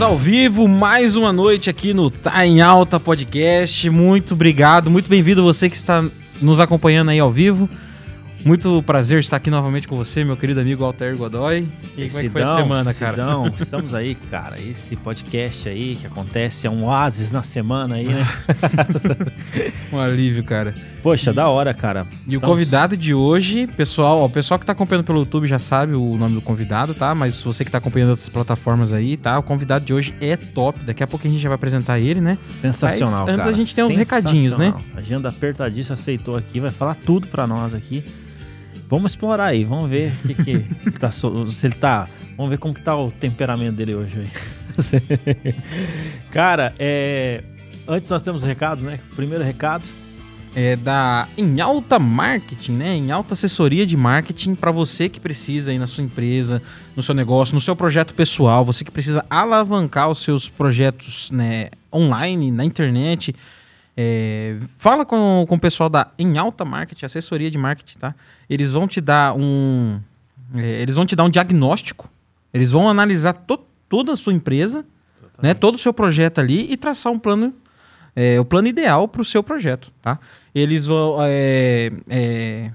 Estamos ao vivo mais uma noite aqui no Tá em Alta Podcast. Muito obrigado, muito bem-vindo você que está nos acompanhando aí ao vivo. Muito prazer estar aqui novamente com você, meu querido amigo Alter Godoy. E aí, como é que foi a semana, cara? Sidão, estamos aí, cara. Esse podcast aí que acontece é um oásis na semana aí, né? um alívio, cara. Poxa, da hora, cara. E o convidado de hoje, pessoal, ó, o pessoal que tá acompanhando pelo YouTube já sabe o nome do convidado, tá? Mas você que tá acompanhando outras plataformas aí, tá? O convidado de hoje é top. Daqui a pouco a gente já vai apresentar ele, né? Sensacional, Mas, antes cara. a gente tem uns recadinhos, né? Agenda apertadíssima, aceitou aqui, vai falar tudo pra nós aqui. Vamos explorar aí, vamos ver que, que tá, se ele tá. Vamos ver como que tá o temperamento dele hoje. Cara, é, antes nós temos recados, né? Primeiro recado. É da Em Alta Marketing, né? Em Alta Assessoria de Marketing para você que precisa aí na sua empresa, no seu negócio, no seu projeto pessoal, você que precisa alavancar os seus projetos né, online, na internet. É, fala com, com o pessoal da Em Alta Marketing, assessoria de marketing, tá? Eles vão te dar um. É, eles vão te dar um diagnóstico. Eles vão analisar to, toda a sua empresa, né, todo o seu projeto ali e traçar um plano, é, o plano ideal para o seu projeto, tá? Eles vão. É, é...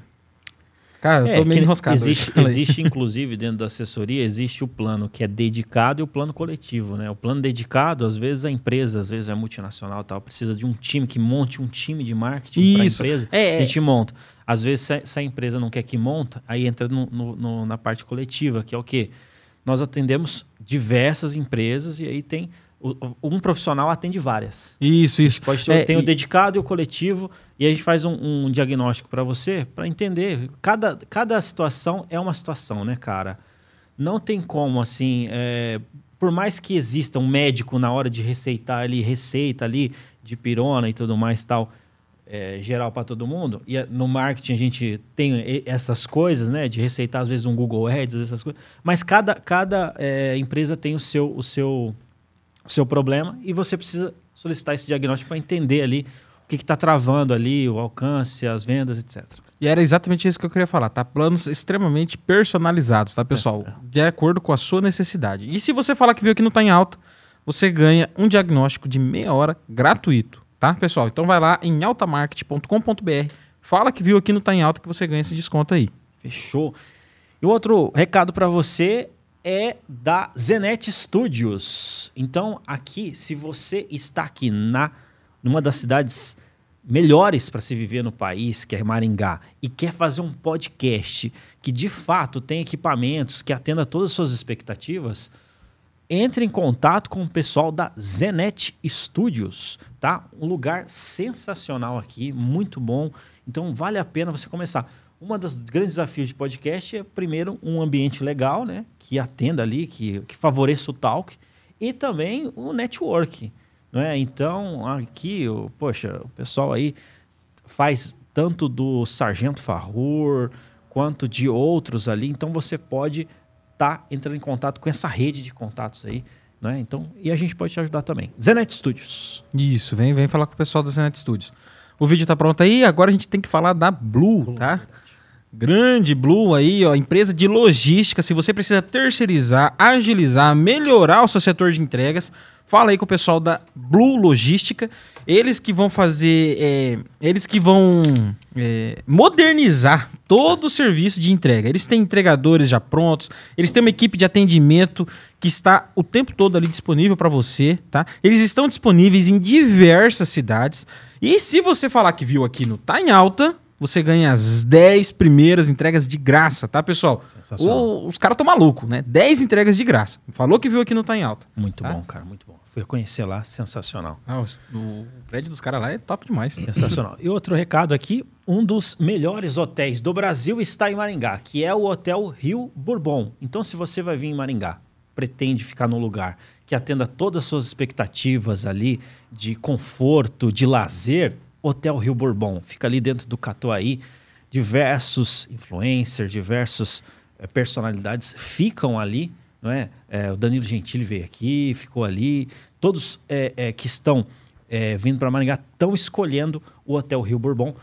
Cara, eu tô é, meio enroscado. Existe, existe, inclusive, dentro da assessoria, existe o plano que é dedicado e o plano coletivo, né? O plano dedicado, às vezes a empresa, às vezes é multinacional tal, precisa de um time que monte um time de marketing para a empresa. É, a gente monta. Às vezes, se, se a empresa não quer que monta, aí entra no, no, no, na parte coletiva, que é o quê? Nós atendemos diversas empresas e aí tem um profissional atende várias. Isso, isso. Pode ter, é, tem e... o dedicado e o coletivo, e a gente faz um, um diagnóstico para você, para entender. Cada, cada situação é uma situação, né, cara? Não tem como, assim, é, por mais que exista um médico na hora de receitar ali, receita ali, de pirona e tudo mais tal, é, geral para todo mundo. E é, no marketing a gente tem essas coisas, né? De receitar às vezes um Google Ads, essas coisas. Mas cada, cada é, empresa tem o seu, o, seu, o seu problema e você precisa solicitar esse diagnóstico para entender ali o que está travando ali, o alcance, as vendas, etc. E era exatamente isso que eu queria falar, tá? Planos extremamente personalizados, tá, pessoal? É, é. De acordo com a sua necessidade. E se você falar que viu que não está em alta, você ganha um diagnóstico de meia hora gratuito tá, pessoal? Então vai lá em altamarket.com.br, fala que viu aqui no Tá em Alta que você ganha esse desconto aí. Fechou. E outro recado para você é da Zenet Studios. Então, aqui, se você está aqui na numa das cidades melhores para se viver no país, que é Maringá, e quer fazer um podcast que de fato tem equipamentos que atenda todas as suas expectativas, entre em contato com o pessoal da Zenet Studios, tá? Um lugar sensacional aqui, muito bom. Então vale a pena você começar. Um dos grandes desafios de podcast é, primeiro, um ambiente legal, né? Que atenda ali, que, que favoreça o talk. E também o network, não é? Então, aqui, poxa, o pessoal aí faz tanto do Sargento Farrur quanto de outros ali. Então, você pode tá entrando em contato com essa rede de contatos aí. Né? Então, e a gente pode te ajudar também. Zenet Studios. Isso, vem, vem falar com o pessoal da Zenet Studios. O vídeo está pronto aí, agora a gente tem que falar da Blue, Blue tá? Grande Blue aí, ó, empresa de logística. Se você precisa terceirizar, agilizar, melhorar o seu setor de entregas, fala aí com o pessoal da Blue Logística. Eles que vão fazer, é, eles que vão é, modernizar todo o serviço de entrega. Eles têm entregadores já prontos, eles têm uma equipe de atendimento que está o tempo todo ali disponível para você, tá? Eles estão disponíveis em diversas cidades. E se você falar que viu aqui no Tá em Alta, você ganha as 10 primeiras entregas de graça, tá, pessoal? O, os caras estão malucos, né? 10 entregas de graça. Falou que viu aqui no Tá em Alta. Muito tá? bom, cara, muito bom. Fui conhecer lá, sensacional. Ah, o, o prédio dos caras lá é top demais. Sensacional. e outro recado aqui: um dos melhores hotéis do Brasil está em Maringá, que é o Hotel Rio Bourbon. Então, se você vai vir em Maringá, pretende ficar num lugar que atenda todas as suas expectativas ali de conforto, de lazer, Hotel Rio Bourbon. Fica ali dentro do Catuaí. Diversos influencers, diversos é, personalidades ficam ali não é? é o Danilo Gentili veio aqui, ficou ali. Todos é, que estão vindo para Maringá estão escolhendo o Hotel Rio Bourbon.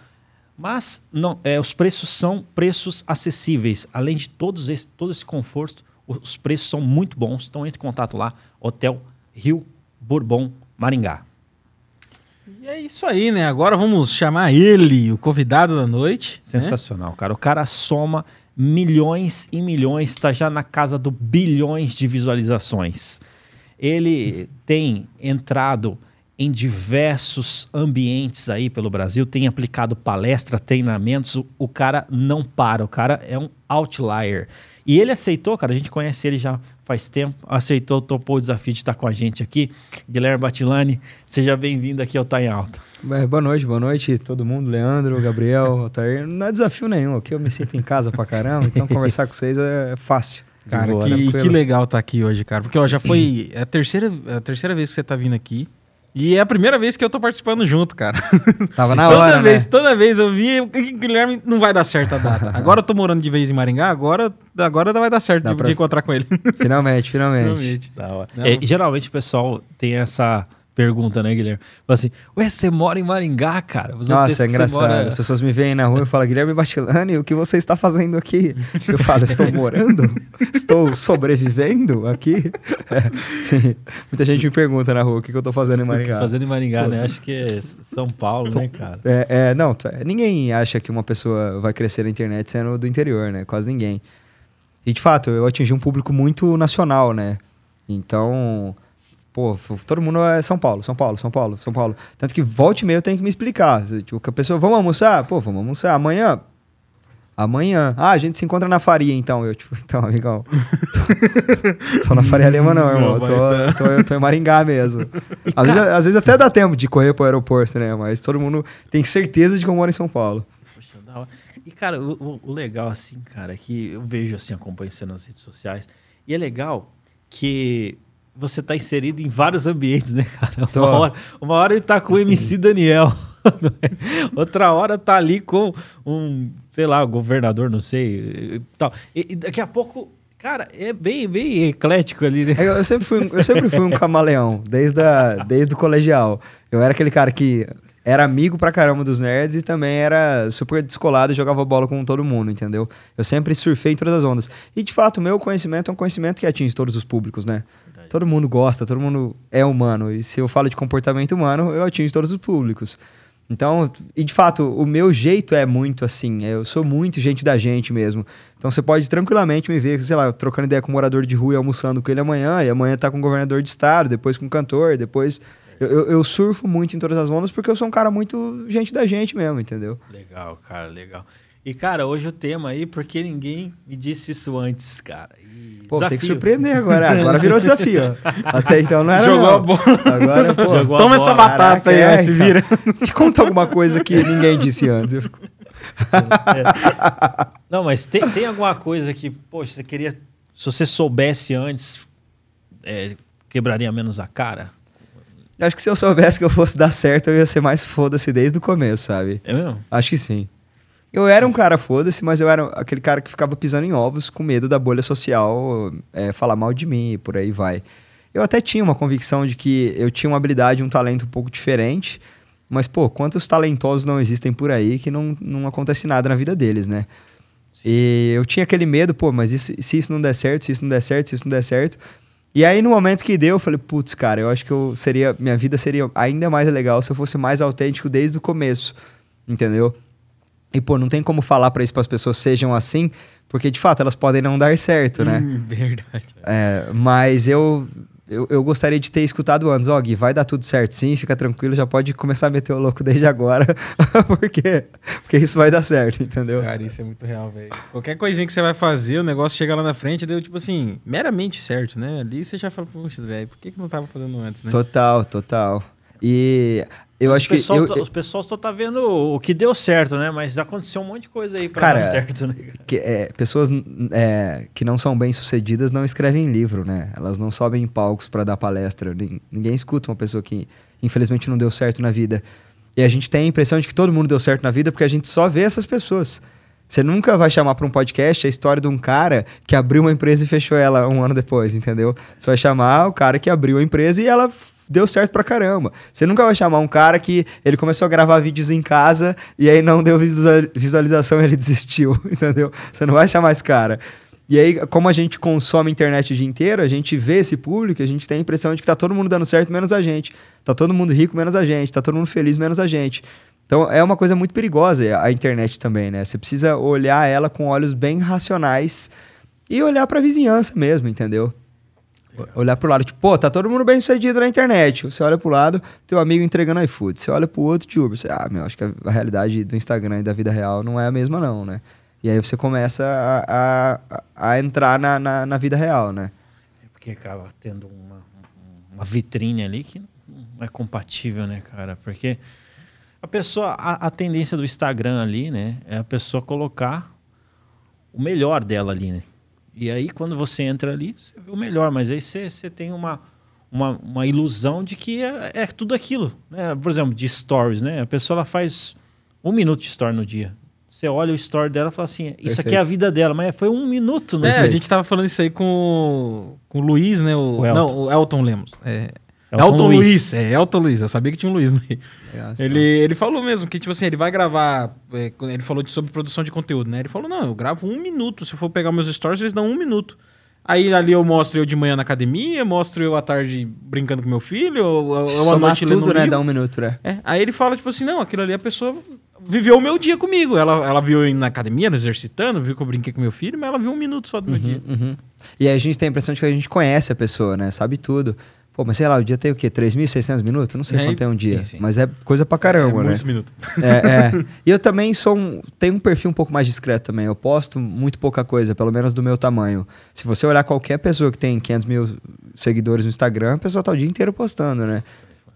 Mas não, é, os preços são preços acessíveis. Além de todos esse, todo esse conforto, os preços são muito bons. Então entre em contato lá, Hotel Rio Bourbon, Maringá. E é isso aí, né? Agora vamos chamar ele, o convidado da noite. né? Sensacional, cara. O cara soma milhões e milhões, está já na casa do bilhões de visualizações. Ele tem entrado em diversos ambientes aí pelo Brasil, tem aplicado palestra, treinamentos, o, o cara não para, o cara é um outlier. E ele aceitou, cara, a gente conhece ele já faz tempo, aceitou, topou o desafio de estar com a gente aqui. Guilherme Batilani, seja bem-vindo aqui ao Tá em Alta. É, boa noite, boa noite todo mundo, Leandro, Gabriel, Altair. Não é desafio nenhum, aqui eu me sinto em casa pra caramba, então conversar com vocês é fácil. Cara, boa, que, que legal estar aqui hoje, cara. Porque ó, já foi a terceira, a terceira vez que você tá vindo aqui. E é a primeira vez que eu tô participando junto, cara. Tava na toda hora, vez, né? toda vez eu vi, o Guilherme não vai dar certo a data. Agora eu tô morando de vez em Maringá, agora, agora vai dar certo de, pra- de encontrar com ele. Finalmente, finalmente. Realmente. Da hora. É, geralmente o pessoal tem essa pergunta, né, Guilherme? Fala assim, ué, você mora em Maringá, cara? Os Nossa, é você engraçado. mora- As pessoas me veem na rua e falam, Guilherme Batilani, o que você está fazendo aqui? Eu falo, estou morando? Estou sobrevivendo aqui? É, sim. Muita gente me pergunta na rua o que, que eu estou fazendo em Maringá. Fazendo em Maringá, né? Acho que é São Paulo, né, cara? É, é, não, t- ninguém acha que uma pessoa vai crescer na internet sendo do interior, né? Quase ninguém. E de fato, eu atingi um público muito nacional, né? Então, pô, todo mundo é São Paulo, São Paulo, São Paulo, São Paulo. Tanto que volta e meia eu tenho que me explicar. Tipo, que a pessoa, vamos almoçar? Pô, vamos almoçar. Amanhã? Amanhã. Ah, a gente se encontra na Faria, então. Eu, tipo, então, amigão. Tô, tô na Faria Lima, não, irmão. Eu tô, tô, eu tô em Maringá mesmo. Às vezes, às vezes até dá tempo de correr pro aeroporto, né? Mas todo mundo tem certeza de que eu moro em São Paulo. Poxa, da hora. E, cara, o, o- o legal, assim, cara, é que eu vejo, assim, acompanho você nas redes sociais. E é legal que você tá inserido em vários ambientes, né, cara? Tô. Uma hora, uma hora ele tá com o MC Daniel. Outra hora tá ali com um, sei lá, governador, não sei, e tal. E, e daqui a pouco, cara, é bem, bem eclético ali, né? Eu, eu sempre fui, um- eu sempre fui um camaleão, desde, a, desde o colegial. Eu era aquele cara que era amigo pra caramba dos nerds e também era super descolado e jogava bola com todo mundo, entendeu? Eu sempre surfei em todas as ondas. E de fato, o meu conhecimento é um conhecimento que atinge todos os públicos, né? Todo mundo gosta, todo mundo é humano. E se eu falo de comportamento humano, eu atingo todos os públicos. Então, e de fato, o meu jeito é muito assim. Eu sou muito gente da gente mesmo. Então você pode tranquilamente me ver, sei lá, trocando ideia com um morador de rua e almoçando com ele amanhã, e amanhã tá com o governador de estado, depois com o cantor, depois. Eu, eu- eu surfo muito em todas as ondas porque eu sou um cara muito gente da gente mesmo, entendeu? Legal, cara, legal. E, cara, hoje o tema aí, porque ninguém me disse isso antes, cara. Pô, tem que desafio. surpreender agora. Agora virou desafio. ó. Até então não era. Jogou não. a bola. Agora, pô. Jogou a Toma bola. essa batata aí, Caraca, ó, se é, vira. Me conta alguma coisa que ninguém disse antes. Eu fico- Não, mas tem, tem alguma coisa que, poxa, você queria. Se você soubesse antes, é, quebraria menos a cara? Eu Acho que se eu soubesse que eu fosse dar certo, eu ia ser mais foda-se desde o começo, sabe? É mesmo? Acho que sim. Eu era um cara foda-se, mas eu era aquele cara que ficava pisando em ovos com medo da bolha social é, falar mal de mim e por aí vai. Eu até tinha uma convicção de que eu tinha uma habilidade, um talento um pouco diferente, mas, pô, quantos talentosos não existem por aí que não, não acontece nada na vida deles, né? E eu tinha aquele medo, pô, mas isso- se isso não der certo, se isso não der certo, se isso não der certo. E aí, no momento que deu, eu falei, putz, cara, eu acho que eu seria, minha vida seria ainda mais legal se eu fosse mais autêntico desde o começo, entendeu? E, pô, não tem como falar pra isso para as pessoas sejam assim, porque de fato elas podem não dar certo, né? Hum, verdade. É, mas eu, eu, eu gostaria de ter escutado antes, ó, Gui, vai dar tudo certo sim, fica tranquilo, já pode começar a meter o louco desde agora, porque, porque isso vai dar certo, entendeu? Cara, isso é muito real, velho. Qualquer coisinha que você vai fazer, o negócio chega lá na frente, deu tipo assim, meramente certo, né? Ali você já fala, puxa, velho, por que, que não tava fazendo antes, né? Total, total. E eu Os acho que. pessoal eu- tá- os pessoal só tá vendo o que deu certo, né? Mas aconteceu um monte de coisa aí pra Cara, dar certo, né? que, é, pessoas é, que não são bem sucedidas não escrevem livro, né? Elas não sobem em palcos pra dar palestra. Nin- Ninguém escuta uma pessoa que infelizmente não deu certo na vida. E a gente tem a impressão de que todo mundo deu certo na vida porque a gente só vê essas pessoas. Você nunca vai chamar pra um podcast a história de um cara que abriu uma empresa e fechou ela um ano depois, entendeu? Você vai chamar o cara que abriu a empresa e ela deu certo pra caramba. Você nunca vai chamar um cara que ele começou a gravar vídeos em casa e aí não deu visual- visualização e ele desistiu, entendeu? Você não vai chamar esse cara. E aí, como a gente consome internet o dia inteiro, a gente vê esse público, a gente tem a impressão de que tá todo mundo dando certo menos a gente. Tá todo mundo rico menos a gente, tá todo mundo feliz menos a gente. Então é uma coisa muito perigosa a internet também, né? Você precisa olhar ela com olhos bem racionais e olhar pra vizinhança mesmo, entendeu? Olhar pro lado, tipo, pô, tá todo mundo bem sucedido na internet. Você olha pro lado, teu amigo entregando iFood. Você olha pro outro, de Uber. Você, ah, meu, acho que a, realidade do Instagram e da vida real não é a mesma, não, né? E aí você começa a, a, a entrar na, na, na, vida real, né? É porque acaba tendo uma, uma vitrine ali que não é compatível, né, cara? Porque a pessoa, a, a tendência do Instagram ali, né, é a pessoa colocar o melhor dela ali, né? E aí, quando você entra ali, você vê o melhor, mas aí você, você tem uma, uma, uma ilusão de que é, é, tudo aquilo. Né? Por exemplo, de stories, né? A pessoa ela faz um minuto de story no dia. Você olha o story dela e fala assim: Isso Perfeito. aqui é a vida dela, mas foi um minuto no É, a gente tava falando isso aí com, com o Luiz, né? O, o Elton. Não, o Elton Lemos. É, Elton, Elton Luiz. Luiz. É, Elton Luiz. Eu sabia que tinha um Luiz no meio. É, ele, ele falou mesmo que, tipo assim, ele vai gravar. É, ele falou de, sobre produção de conteúdo, né? Ele falou: não, eu gravo um minuto. Se eu for pegar meus stories, eles dão um minuto. Aí ali eu mostro eu de manhã na academia, mostro eu à tarde brincando com meu filho, ou, ou à noite tudo, lendo um né? livro. Dá um minuto, né? É, aí ele fala, tipo assim, não, aquilo ali a pessoa viveu o meu dia comigo. Ela, ela viu eu na academia, exercitando, viu que eu brinquei com meu filho, mas ela viu um minuto só do meu uhum, dia. Uhum. E aí a gente tem a impressão de que a gente conhece a pessoa, né? Sabe tudo. Pô, mas sei lá, o dia tem o quê? 3.600 minutos? Não sei é, quanto é um dia. Sim, sim. Mas é coisa pra caramba, é, né? Muitos minutos. É, é. E eu também sou um, tenho um perfil um pouco mais discreto também. Eu posto muito pouca coisa, pelo menos do meu tamanho. Se você olhar qualquer pessoa que tem 500 mil seguidores no Instagram, a pessoa tá o dia inteiro postando, né?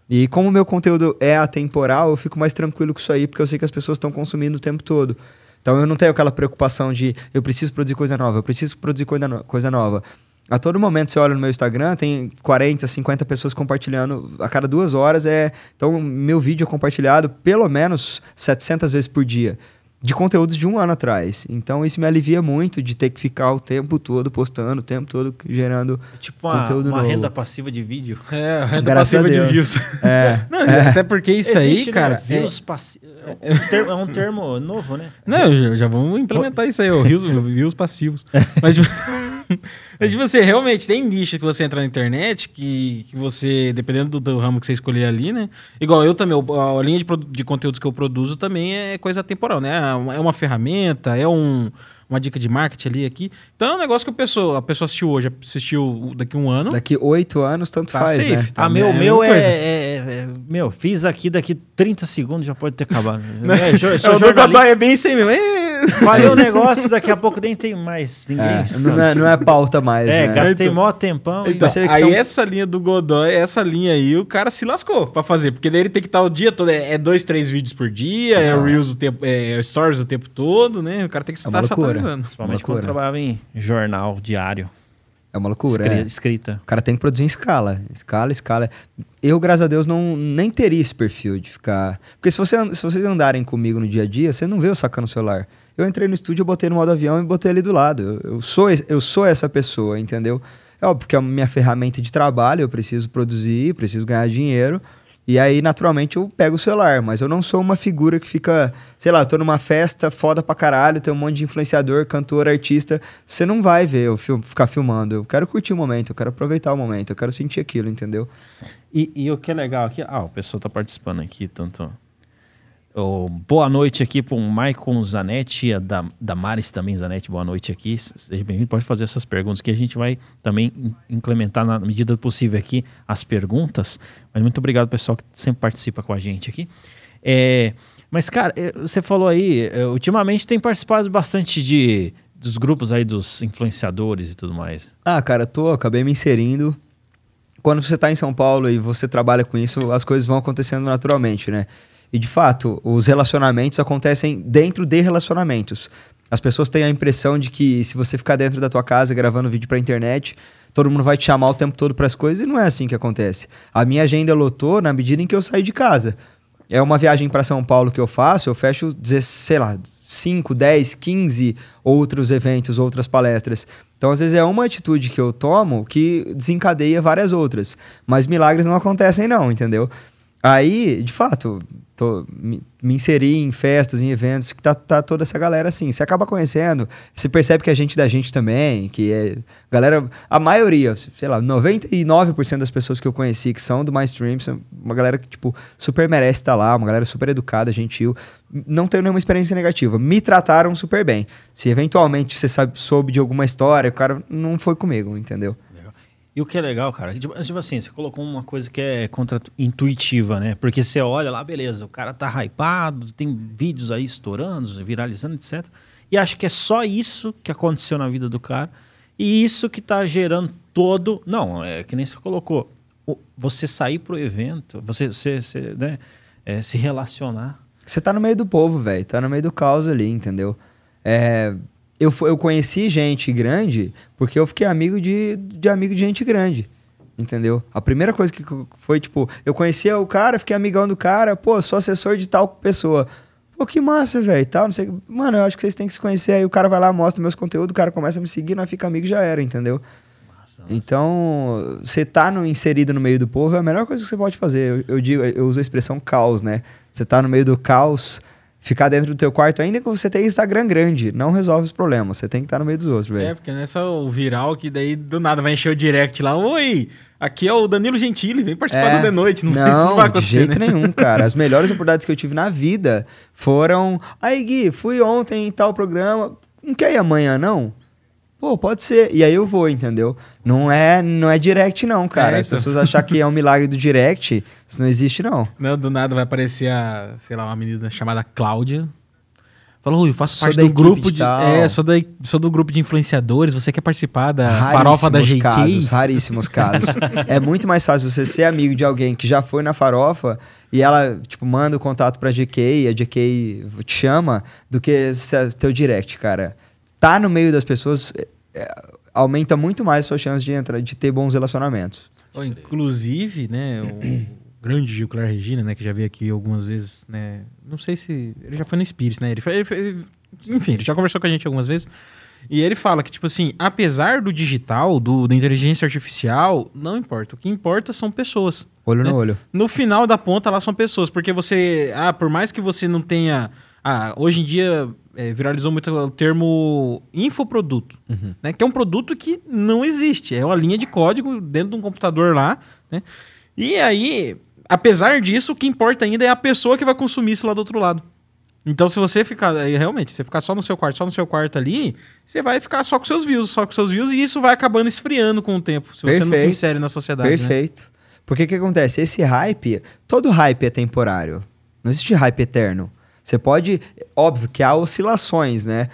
E como o meu conteúdo é atemporal, eu fico mais tranquilo com isso aí, porque eu sei que as pessoas estão consumindo o tempo todo. Então eu não tenho aquela preocupação de eu preciso produzir coisa nova, eu preciso produzir coisa, no coisa nova. A todo momento você olha no meu Instagram, tem 40, 50 pessoas compartilhando a cada duas horas. é Então, meu vídeo é compartilhado pelo menos 700 vezes por dia. De conteúdos de um ano atrás. Então, isso me alivia muito de ter que ficar o tempo todo postando, o tempo todo gerando tipo uma, conteúdo uma novo. renda passiva de vídeo. É, renda Graças passiva de views. É. Não, é. Até porque isso Existe, aí, cara. Né? Views é... É, um termo, é um termo novo, né? Não, já, já vamos implementar isso aí, o views, views passivos. Mas. Mas tipo, você realmente tem nicho que você entra na internet que, que você, dependendo do, do, ramo que você escolher ali, né? Igual eu também, a linha de, de conteúdos que eu produzo também é coisa temporal, né? É uma ferramenta, é um, uma dica de marketing ali aqui. Então é um negócio que a pessoa, a pessoa assistiu hoje, assistiu daqui um ano. Daqui oito anos, tanto tá faz, safe, né? Tá, ah, meu, é, meu é, é, é, Meu, fiz aqui, daqui 30 segundos já pode ter acabado. é, eu sou, eu é bem isso aí mesmo. É, Falei o negócio, daqui a pouco nem tem mais ninguém. É, não, é, não é pauta mais, é, né? gastei então, mó tempão. Então, e... Aí são... essa linha do Godoy, essa linha aí, o cara se lascou pra fazer. Porque daí ele tem que estar o dia todo. É, é dois, três vídeos por dia, é Reels o tempo, é Stories o tempo todo, né? O cara tem que estar é atualizando. Principalmente quando trabalhava em jornal diário. É uma loucura. Escri é. Escrita. O cara tem que produzir em escala. Escala, escala. Eu, graças a Deus, não nem teria esse perfil de ficar. Porque se, você, se vocês andarem comigo no dia a dia, você não vê eu sacando o celular. Eu entrei no estúdio, eu botei no modo avião e botei ali do lado. Eu, eu, sou, eu sou essa pessoa, entendeu? É óbvio que é a minha ferramenta de trabalho, eu preciso produzir, preciso ganhar dinheiro. E aí, naturalmente, eu pego o celular, mas eu não sou uma figura que fica, sei lá, tô numa festa foda pra caralho, tem um monte de influenciador, cantor, artista. Você não vai ver eu fil ficar filmando. Eu quero curtir o momento, eu quero aproveitar o momento, eu quero sentir aquilo, entendeu? E, e o que é legal aqui, ah, o pessoal tá participando aqui, tanto Oh, boa noite aqui para o Maicon Zanetti, a da, Damares também, Zanetti, boa noite aqui. Seja bem-vindo, pode fazer essas perguntas que a gente vai também implementar na medida possível aqui as perguntas. Mas muito obrigado, pessoal, que sempre participa com a gente aqui. É, mas, cara, é, você falou aí, é, ultimamente tem participado bastante de, dos grupos aí dos influenciadores e tudo mais. Ah, cara, tô, acabei me inserindo. Quando você está em São Paulo e você trabalha com isso, as coisas vão acontecendo naturalmente, né? E de fato, os relacionamentos acontecem dentro de relacionamentos. As pessoas têm a impressão de que se você ficar dentro da tua casa gravando vídeo pra internet, todo mundo vai te chamar o tempo todo para as coisas e não é assim que acontece. A minha agenda lotou na medida em que eu saio de casa. É uma viagem para São Paulo que eu faço, eu fecho, sei lá, 5, 10, 15 outros eventos, outras palestras. Então, às vezes, é uma atitude que eu tomo que desencadeia várias outras. Mas milagres não acontecem, não, entendeu? Aí, de fato, tô, me, me inseri em festas, em eventos, que tá, tá toda essa galera assim. Você acaba conhecendo, você percebe que a gente é da gente também, que é. Galera, a maioria, sei lá, 99% das pessoas que eu conheci que são do My são uma galera que, tipo, super merece estar lá, uma galera super educada, gentil. Não tenho nenhuma experiência negativa. Me trataram super bem. Se eventualmente você sabe, soube de alguma história, o cara não foi comigo, entendeu? E o que é legal, cara, tipo, tipo, assim, você colocou uma coisa que é contra-intuitiva, né? Porque você olha lá, beleza, o cara tá hypado, tem vídeos aí estourando, viralizando, etc. E acho que é só isso que aconteceu na vida do cara. E isso que tá gerando todo. Não, é que nem você colocou. Você sair pro evento, você, você, você né, é, se relacionar. Você tá no meio do povo, velho. Tá no meio do caos ali, entendeu? É, eu, eu conheci gente grande porque eu fiquei amigo de, de amigo de gente grande. Entendeu? A primeira coisa que foi, tipo, eu conhecia o cara, fiquei amigão do cara, pô, sou assessor de tal pessoa. Pô, que massa, velho, tal, não sei. Mano, eu acho que vocês têm que se conhecer. Aí o cara vai lá, mostra meus conteúdos, o cara começa a me seguir, nós fica amigo já era, entendeu? Massa. Então, você tá no, inserido no meio do povo é a melhor coisa que você pode fazer. Eu, eu digo, eu uso a expressão caos, né? Você tá no meio do caos, ficar dentro do teu quarto, ainda que você tenha Instagram grande, não resolve os problemas. Você tem que estar no meio dos outros, velho. É, porque não é só o viral que daí do nada vai encher o direct lá. Oi, aqui é o Danilo Gentili, vem participar é, do The Noite. Não, não, isso não vai acontecer. De jeito né? nenhum, cara. As melhores oportunidades que eu tive na vida foram. Aí, Gui, fui ontem em tal programa. Não quer ir amanhã, não? Pô, pode ser. E aí eu vou, entendeu? Não é, não é direct, não, cara. É, As então. pessoas acham que é um milagre do direct. Isso não existe, não. Não, do nada vai aparecer a, sei lá, uma menina chamada Cláudia. Falou, eu faço parte do grupo de. É, sou, da, sou do grupo de influenciadores. Você quer participar da raríssimos farofa da GK? Casos, raríssimos casos. é muito mais fácil você ser amigo de alguém que já foi na farofa e ela, tipo, manda o contato pra GK e a GK te chama do que teu direct, cara tá no meio das pessoas é, aumenta muito mais a sua chance de entrar, de ter bons relacionamentos. Oh, inclusive, né, o grande Gil Clar Regina, né, que já veio aqui algumas vezes, né, não sei se ele já foi no Spirits, né, ele, foi, ele foi, enfim, ele já conversou com a gente algumas vezes. E ele fala que, tipo assim, apesar do digital, do, da inteligência artificial, não importa. O que importa são pessoas. Olho né? no olho. No final da ponta, lá são pessoas. Porque você. Ah, por mais que você não tenha. Ah, hoje em dia é, viralizou muito o termo infoproduto, uhum. né? Que é um produto que não existe. É uma linha de código dentro de um computador lá, né? E aí, apesar disso, o que importa ainda é a pessoa que vai consumir isso lá do outro lado. Então, se você ficar, realmente, você ficar só no seu quarto, só no seu quarto ali, você vai ficar só com seus views, só com seus views, e isso vai acabando esfriando com o tempo, se Perfeito. você não se insere na sociedade. Né? Perfeito. Né? Porque o que acontece? Esse hype, todo hype é temporário. Não existe hype eterno. Você pode. Óbvio que há oscilações, né?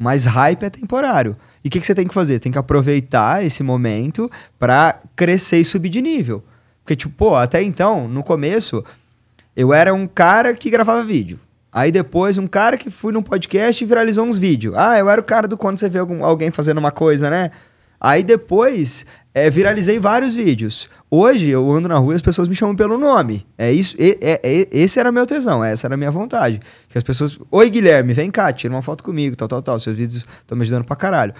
Mas hype é temporário. E o que, que você tem que fazer? Tem que aproveitar esse momento para crescer e subir de nível. Porque, tipo, pô, até então, no começo, eu era um cara que gravava vídeo. Aí depois, um cara que fui num podcast e viralizou uns vídeos. Ah, eu era o cara do quando você vê algum, alguém fazendo uma coisa, né? Aí depois, é, viralizei vários vídeos. Hoje eu ando na rua e as pessoas me chamam pelo nome. É isso, é, é, esse era meu tesão, essa era a minha vontade. Que as pessoas, oi Guilherme, vem cá, tira uma foto comigo, tal, tal, tal. Seus vídeos estão me ajudando pra caralho.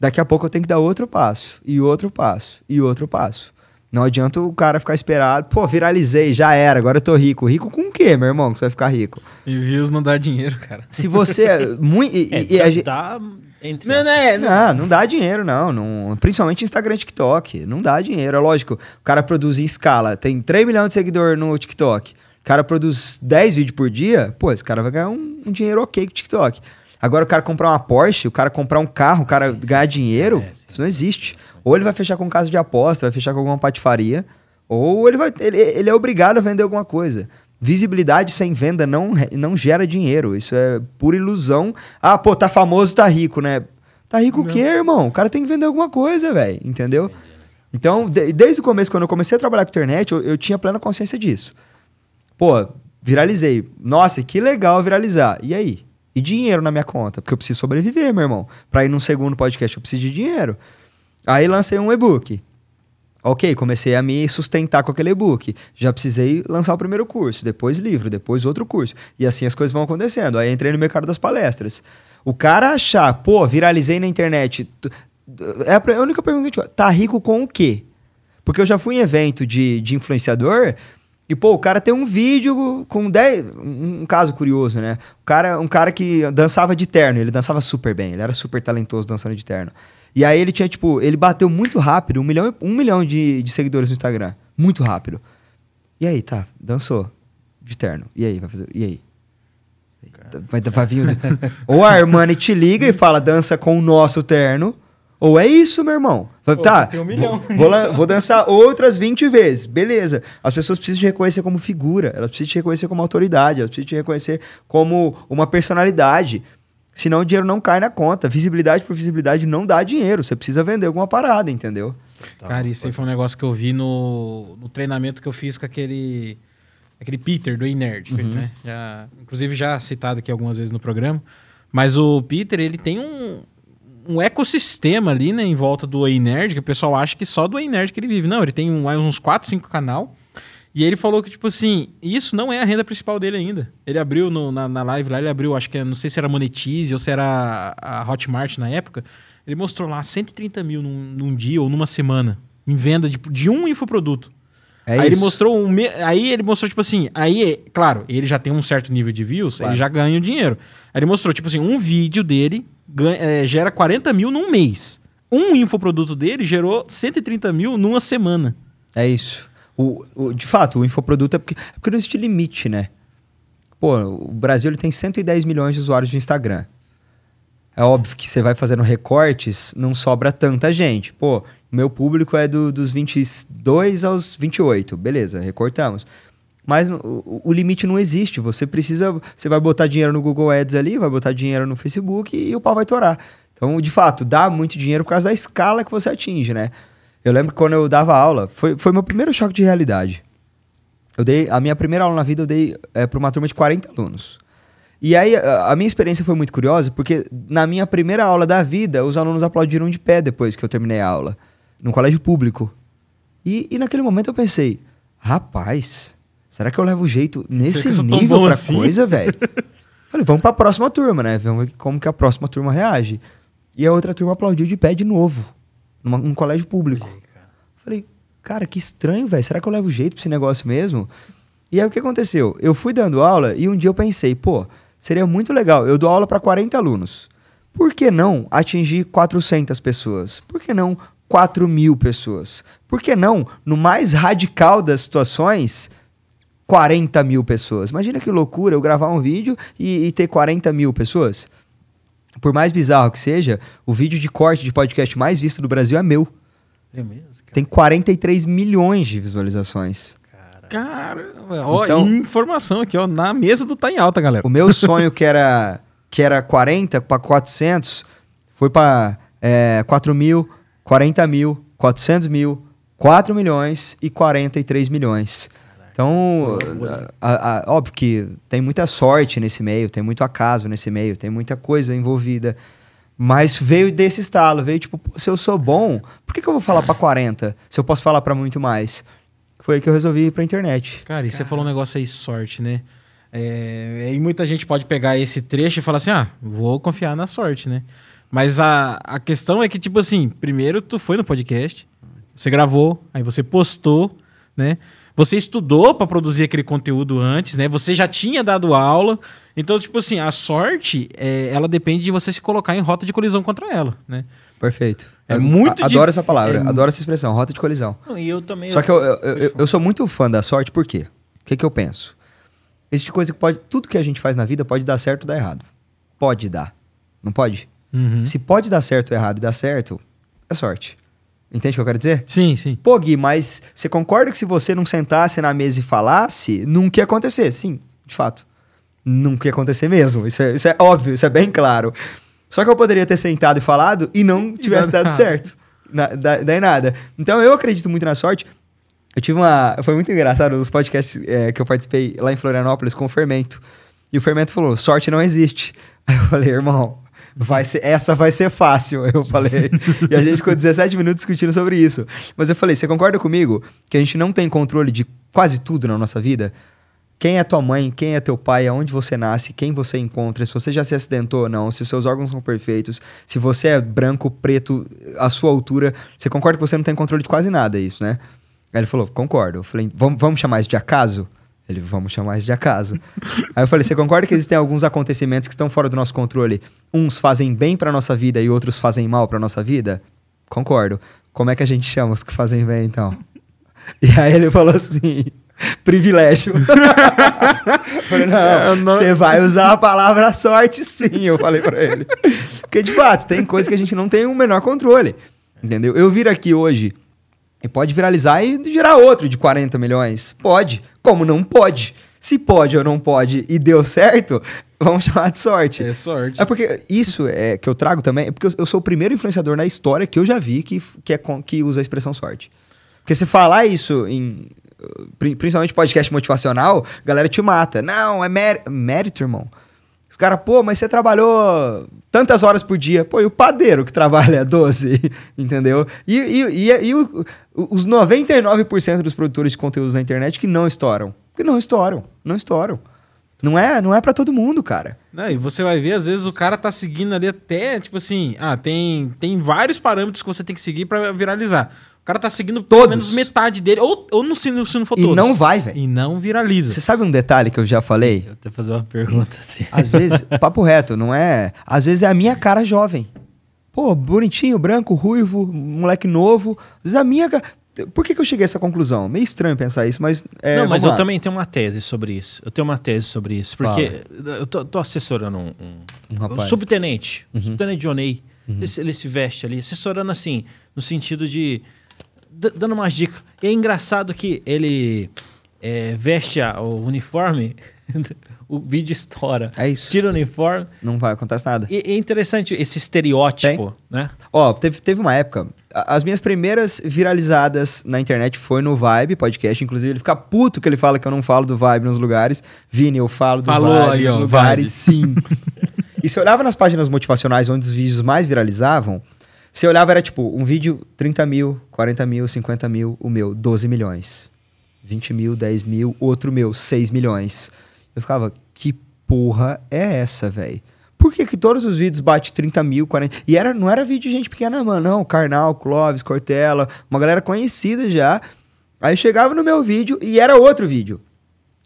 Daqui a pouco eu tenho que dar outro passo, e outro passo, e outro passo. Não adianta o cara ficar esperado, pô, viralizei, já era, agora eu tô rico. Rico com o quê, meu irmão, que você vai ficar rico? E views não dá dinheiro, cara. Se você. É muito, e, é, e, dá, dá entre não, não, é, não, não dá dinheiro, não, não. Principalmente Instagram e TikTok. Não dá dinheiro. É lógico, o cara produz em escala. Tem 3 milhões de seguidores no TikTok. O cara produz 10 vídeos por dia, pô, esse cara vai ganhar um, um dinheiro ok com o TikTok. Agora o cara comprar uma Porsche, o cara comprar um carro, o cara sim, ganhar sim, dinheiro, é, isso não existe. Ou ele vai fechar com casa de aposta, vai fechar com alguma patifaria, ou ele vai ele, ele é obrigado a vender alguma coisa. Visibilidade sem venda não, não gera dinheiro. Isso é pura ilusão. Ah, pô, tá famoso, tá rico, né? Tá rico o quê, irmão? O cara tem que vender alguma coisa, velho. Entendeu? Então, de, desde o começo, quando eu comecei a trabalhar com internet, eu, eu tinha plena consciência disso. Pô, viralizei. Nossa, que legal viralizar. E aí? E dinheiro na minha conta? Porque eu preciso sobreviver, meu irmão. Pra ir num segundo podcast, eu preciso de dinheiro. Aí lancei um e-book. Ok, comecei a me sustentar com aquele e-book. Já precisei lançar o primeiro curso, depois livro, depois outro curso. E assim as coisas vão acontecendo. Aí entrei no mercado das palestras. O cara achar, pô, viralizei na internet. É a única pergunta que tá rico com o quê? Porque eu já fui em evento de, de influenciador E, pô, o cara tem um vídeo com 10. Um, caso curioso, né? O cara, um cara que dançava de terno, ele dançava super bem, ele era super talentoso dançando de terno. E aí ele tinha, tipo, ele bateu muito rápido, um milhão, um milhão de, de seguidores no Instagram. Muito rápido. E aí, tá, dançou de terno. E aí, vai fazer. E aí? Vai, vai vir. ou a Armani te liga e fala, dança com o nosso terno. Ou é isso, meu irmão. Tá, um milhão. Vou, vou dançar outras 20 vezes. Beleza. As pessoas precisam te reconhecer como figura. Elas precisam te reconhecer como autoridade. Elas precisam te reconhecer como uma personalidade. Senão o dinheiro não cai na conta. Visibilidade por visibilidade não dá dinheiro. Você precisa vender alguma parada, entendeu? Tá, Cara, isso aí foi um negócio que eu vi no, no treinamento que eu fiz com aquele, aquele Peter do E-Nerd, Uhum. né? Já, inclusive já citado aqui algumas vezes no programa. Mas o Peter, ele tem um, um ecossistema ali, né, em volta do E-Nerd, que o pessoal acha que só do E-Nerd que ele vive. Não, ele tem um- uns 4, 5 canal. E ele falou que, tipo assim, isso não é a renda principal dele ainda. Ele abriu no- na, na live lá, ele abriu, acho que, é- não sei se era Monetize ou se era a, a Hotmart na época. Ele mostrou lá 130 mil num, num dia ou numa semana em venda de, de um infoproduto. É aí ele isso. mostrou um. Aí ele mostrou, tipo assim. Aí, claro, ele já tem um certo nível de views, Claro. ele já ganha o dinheiro. Aí ele mostrou, tipo assim, um vídeo dele ganha- é, gera 40 mil num mês. Um infoproduto dele gerou 130 mil numa semana. É isso. O, o- de fato, o infoproduto é porque, é porque não existe limite, né? Pô, o Brasil ele tem 110 milhões de usuários de Instagram. É óbvio que você vai fazendo recortes, não sobra tanta gente. Pô, meu público é do, dos 22 aos 28. Beleza, recortamos. Mas o, o- limite não existe. Você precisa. Você vai botar dinheiro no Google Ads ali, vai botar dinheiro no Facebook e, o pau vai torar. Então, de fato, dá muito dinheiro por causa da escala que você atinge, né? Eu lembro que quando eu dava aula, foi, foi meu primeiro choque de realidade. Eu dei, a minha primeira aula na vida eu dei é, para uma turma de 40 alunos. E aí a, a minha experiência foi muito curiosa, porque na minha primeira aula da vida, os alunos aplaudiram de pé depois que eu terminei a aula, num colégio público. E, e naquele momento eu pensei, rapaz, será que eu levo jeito nesse nível pra assim? coisa, velho? Falei, vamos pra próxima turma, né? Vamos ver como que a próxima turma reage. E a outra turma aplaudiu de pé de novo, numa, num colégio público. Falei, cara, que estranho, velho. Será que eu levo jeito pra esse negócio mesmo? E aí o que aconteceu? Eu fui dando aula e um dia eu pensei, pô, seria muito legal. Eu dou aula para 40 alunos. Por que não atingir 400 pessoas? Por que não 4 mil pessoas? Por que não, no mais radical das situações, 40 mil pessoas? Imagina que loucura eu gravar um vídeo e, e ter 40 mil pessoas. Por mais bizarro que seja, o vídeo de corte de podcast mais visto do Brasil é meu. É mesmo, cara? Tem 43 milhões de visualizações. Cara. Caramba, ó, Então- informação aqui, ó, na mesa do Tá em Alta, galera. O meu sonho que era que era 40 para 400 foi para é, 4 mil, 40 mil, 400 mil, 4 milhões e 43 milhões. Então, a- a- óbvio que tem muita sorte nesse meio, tem muito acaso nesse meio, tem muita coisa envolvida. Mas veio desse estalo, veio tipo, "Pô, se eu sou bom, por que, que eu vou falar para 40 se eu posso falar para muito mais? Foi aí que eu resolvi ir pra internet. Cara, e você falou um negócio aí, sorte, né? É, e muita gente pode pegar esse trecho e falar assim: ah, vou confiar na sorte, né? Mas a, a questão é que, tipo assim, primeiro tu foi no podcast, você gravou, aí você postou, né? Você estudou pra produzir aquele conteúdo antes, né? Você já tinha dado aula. Então, tipo assim, a sorte, é, ela depende de você se colocar em rota de colisão contra ela, né? Perfeito. É Eu muito a- Adoro essa palavra, é- adoro essa expressão, rota de colisão. Não, e eu também. Só que eu, eu, eu, eu sou muito fã da sorte, por quê? O que, que eu penso? Existe coisa que pode. Tudo que a gente faz na vida pode dar certo ou dar errado. Pode dar. Não pode? Uhum. Se pode dar certo ou errado e dar certo, é sorte. Entende o que eu quero dizer? Sim, sim. Pô, Gui, mas você concorda que se você não sentasse na mesa e falasse, nunca ia acontecer? Sim, de fato. Nunca ia acontecer mesmo. Isso é, isso é óbvio, isso é bem claro. Só que eu poderia ter sentado e falado e não tivesse dado certo. Na, da- daí nada. Então eu acredito muito na sorte. Eu tive uma. Foi muito engraçado os podcasts é, que eu participei lá em Florianópolis com o Fermento. E o Fermento falou: sorte não existe. Aí eu falei, irmão, vai ser, essa vai ser fácil. Eu falei. e a gente ficou 17 minutos discutindo sobre isso. Mas eu falei: você concorda comigo que a gente não tem controle de quase tudo na nossa vida? Quem é tua mãe, quem é teu pai, aonde você nasce, quem você encontra, se você já se acidentou ou não, se os seus órgãos são perfeitos, se você é branco, preto, a sua altura, você concorda que você não tem controle de quase nada, isso, né? Aí ele falou, concordo. Eu falei, vamos, vamos chamar isso de acaso? Ele, vamos chamar isso de acaso. Aí eu falei, você concorda que existem alguns acontecimentos que estão fora do nosso controle? Uns fazem bem pra nossa vida e outros fazem mal pra nossa vida? Concordo. Como é que a gente chama os que fazem bem, então? E aí ele falou assim, privilégio. eu falei, não, você vai usar a palavra sorte sim, eu falei pra ele. Porque, de fato, tem coisas que a gente não tem o menor controle, entendeu? Eu vir aqui hoje e pode viralizar e gerar outro de 40 milhões. Pode. Como não pode? Se pode ou não pode e deu certo, vamos chamar de sorte. É sorte. É porque isso é que eu trago também, é porque eu, eu sou o primeiro influenciador na história que eu já vi que, que, é, com- que usa a expressão sorte. Porque se falar isso em. pri- Principalmente podcast motivacional, a galera te mata. Não, é mé- mérito, irmão. Os caras, pô, mas você trabalhou tantas horas por dia. Pô, e o padeiro que trabalha 12, entendeu? E, e, e, e o- os 99% dos produtores de conteúdos na internet que não estouram. Que não estouram, não estouram. Não é, não é para todo mundo, cara. Não, e você vai ver, às vezes, o cara tá seguindo ali até, tipo assim, ah, tem, tem vários parâmetros que você tem que seguir pra viralizar. O cara tá seguindo pelo Todos. menos metade dele, ou, ou no, se, não- se não for E todos. não vai, velho. E não viraliza. Você sabe um detalhe que eu já falei? Eu até fazer uma pergunta assim. Às vezes, papo reto, não é. Às vezes é a minha cara jovem. Pô, bonitinho, branco, ruivo, moleque novo. Às vezes a minha. Por que, que eu cheguei a essa conclusão? Meio estranho pensar isso, mas. É, não, mas eu lá. também tenho uma tese sobre isso. Eu tenho uma tese sobre isso. Porque eu tô, tô assessorando um, um- Um um rapaz. Uhum. subtenente. Um subtenente Johnny. Ele, se- ele se veste ali, assessorando assim, no sentido de. Dando umas dicas. E é engraçado que ele é, veste a- o uniforme, o vídeo estoura. É isso. Tira o uniforme. Não vai acontecer nada. E é interessante esse estereótipo, né? Ó, teve, teve uma época. a- As minhas primeiras viralizadas na internet foi no Vibe podcast. Inclusive, ele fica puto que ele fala que eu não falo do Vibe nos lugares. Vini, eu falo do Falou Vibe aí, nos ó, lugares, Vibe. sim. e se olhava nas páginas motivacionais onde os vídeos mais viralizavam, você olhava, era tipo, um vídeo 30 mil, 40 mil, 50 mil, o meu, 12 milhões. 20 mil, 10 mil, outro meu, 6 milhões. Eu ficava, que porra é essa, velho? Por que, que todos os vídeos bate 30 mil, 40... E era, não era vídeo de gente pequena, mano, não. Karnal, Clóvis, Cortella, uma galera conhecida já. Aí chegava no meu vídeo e era outro vídeo.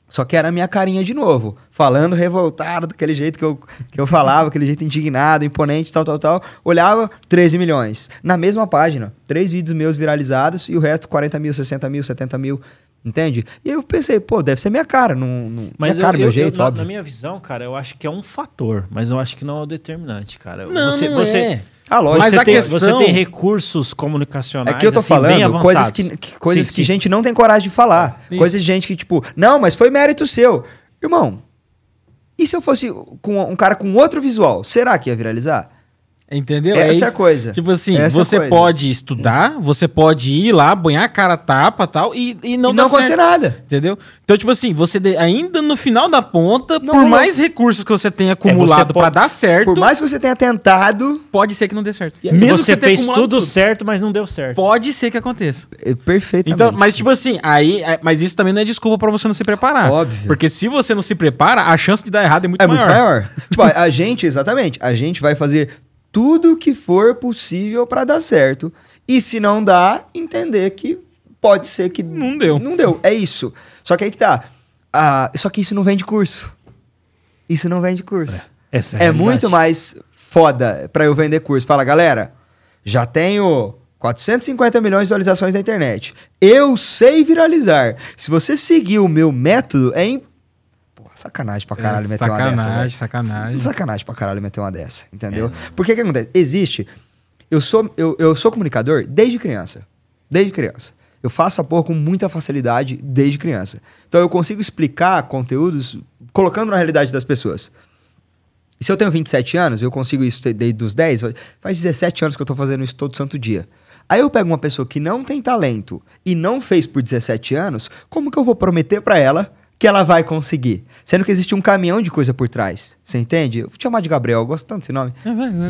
Só que era a minha carinha de novo, falando revoltado, daquele jeito que eu, que eu falava, aquele jeito indignado, imponente, tal, tal, tal. Olhava, 13 milhões. Na mesma página, três vídeos meus viralizados e o resto 40 mil, 60 mil, 70 mil, entende? E eu pensei, pô, deve ser minha cara, não, não Mas minha cara, eu, meu eu- jeito, eu- na, óbvio. na minha visão, cara, eu acho que é um fator, mas eu acho que não é o determinante, cara. Não, você, não você, é. Ah, lógico. Mas você, a tem, questão- você tem recursos comunicacionais É que eu tô assim, falando coisas, que, que- coisas Sim, que sim. gente não tem coragem de falar. Isso. Coisas de gente que, tipo, não, mas foi mérito seu. Irmão, e se eu fosse com um cara com outro visual? Será que ia viralizar? Entendeu? Essa é a isso. coisa. Tipo assim, Essa é a você pode estudar, você pode ir lá, banhar a cara a tapa tal, e, e não e dá não acontecer certo. nada. Entendeu? Então, tipo assim, você de- ainda no final da ponta, Não por rolou. mais recursos que você tenha acumulado pra pode- dar certo, Por mais que você tenha tentado, pode ser que não dê certo. Mesmo que você fez acumulado tudo certo, mas não deu certo. Pode ser que aconteça. é, perfeitamente. Então, mas tipo assim, aí, é- mas isso também não é desculpa pra você não se preparar. Óbvio. Porque se você não se prepara, a chance de dar errado é muito é maior. muito maior. tipo, a, a gente, exatamente, a gente vai fazer tudo que for possível pra dar certo. E se não dá, entender que pode ser que Não deu. Não deu, é isso. Só que aí que tá. Ah, só que isso não vem de curso. Isso não vem de curso. A É realidade. muito mais foda pra eu vender curso. Fala, galera, já tenho 450 milhões de visualizações na internet. Eu sei viralizar. Se você seguir o meu método, é im... Sacanagem pra caralho É, meter uma dessa. sacanagem, velho. sacanagem. Sacanagem pra caralho meter uma dessa, entendeu? É. Porque o que acontece? Existe. Eu sou, eu, eu sou comunicador desde criança. Desde criança. Eu faço a porra com muita facilidade desde criança. Então eu consigo explicar conteúdos colocando na realidade das pessoas. E se eu tenho 27 anos, eu consigo isso desde os 10, faz 17 anos que eu tô fazendo isso todo santo dia. Aí eu pego uma pessoa que não tem talento e não fez por 17 anos, como que eu vou prometer pra ela que ela vai conseguir. Sendo que existe um caminhão de coisa por trás. Você entende? Eu vou te chamar de Gabriel, eu gosto tanto desse nome.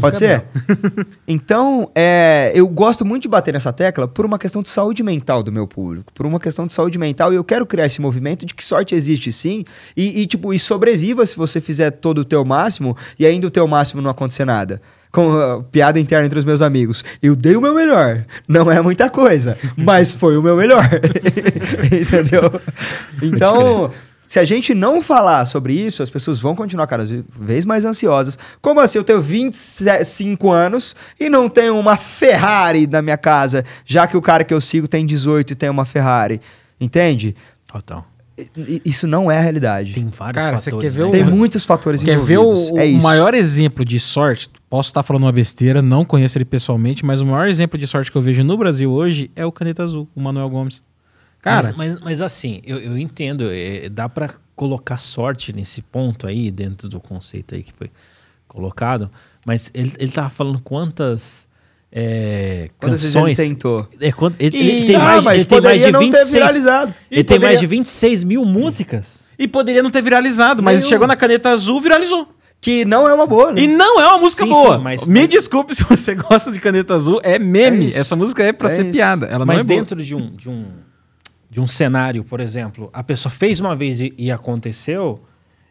Pode ser? então, é, eu gosto muito de bater nessa tecla por uma questão de saúde mental do meu público. Por uma questão de saúde mental. E eu quero criar esse movimento de que sorte existe sim. E, e, tipo, e sobreviva se você fizer todo o teu máximo e ainda o teu máximo não acontecer nada com uh, piada interna entre os meus amigos. Eu dei o meu melhor. Não é muita coisa, mas foi o meu melhor. Entendeu? Então, se a gente não falar sobre isso, as pessoas vão continuar cada vez mais ansiosas. Como assim? Eu tenho 25 anos e não tenho uma Ferrari na minha casa, já que o cara que eu sigo tem 18 e tem uma Ferrari. Entende? Total. Isso não é a realidade. Tem vários Cara, fatores. você quer ver né? o- Tem muitos fatores Quer ver envolvidos. o, é o maior exemplo de sorte? Posso estar falando uma besteira, não conheço ele pessoalmente, mas o maior exemplo de sorte que eu vejo no Brasil hoje é o Caneta Azul, o Manuel Gomes. Cara, mas, mas, mas assim, eu, eu entendo, é, dá pra colocar sorte nesse ponto aí, dentro do conceito aí que foi colocado, mas ele, ele tava falando quantas é, Quantas vezes ele canções... tentou? É, quant- ele, E- ele tem Ah, mais, mas ele tem mais poderia de não ter 26... viralizado. Ele E tem mais poderia- de 26 mil músicas. e poderia não ter viralizado, mas Nenhum. chegou na Caneta Azul, viralizou. Que não é uma boa, né? E não é uma música Sim, boa. sim, mas- Me mas- desculpe se você gosta de Caneta Azul, é meme. É. Essa música é pra É ser isso. piada. Ela Mas não é boa. dentro de um, de, um, de um cenário, por exemplo, a pessoa fez uma vez e, e aconteceu,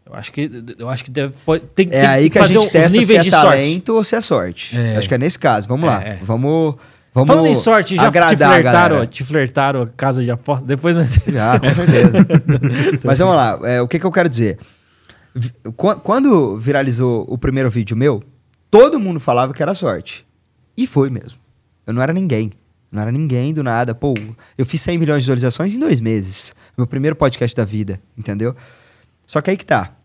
eu acho que, eu acho que deve, pode, tem, É tem aí que a fazer gente os testa se é de sorte. talento ou se é sorte. É. Acho que é nesse caso. Vamos lá. É, é. Vamos, vamos Falando em sorte, já te a flertaram, te flertaram casa de aposta? Depois nós... Já, com certeza. Mas vamos lá. é, o que, que eu quero dizer? Quando viralizou o primeiro vídeo meu, todo mundo falava que era sorte. E foi mesmo. Eu não era ninguém. Não era ninguém do nada. Pô, eu fiz 100 milhões de visualizações em dois meses. Meu primeiro podcast da vida, entendeu? Só que aí que tá.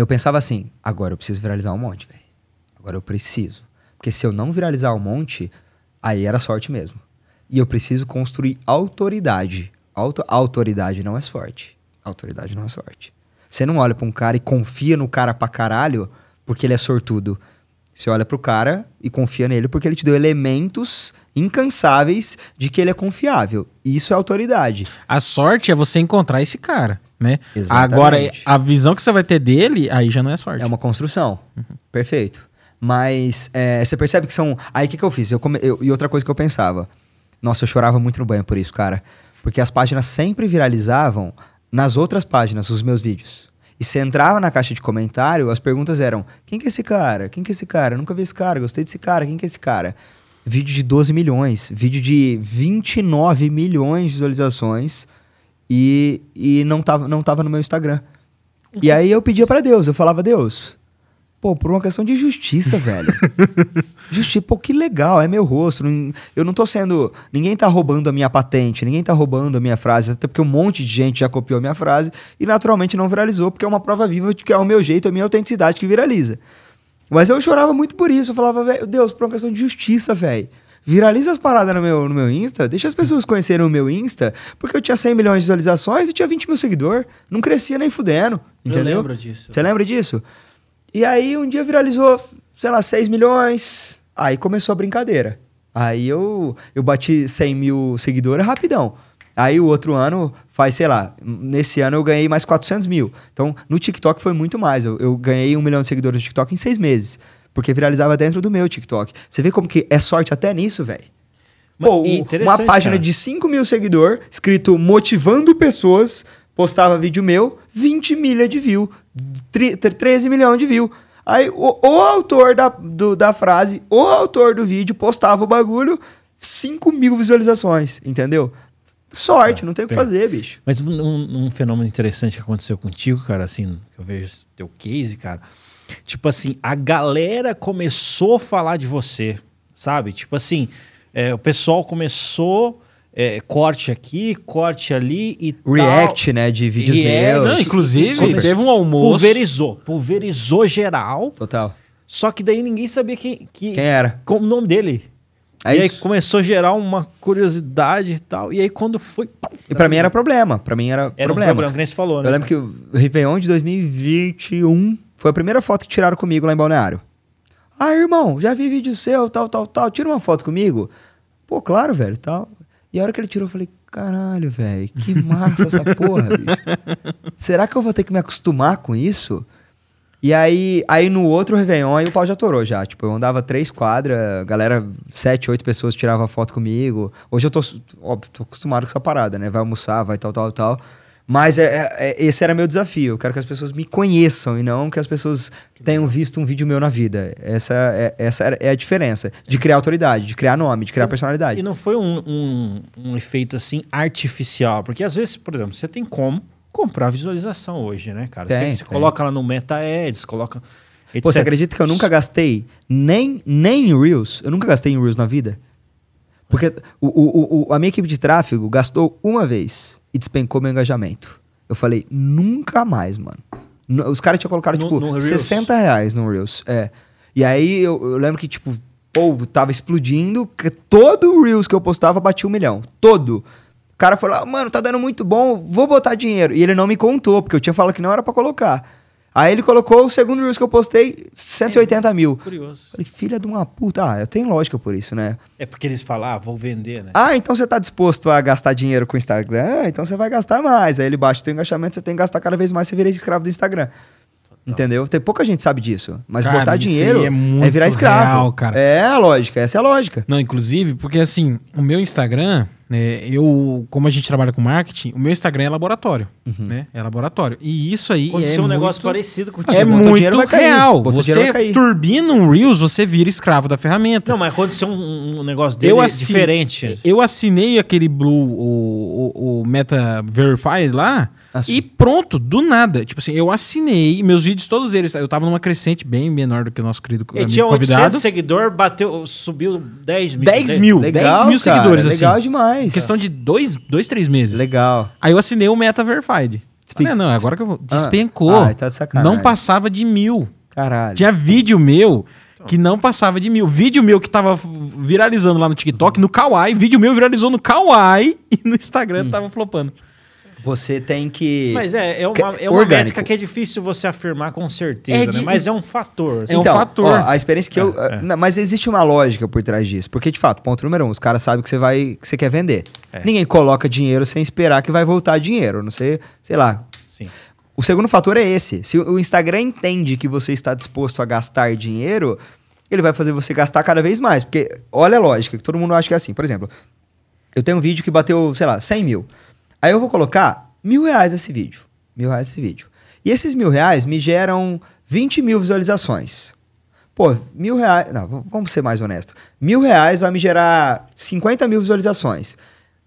Eu pensava assim, agora eu preciso viralizar um monte, velho. Agora eu preciso. Porque se eu não viralizar um monte, aí era sorte mesmo. E eu preciso construir autoridade. Auto autoridade não é sorte. Autoridade não é sorte. Você não olha pra um cara e confia no cara pra caralho porque ele é sortudo. Você olha pro cara e confia nele porque ele te deu elementos incansáveis de que ele é confiável. Isso é autoridade. A sorte é você encontrar esse cara, né? Exatamente. Agora, a visão que você vai ter dele, aí já não é sorte. É uma construção. Perfeito. Mas é, você percebe que são. Aí o que, que eu fiz? Eu come- eu- E outra coisa que eu pensava. Nossa, eu chorava muito no banho por isso, cara. Porque as páginas sempre viralizavam nas outras páginas, os meus vídeos. E você entrava na caixa de comentário, as perguntas eram: quem que é esse cara? Quem que é esse cara? Eu nunca vi esse cara, gostei desse cara, quem que é esse cara? Vídeo de 12 milhões, vídeo de 29 milhões de visualizações e, e não, tava, não tava no meu Instagram. E aí eu pedia pra Deus, eu falava, Deus, pô, por uma questão de justiça, velho. Justiça, pô, que legal, é meu rosto. não- eu não tô sendo. Ninguém tá roubando a minha patente, ninguém tá roubando a minha frase, até porque um monte de gente já copiou a minha frase e naturalmente não viralizou, porque é uma prova viva de que é o meu jeito, a minha autenticidade que viraliza. Mas eu chorava muito por isso. Eu falava, Deus, por uma questão de justiça, velho. Viraliza as paradas no meu, no meu Insta, deixa as pessoas conhecerem o meu Insta, porque eu tinha 100 milhões de visualizações e tinha 20 mil seguidores. Não crescia nem fudendo, entendeu? Eu lembro disso. Você lembra disso? E aí um dia viralizou, sei lá, 6 milhões. Aí começou a brincadeira. Aí eu, eu bati 100 mil seguidores rapidão. Aí o outro ano faz, sei lá, nesse ano eu ganhei mais 400 mil. Então no TikTok foi muito mais. Eu, eu ganhei um milhão de seguidores no TikTok em seis meses. Porque viralizava dentro do meu TikTok. Você vê como que é sorte até nisso, velho? Pô, uma página cara. de 5 mil seguidores, escrito motivando pessoas, postava vídeo meu, 20 milha de view, tri- 13 milhões de view. Aí o, o autor da, do- da frase, o autor do vídeo postava o bagulho, 5 mil visualizações, entendeu? Sorte, não tem o que fazer, bicho. Mas um, um- um fenômeno interessante que aconteceu contigo, cara, assim, que eu vejo teu case, cara. Tipo assim, a galera começou a falar de você, sabe? Tipo assim, é, o pessoal começou, é, corte aqui, corte ali e tal. React, né, de vídeos é, meus. Não, inclusive, Começou- teve um almoço. Pulverizou, pulverizou geral, Total. só que daí ninguém sabia quem, que, Quem era? como o nome dele. É e aí isso. começou a gerar uma curiosidade e tal. E aí quando foi. E pra mim era problema, pra mim era, Era problema. um problema, que nem você falou, né? Eu lembro que o Réveillon de 2021 foi a primeira foto que tiraram comigo lá em Balneário. Ah, irmão, já vi vídeo seu, tal, tal, tal. Tira uma foto comigo. Pô, claro, velho, tal. E a hora que ele tirou, eu falei, caralho, velho, que massa essa porra, bicho. Será que eu vou ter que me acostumar com isso? E aí, aí no outro Réveillon, aí o pau já torou já. Tipo, eu andava três quadras, galera, sete, oito pessoas tirava foto comigo. Hoje eu tô, óbvio, tô acostumado com essa parada, né? Vai almoçar, vai tal, tal, tal. Mas é, é- é- esse era meu desafio. Eu quero que as pessoas me conheçam e não que as pessoas tenham visto um vídeo meu na vida. Essa é, essa é a diferença. De criar autoridade, de criar nome, de criar personalidade. E não foi um, um, um efeito assim artificial, porque às vezes, por exemplo, você tem como comprar visualização hoje, né, cara? Tem, você você tem. coloca lá no Meta Ads, coloca. etc. Pô, você acredita que eu nunca gastei nem, nem em Reels? Eu nunca gastei em Reels na vida? Porque o, o, o- a minha equipe de tráfego gastou uma vez e despencou meu engajamento. Eu falei, nunca mais, mano. Os caras tinham colocado, No- tipo, no Reels? 60 reais no Reels. É. E aí eu, eu lembro que, tipo, pô, tava explodindo. que todo o Reels que eu postava batia um milhão. Todo. O cara falou, ah, mano, tá dando muito bom, vou botar dinheiro. E ele não me contou, porque eu tinha falado que não era pra colocar. Aí ele colocou o segundo Reels que eu postei, 180 mil. Curioso. Falei, filha de uma puta. Ah, eu tenho lógica por isso, né? É porque eles falam, ah, vou vender, né? Ah, então você tá disposto a gastar dinheiro com o Instagram? Ah, então você vai gastar mais. Aí ele baixa o teu engajamento, você tem que gastar cada vez mais, você vira escravo do Instagram. Entendeu? Tem pouca gente sabe disso. Mas Cara, botar dinheiro é muito virar escravo. real, cara. É a lógica, essa é a lógica. Não, inclusive, porque assim, o meu Instagram, né, eu, como a gente trabalha com marketing, o meu Instagram é laboratório, né? É laboratório. E isso aí Aconteceu é um negócio muito, parecido com o é muito real. Você turbina um Reels, você vira escravo da ferramenta. Não, mas aconteceu um, um negócio dele eu assi- diferente. Eu assinei aquele Blue, o, o, o Meta Verify lá, Assu- e pronto, do nada. Tipo assim, eu assinei, meus vídeos, todos eles, eu tava numa crescente bem menor do que o nosso querido Ele amigo tinha 800 convidado. seguidores, bateu, subiu 10 mil. 10 mil, Legal, 10 mil cara, seguidores, legal assim. demais. Questão de dois, dois, três meses. Legal. Aí eu assinei o Meta Verified. Despe- ah, não, agora que eu vou. Ah, Despencou. ai, tá de sacanagem. não passava de mil. Caralho. Tinha vídeo meu que não passava de mil. Vídeo meu que tava viralizando lá no TikTok, no Kawaii. Vídeo meu viralizou no Kawaii e no Instagram Hum. tava flopando. Você tem que. Mas é, é uma, é uma orgânico. métrica que é difícil você afirmar com certeza, É né? de- Mas é um fator. É um fator. ó, a experiência que eu. É, é. não, Mas existe uma lógica por trás disso. Porque, de fato, ponto número um, os caras sabem que você vai. que você quer vender. É. Ninguém coloca dinheiro sem esperar que vai voltar dinheiro. Não sei, sei lá. Sim. O segundo fator é esse. Se o Instagram entende que você está disposto a gastar dinheiro, ele vai fazer você gastar cada vez mais. Porque, olha a lógica, que todo mundo acha que é assim. Por exemplo, eu tenho um vídeo que bateu, sei lá, 100 mil. Aí eu vou colocar mil reais nesse vídeo. Mil reais nesse vídeo. E esses mil reais me geram 20 mil visualizações. Pô, mil reais. Não, vamos ser mais honesto. Mil reais vai me gerar 50 mil visualizações.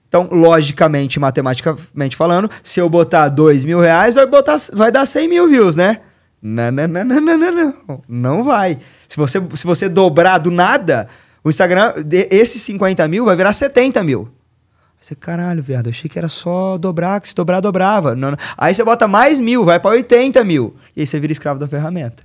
Então, logicamente, matematicamente falando, se eu botar dois mil reais, vai, botar, vai dar 100 mil views, né? Não, não, não, não, não, não, não. Não vai. Se você, se você dobrar do nada, o Instagram, esses 50 mil vai virar 70 mil. Você, caralho, viado, eu achei que era só dobrar, que se dobrar, dobrava. Não, não. Aí você bota mais mil, vai pra 80 mil. E aí você vira escravo da ferramenta.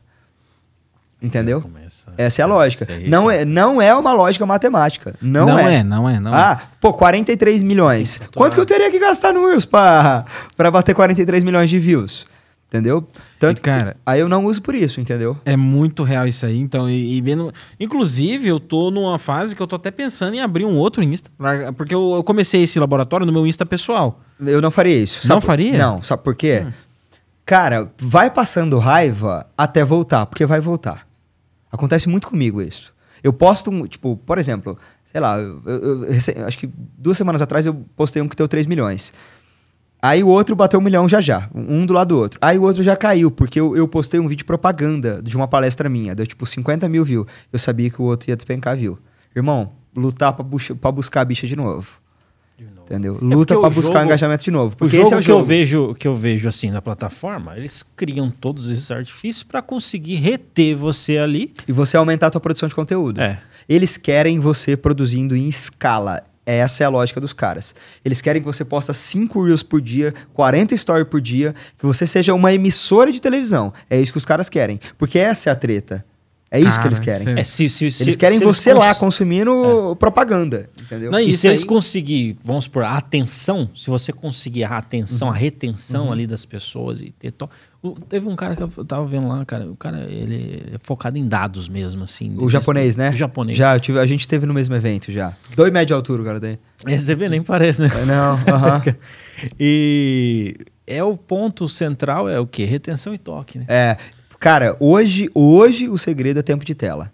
Entendeu? Essa é a lógica. Aí, Não é, não é uma lógica matemática. Não, Não é. é, não é, não é. ah, pô, 43 milhões. Quanto que eu teria que gastar no Reels pra, pra bater 43 milhões de views? Entendeu? Tanto E, cara- que, aí eu não uso por isso, entendeu? É muito real isso aí, então, e, e vendo... Inclusive, eu tô numa fase que eu tô até pensando em abrir um outro Insta, porque eu, eu comecei esse laboratório no meu Insta pessoal. Eu não faria isso. Não por- faria? Hum. Não, sabe por quê? Cara, vai passando raiva até voltar, porque vai voltar. Acontece muito comigo isso. Eu posto, um, tipo, por exemplo, sei lá, eu, eu- eu acho que duas semanas atrás eu postei um que deu 3 milhões. Aí o outro bateu um milhão já já, um do lado do outro. Aí o outro já caiu, porque eu, eu postei um vídeo propaganda de uma palestra minha, deu tipo 50 mil views. Eu sabia que o outro ia despencar view. Irmão, lutar pra, bucha- pra buscar a bicha de novo. De novo. Entendeu? porque Luta o pra buscar o jogo- engajamento de novo. O Porque jogo, esse é o que eu jogo. vejo que eu vejo assim na plataforma, eles criam todos esses artifícios para conseguir reter você ali. E você aumentar a tua produção de conteúdo. É. Eles querem você produzindo em escala. Essa é a lógica dos caras. Eles querem que você posta 5 Reels por dia, 40 stories por dia, que você seja uma emissora de televisão. É isso que os caras querem. Porque essa é a treta. É isso Cara, que eles querem. É, se, se, se- Eles querem se você lá cons- consumindo propaganda, entendeu? Não, E Isso se eles aí- conseguir, vamos supor, a atenção, se você conseguir a atenção, a retenção Uhum. ali das pessoas e ter to... o- Teve um cara que eu tava vendo lá, cara, o cara, ele é focado em dados mesmo, assim. O japonês, né? O japonês. Já, eu tive- a gente teve no mesmo evento já. Dois metros de altura o cara tem. É, Você vê, nem parece, né? Não, aham. E é o ponto central, é o quê? Retenção e toque, né? É, cara, hoje, hoje o segredo é tempo de tela.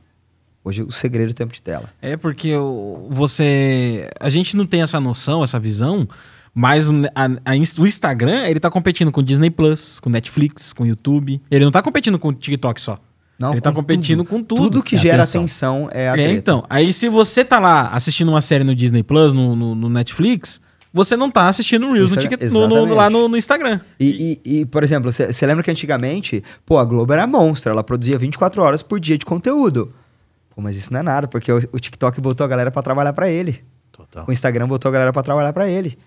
Hoje o segredo é tempo de tela. É porque o- você. A gente não tem essa noção, essa visão, mas o- a- a o Instagram, ele tá competindo com Disney Plus, com Netflix, com YouTube. Ele não tá competindo com o TikTok só. Não, ele tá com competindo com tudo. Tudo que É gera atenção. atenção, é a É, então. Aí se você tá lá assistindo uma série no Disney Plus, no, no- no Netflix, você não tá assistindo Reels no Instagram- TikTok, no- no- lá no, no Instagram. E, e- e, por exemplo, você lembra que antigamente, pô, a Globo era monstra, ela produzia 24 horas por dia de conteúdo. Pô, mas isso não é nada, porque o, o TikTok botou a galera pra trabalhar pra ele. Total. O Instagram botou a galera pra trabalhar pra ele.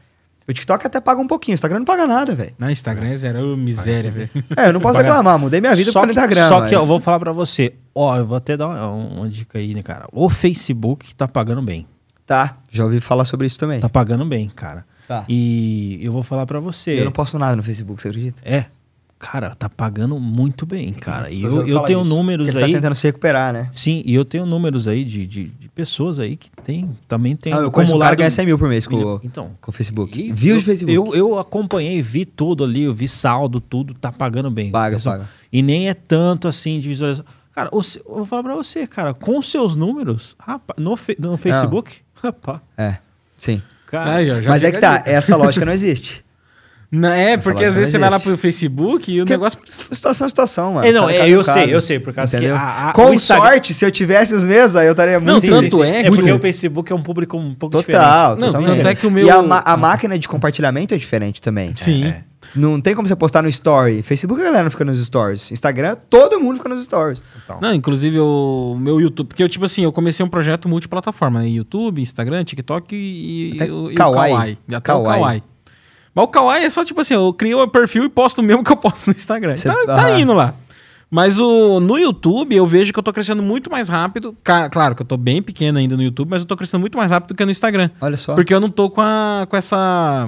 O TikTok até paga um pouquinho, o Instagram não paga nada, velho. Na Instagram é zero. Miséria, velho. É, eu não posso Paga- reclamar, mudei minha vida só por que, 40 gramas. só que eu vou falar pra você, ó, eu vou até dar uma, uma dica aí, né, cara? O Facebook tá pagando bem. Tá, já ouvi falar sobre isso também. Tá pagando bem, cara. Tá. E eu vou falar pra você. Eu não posto nada no Facebook, você acredita? É. Cara, tá pagando muito bem, cara. E eu, eu tenho disso. números Ele aí. tá tentando se recuperar, né? Sim, e eu tenho números aí de, de, de pessoas aí que tem, também tem Não, eu conheço um cara que ganha 100 mil por mês com, Então, com o Facebook. e eu, de Facebook. Eu, eu acompanhei, vi tudo ali, eu vi saldo, tudo, tá pagando bem. Paga, Pessoal, paga. E nem é tanto assim de visualização. Cara, o se- eu vou falar pra você, cara, com os seus números, rapaz, no, no Facebook, rapaz, É, sim. cara, Aí, Mas é que tá, essa lógica não existe. Não, é, Essa porque às vezes não você vai lá pro Facebook e o Porque negócio. Situação é situação, mano. É, não, Cada é, eu caso. sei, eu sei, por causa que Entendeu? a- a- Com Instagram- sorte, se eu tivesse os mesmos, aí eu estaria Não, muito... Sim, tanto sim, sim. é É que- porque o Facebook é um público um pouco diferente. Total, Não, totalmente. tanto é que o meu- E a, a máquina de compartilhamento é diferente também. Sim. é. Não tem como você postar no story. Facebook a galera não fica nos stories. Instagram, todo mundo fica nos stories. Total. Não, inclusive o meu YouTube. Porque eu, tipo assim, eu comecei um projeto multiplataforma, né? YouTube, Instagram, TikTok e, e o- e Kawaii. o Kawaii. Até o Kawaii. Mas o Kawaii é só, tipo assim, eu crio o perfil e posto o mesmo que eu posto no Instagram. Cê- tá, tá aham. indo lá. Mas o, no YouTube eu vejo que eu tô crescendo muito mais rápido. Ca- Claro que eu tô bem pequeno ainda no YouTube, mas eu tô crescendo muito mais rápido do que no Instagram. Olha só. Porque eu não tô com, a, com essa.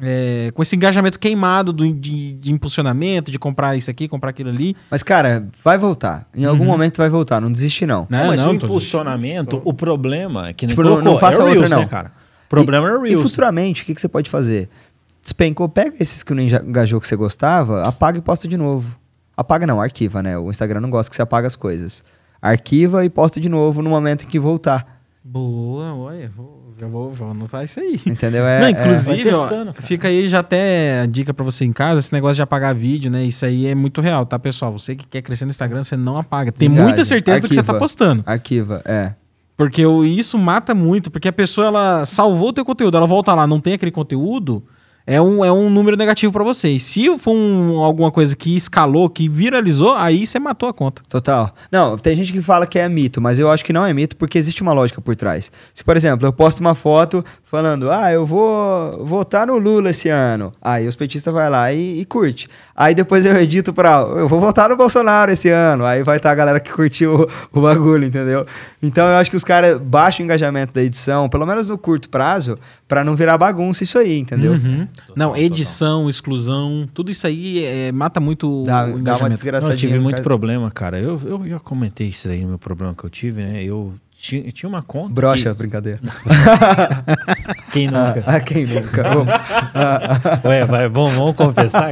é, com esse engajamento queimado do- de, de impulsionamento, de comprar isso aqui, comprar aquilo ali. Mas, cara, vai voltar. Em algum momento vai voltar. Não desiste, não. Né? mas Não, o tô- impulsionamento, o problema é que Tipo, não- colocou, não faça é o outra, Reels, não. né, cara? O problema e, é o E Reels. futuramente, o que, que você pode fazer? Despencou, pega esses que não engajou que você gostava, apaga e posta de novo. Apaga não, arquiva, né? O Instagram não gosta que você apaga as coisas. Arquiva e posta de novo no momento em que voltar. Boa, olha, vou, já vou, vou anotar isso aí. Entendeu? É, não, é- inclusive, Vai ó, testando, fica aí já até a dica pra você em casa, esse negócio de apagar vídeo, né? Isso aí é muito real, tá, pessoal? Você que quer crescer no Instagram, você não apaga. Tem muita certeza do que você tá arquiva. postando. Arquiva, é. Porque isso mata muito, porque a pessoa, ela salvou o teu conteúdo, ela volta lá, não tem aquele conteúdo, é um, é um número negativo pra você. E se for um- alguma coisa que escalou, que viralizou, aí você matou a conta. Total. Não, tem gente que fala que é mito, mas eu acho que não é mito porque existe uma lógica por trás. Se, por exemplo, eu posto uma foto falando, ah, eu vou votar no Lula esse ano. Aí os petistas vai lá e, e curte. Aí depois eu edito pra, eu vou votar no Bolsonaro esse ano. Aí vai estar a galera que curtiu o, o bagulho, entendeu? Então eu acho que os caras baixam o engajamento da edição, pelo menos no curto prazo, pra não virar bagunça isso aí, entendeu? Uhum. Total, não, total. edição, exclusão, tudo isso aí é, mata muito Dá, o dá uma. Não, eu tive muito cara. problema, cara. Eu, eu já comentei isso aí no meu problema que eu tive, né? Eu tinha, tinha uma conta. Brocha, brincadeira. Que, quem nunca? ah, quem nunca? Ah, Ué, vai, vamos, vamos confessar.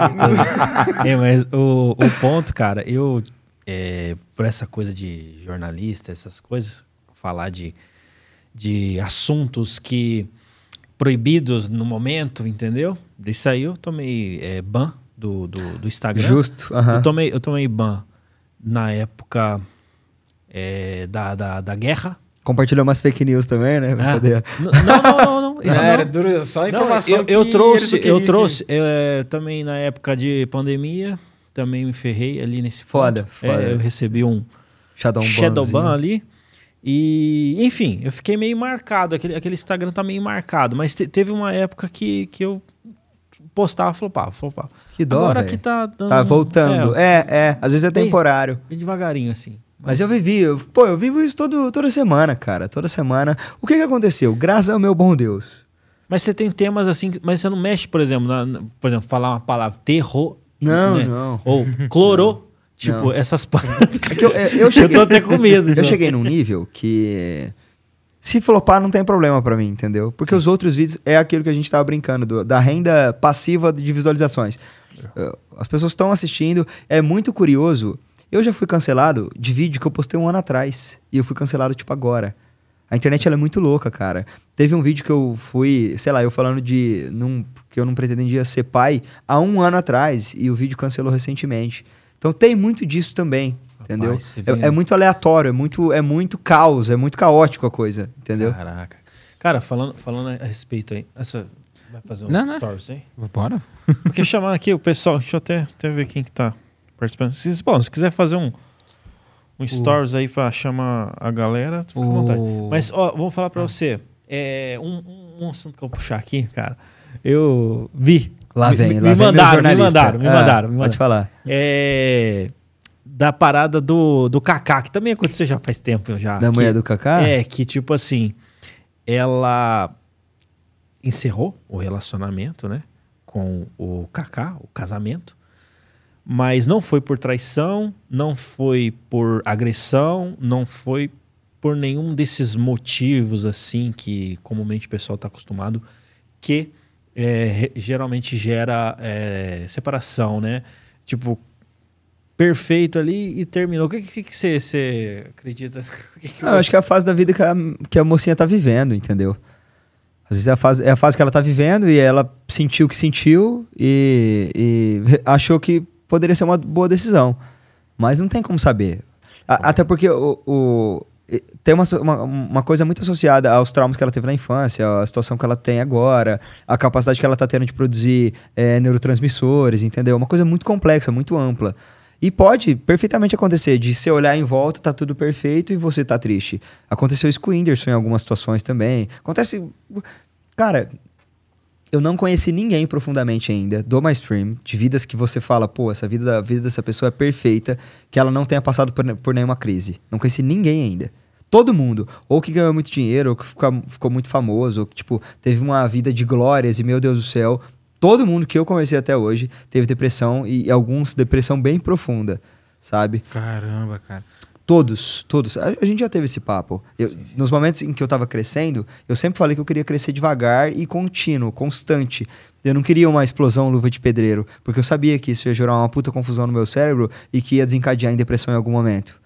é, mas o, o ponto, cara, eu, é, por essa coisa de jornalista, essas coisas, falar de, de assuntos que proibidos no momento, entendeu? Disso aí eu tomei é, ban do, do, do Instagram. justo. aham. Eu, tomei, eu tomei ban na época é, da, da, da guerra. Compartilhou umas fake news também, né? Ah, não, não, não, não. Isso Era não. duro, só Não, informação eu, que eu eles trouxe, não eu trouxe é, também na época de pandemia, também me ferrei ali nesse ponto. Foda, É, foda. eu recebi um Shadow shadow banzinho. ban ali. E, enfim, eu fiquei meio marcado. Aquele, aquele Instagram tá meio marcado. Mas te- teve uma época que, que eu postava, flopava, flopava. Que dó, Agora velho. que tá dando. Tá voltando. É, É, é. Às vezes é temporário. bem devagarinho, assim. Mas eu vivi, eu- pô, eu vivo isso todo, toda semana, cara. Toda semana. O que que aconteceu? Graças ao meu bom Deus. Mas você tem temas assim, mas você não mexe, por exemplo, na, na- por exemplo, falar uma palavra terror. Não, né? não. Ou cloro. Tipo, Não. essas palavras. É que eu, eu, eu Eu cheguei, tô até com medo. eu já. cheguei num nível que. Se flopar, não tem problema pra mim, entendeu? Porque os outros vídeos é aquilo que a gente tava brincando, do- da renda passiva de visualizações. Uh, As pessoas estão assistindo, é muito curioso. Eu já fui cancelado de vídeo que eu postei um ano atrás. E eu fui cancelado, tipo, agora. A internet ela é muito louca, cara. Teve um vídeo que eu fui, sei lá, eu falando de num, que eu não pretendia ser pai há um ano atrás. E o vídeo cancelou recentemente. Então tem muito disso também. Entendeu? Rapaz, É, é muito aleatório, é muito, é muito caos, é muito caótico a coisa, entendeu? Caraca. Cara, falando, falando a respeito aí. Essa, vai fazer um Não, não. stories aí? Bora? Porque chamar aqui o pessoal, deixa eu até, até ver quem que tá participando. Se, bom, se quiser fazer um, um stories aí pra chamar a galera, fica à O- vontade. Mas, ó, vou falar pra você. É, um, um- um assunto que eu vou puxar aqui, cara. Eu vi. Lá vem, me, lá me vem mandaram, me mandaram, me Ah, mandaram, me Pode mandaram. falar. É, da parada do, do Kaká, que também aconteceu já faz tempo já. Da que- mulher do Kaká? É, que tipo assim, ela encerrou o relacionamento, né? Com o Kaká, o casamento. Mas não foi por traição, não foi por agressão, não foi por nenhum desses motivos assim que comumente o pessoal está acostumado, que é, geralmente gera é, separação, né? Tipo, perfeito ali e terminou. O que, que, que você, você acredita? Que que Ah, eu acho que é a fase da vida que a, que a mocinha tá vivendo, entendeu? Às vezes é a, fase, é a fase que ela tá vivendo e ela sentiu o que sentiu e, e achou que poderia ser uma boa decisão. Mas não tem como saber. A- até porque o, o- tem uma, uma, uma coisa muito associada aos traumas que ela teve na infância, a situação que ela tem agora, a capacidade que ela tá tendo de produzir eh, neurotransmissores, entendeu? Uma coisa muito complexa, muito ampla. E pode perfeitamente acontecer de você olhar em volta, tá tudo perfeito e você tá triste. Aconteceu isso com o Whindersson em algumas situações também. Acontece. Cara, eu não conheci ninguém profundamente ainda do My Stream, de vidas que você fala, pô, essa vida, a vida dessa pessoa é perfeita, que ela não tenha passado por, por nenhuma crise. Não conheci ninguém ainda. Todo mundo, ou que ganhou muito dinheiro, ou que fica- ficou muito famoso, ou que, tipo, teve uma vida de glórias e, meu Deus do céu, todo mundo que eu conheci até hoje teve depressão e alguns depressão bem profunda, sabe? Caramba, cara. Todos, todos. A, a gente já teve esse papo. Eu- Nos momentos em que eu tava crescendo, eu sempre falei que eu queria crescer devagar e contínuo, constante. Eu não queria uma explosão luva de pedreiro, porque eu sabia que isso ia gerar uma puta confusão no meu cérebro e que ia desencadear em depressão em algum momento.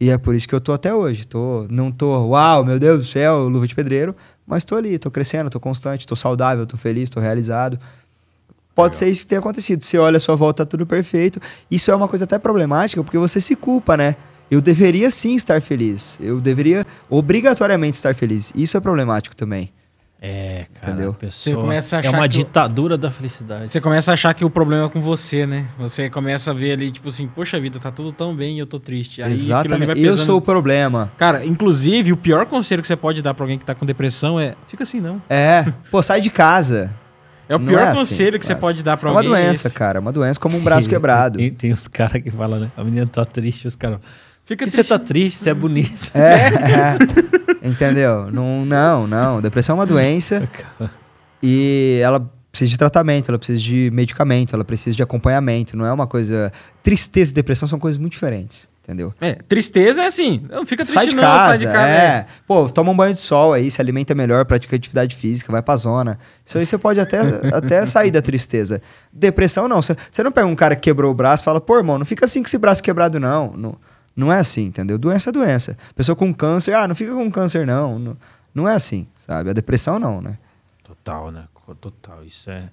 E é por isso que eu tô até hoje. Tô, não tô, uau, meu Deus do céu, luva de pedreiro, mas tô ali, tô crescendo, tô constante, tô saudável, tô feliz, tô realizado. Pode ser isso que tenha acontecido. Você olha a sua volta, tá tudo perfeito. Isso é uma coisa até problemática, porque você se culpa, né? Eu deveria sim estar feliz. Eu deveria obrigatoriamente estar feliz. Isso é problemático também. É, cara, Entendeu? pessoa Você começa a é achar uma que o- ditadura da felicidade. Você começa a achar que o problema é com você, né? Você começa a ver ali, tipo assim, poxa vida, tá tudo tão bem e eu tô triste. Aí Exatamente. vai Eu sou o problema. Cara, inclusive, o pior conselho que você pode dar pra alguém que tá com depressão é: fica assim, não. É. Pô, sai de casa. É o Não pior é assim, conselho que você mas pode dar pra É uma alguém. doença, esse. cara. Uma doença como um braço quebrado. Tem, tem os caras que falam, né? A menina tá triste, os caras. Fica que você tá triste? Você é bonito. É, é. Entendeu? Não, não, não. Depressão é uma doença e ela precisa de tratamento, ela precisa de medicamento, ela precisa de acompanhamento. Não é uma coisa. Tristeza e depressão são coisas muito diferentes, entendeu? É, tristeza é assim. Não fica triste, Sai de não, casa, sai de casa. é. Pô, toma um banho de sol aí, se alimenta melhor, pratica atividade física, vai pra zona. Isso aí você pode até, até sair da tristeza. Depressão não. Você você não pega um cara que quebrou o braço e fala, pô, irmão, não fica assim com esse braço quebrado, não. Não, não é assim, entendeu? Doença é doença. Pessoa com câncer, ah, não fica com câncer, não. Não, não é assim, sabe? A depressão não, né? Total, né? Total. Isso é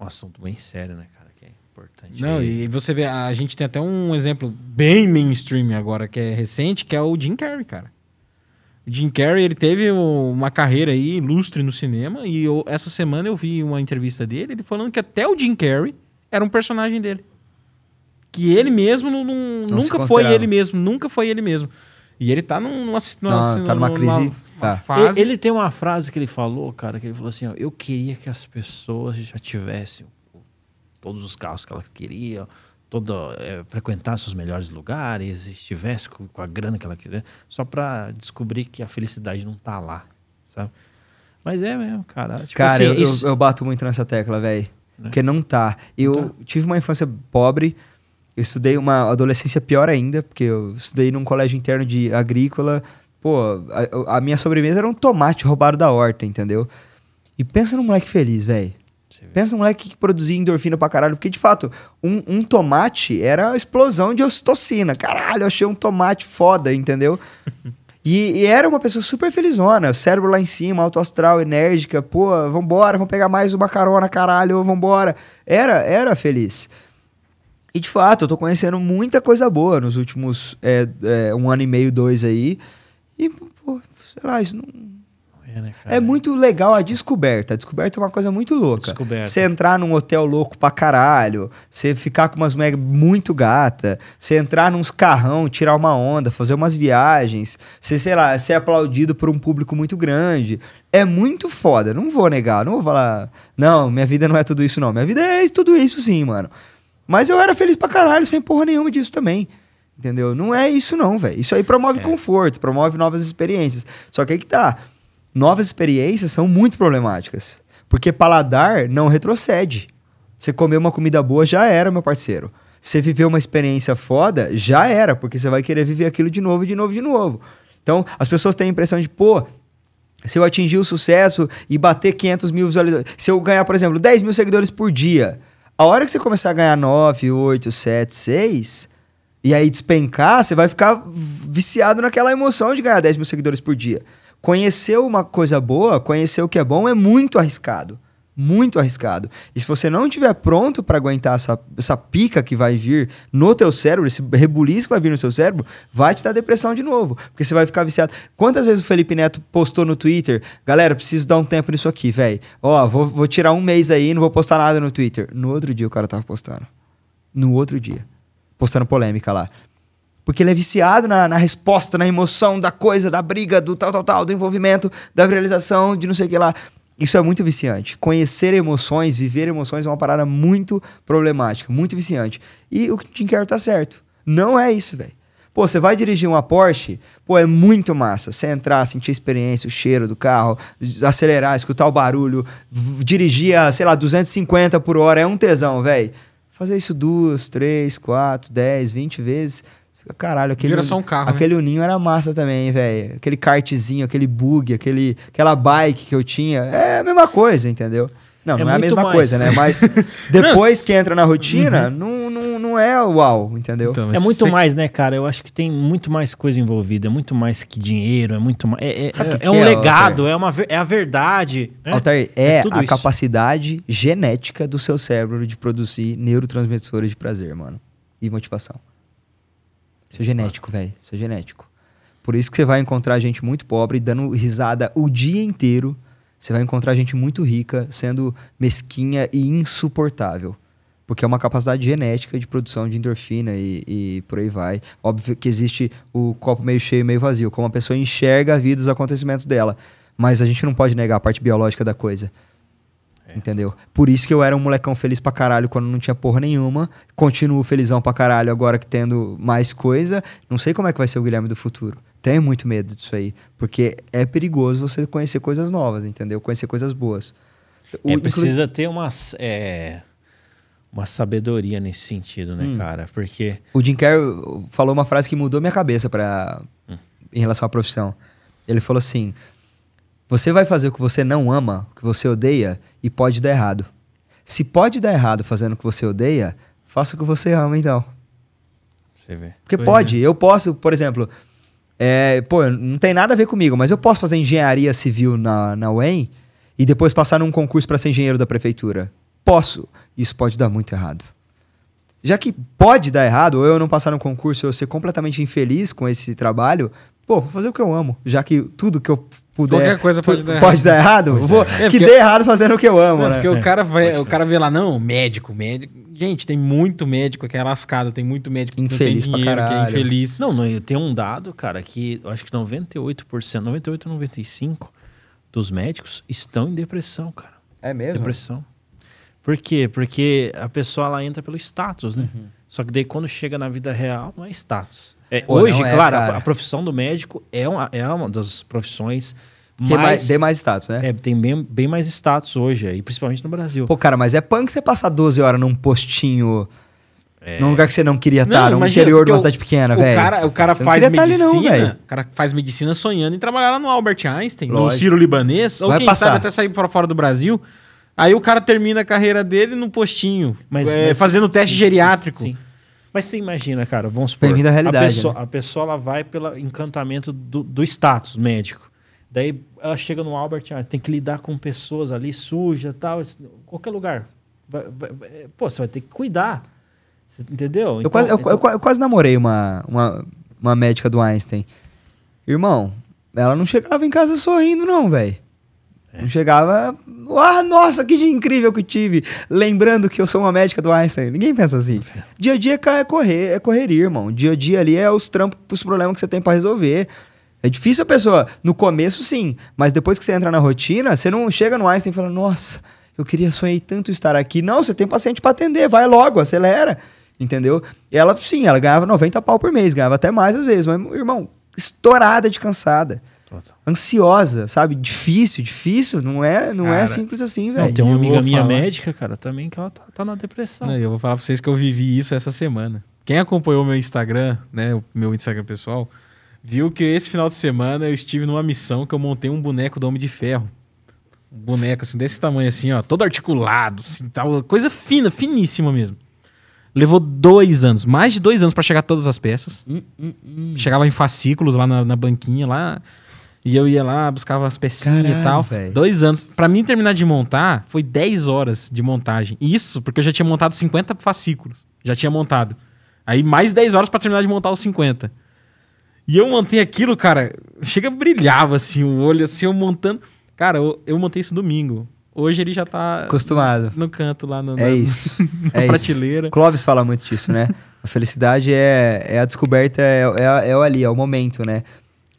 um assunto bem sério, né, cara? Que é importante. Não, aí. e você vê, a gente tem até um exemplo bem mainstream agora, que é recente, que é o Jim Carrey, cara. O Jim Carrey, ele teve uma carreira aí ilustre no cinema, e eu- essa semana eu vi uma entrevista dele, ele falando que até o Jim Carrey era um personagem dele. Que ele mesmo não, não- Não nunca foi ele mesmo, nunca foi ele mesmo. E ele tá num, numa, numa, Tá- tá numa crise, tá. fase. Ele tem uma frase que ele falou, cara, que ele falou assim: ó, eu queria que as pessoas já tivessem todos os carros que elas queriam, todo, é, frequentasse os melhores lugares, estivesse com, com a grana que ela quiser, só pra descobrir que a felicidade não tá lá, sabe? Mas é mesmo, cara. Tipo Cara, assim, eu, eu- isso- eu bato muito nessa tecla, velho. Né? Porque não tá. Eu tive uma infância pobre, eu estudei uma adolescência pior ainda, porque eu estudei num colégio interno de agrícola. Pô, a, a minha sobremesa era um tomate roubado da horta, entendeu? E pensa num moleque feliz, velho. Pensa num moleque que produzia endorfina pra caralho. Porque, de fato, um, um tomate era a explosão de ocitocina. Caralho, eu achei um tomate foda, entendeu? E, e era uma pessoa super felizona, cérebro lá em cima, alto astral, enérgica, pô, vambora, vamos pegar mais uma carona, caralho, vambora. Era, era feliz. E de fato, eu tô conhecendo muita coisa boa nos últimos é, é, um ano e meio, dois aí. E, pô, sei lá, isso não, É, né, é muito legal a descoberta. A descoberta é uma coisa muito louca. Descoberta. Você entrar num hotel louco pra caralho, você ficar com umas mega muito gata, você entrar nos carrão, tirar uma onda, fazer umas viagens, você, sei lá, ser aplaudido por um público muito grande. É muito foda, não vou negar, não vou falar, não, minha vida não é tudo isso não. Minha vida é tudo isso sim, mano. Mas eu era feliz pra caralho, sem porra nenhuma disso também. Entendeu? Não é isso não, velho. Isso aí promove conforto, promove novas experiências. Só que aí que tá. Novas experiências são muito problemáticas. Porque paladar não retrocede. Você comer uma comida boa já era, meu parceiro. Você viveu uma experiência foda, já era, porque você vai querer viver aquilo de novo, de novo, de novo. Então, as pessoas têm a impressão de, pô, se eu atingir o sucesso e bater 500 mil visualizações, se eu ganhar, por exemplo, 10 mil seguidores por dia, a hora que você começar a ganhar 9, 8, 7, 6, e aí despencar, você vai ficar viciado naquela emoção de ganhar 10 mil seguidores por dia. Conhecer uma coisa boa, conhecer o que é bom é muito arriscado. Muito arriscado. E se você não estiver pronto para aguentar essa, essa pica que vai vir no teu cérebro, esse rebuliço que vai vir no seu cérebro, vai te dar depressão de novo. Porque você vai ficar viciado. Quantas vezes o Felipe Neto postou no Twitter? Galera, preciso dar um tempo nisso aqui, velho. Ó, vou, vou tirar um mês aí, não vou postar nada no Twitter. No outro dia o cara tava postando. No outro dia. Postando polêmica lá. Porque ele é viciado na, na resposta, na emoção da coisa, da briga, do tal, tal, tal, do envolvimento, da viralização, de não sei o que lá. Isso é muito viciante. Conhecer emoções, viver emoções é uma parada muito problemática, muito viciante. E o Jim Carrey tá certo. Não é isso, velho. Pô, você vai dirigir uma Porsche, pô, é muito massa. Você entrar, sentir a experiência, o cheiro do carro, acelerar, escutar o barulho, dirigir a, sei lá, 250 por hora, é um tesão, velho. Fazer isso duas, três, quatro, dez, vinte vezes. Caralho, aquele, Vira só um carro, né? aquele uninho era massa também, velho. Aquele kartzinho, aquele bug, aquele, aquela bike que eu tinha. É a mesma coisa, entendeu? Não, É não é a mesma mais. coisa, né? Mas depois Não, que entra na rotina, não, não, não é uau, entendeu? Então, É muito você- mais, né, cara? Eu acho que tem muito mais coisa envolvida, é muito mais que dinheiro, é muito mais. É, é- é- que é que um é, legado, é, uma, é a verdade. Né? Altair, é, tudo a isso. capacidade genética do seu cérebro de produzir neurotransmissores de prazer, mano. E motivação. Isso é genético, velho. Isso é genético. Por isso que você vai encontrar gente muito pobre dando risada o dia inteiro. Você vai encontrar gente muito rica sendo mesquinha e insuportável. Porque é uma capacidade genética de produção de endorfina e, e por aí vai. Óbvio que existe o copo meio cheio, meio vazio, como a pessoa enxerga a vida, os acontecimentos dela. Mas a gente não pode negar a parte biológica da coisa. Entendeu? Por isso que eu era um molecão feliz pra caralho quando não tinha porra nenhuma. Continuo felizão pra caralho agora que tendo mais coisa. Não sei como é que vai ser o Guilherme do futuro. Tenho muito medo disso aí. Porque é perigoso você conhecer coisas novas, entendeu? Conhecer coisas boas. O- É, precisa ter uma, é, uma sabedoria nesse sentido, né, Hum. cara? Porque. O Jim Carrey falou uma frase que mudou minha cabeça pra, em relação à profissão. Ele falou assim: Você vai fazer o que você não ama, o que você odeia, e pode dar errado. Se pode dar errado fazendo o que você odeia, faça o que você ama, então. Você vê. Porque Pois pode. Eu posso, por exemplo, é, pô, não tem nada a ver comigo, mas eu posso fazer engenharia civil na, na UEM e depois passar num concurso para ser engenheiro da prefeitura. Posso. Isso pode dar muito errado. Já que pode dar errado, ou eu não passar no concurso, ou eu ser completamente infeliz com esse trabalho, pô, vou fazer o que eu amo. Já que tudo que eu puder. Qualquer coisa tu- pode dar Pode dar errado? Vou, É, que porque- dê errado fazendo o que eu amo, Não, né? porque o cara, vai, o cara vê lá, não, médico, médico. Gente, tem muito médico que é lascado, tem muito médico que Infeliz pra não tem dinheiro, que é caralho. infeliz. Não, não, tem um dado, cara, que eu acho que 98%, 98 ou 95% dos médicos estão em depressão, cara. É mesmo? Depressão. Por quê? Porque a pessoa ela entra pelo status, né? Uhum. Só que daí quando chega na vida real, não é status. É, Pô, hoje, não é, claro, a, cara. a profissão do médico é uma, é uma das profissões Que mais, mais... dê mais status, né? é, tem bem, bem mais status hoje, aí, principalmente no Brasil. Pô, cara, mas é punk você passar 12 horas num postinho. Num lugar que você não queria estar, no imagina, interior de uma cidade pequena, o velho. Cara, o cara Você não faz tá não, medicina. velho. o cara faz medicina sonhando em trabalhar lá no Albert Einstein, no Lógico. Ciro Libanês, ou Vai quem passar. sabe até sair para fora do Brasil. Aí o cara termina a carreira dele num postinho, Mas- é, mas- fazendo teste sim, geriátrico. Sim. Mas você imagina, cara, vamos supor. Bem-vindo à realidade, A pessoa, né? a pessoa ela vai pelo encantamento do, do status médico. Daí ela chega no Albert, ah, tem que lidar com pessoas ali suja tal, qualquer lugar. Vai- vai- vai- pô, você vai ter que cuidar. Você entendeu? Eu, quase, eu, então- eu eu quase namorei uma, uma, uma médica do Einstein. Irmão, ela não chegava em casa sorrindo, não, velho. Não chegava. Ah, nossa, que dia incrível que tive. Lembrando que eu sou uma médica do Einstein. Ninguém pensa assim. Dia a dia é correr, é correria, irmão. Dia a dia ali é os trampos, os problemas que você tem pra resolver. É difícil a pessoa. No começo, sim. Mas depois que você entra na rotina, você não chega no Einstein e fala, nossa, eu queria sonhei tanto estar aqui. Não, você tem paciente pra atender, vai logo, acelera. Entendeu? E ela, sim, ela ganhava 90 pau por mês, ganhava até mais às vezes. Mas, irmão, estourada de cansada. Total. Ansiosa, sabe? Difícil, difícil. Não é, não é Cara, simples assim, velho. tem uma amiga minha falar- médica, cara, também, que ela tá, tá na depressão. Não, eu vou falar pra vocês que eu vivi isso essa semana. Quem acompanhou meu Instagram, né, o meu Instagram pessoal, viu que esse final de semana eu estive numa missão que eu montei um boneco do Homem de Ferro. Um boneco assim desse tamanho assim, ó, todo articulado, assim, tal, coisa fina, finíssima mesmo. Levou dois anos, mais de dois anos pra chegar todas as peças. Chegava em fascículos lá na, na banquinha lá. E eu ia lá, buscava as pecinhas e Caralho, tal. velho. Dois anos. Pra mim terminar de montar, foi 10 horas de montagem. Isso porque eu já tinha montado 50 fascículos. Já tinha montado. Aí mais 10 horas pra terminar de montar os 50. E eu montei aquilo, cara. Chega, brilhava assim o olho, assim, eu montando. Cara, eu, eu montei isso domingo. Hoje ele já tá Acostumado. no canto lá no, É na, isso. na É isso. prateleira. Clóvis fala muito disso, né? A felicidade é, é a descoberta, é, é, é o ali, é o momento, né?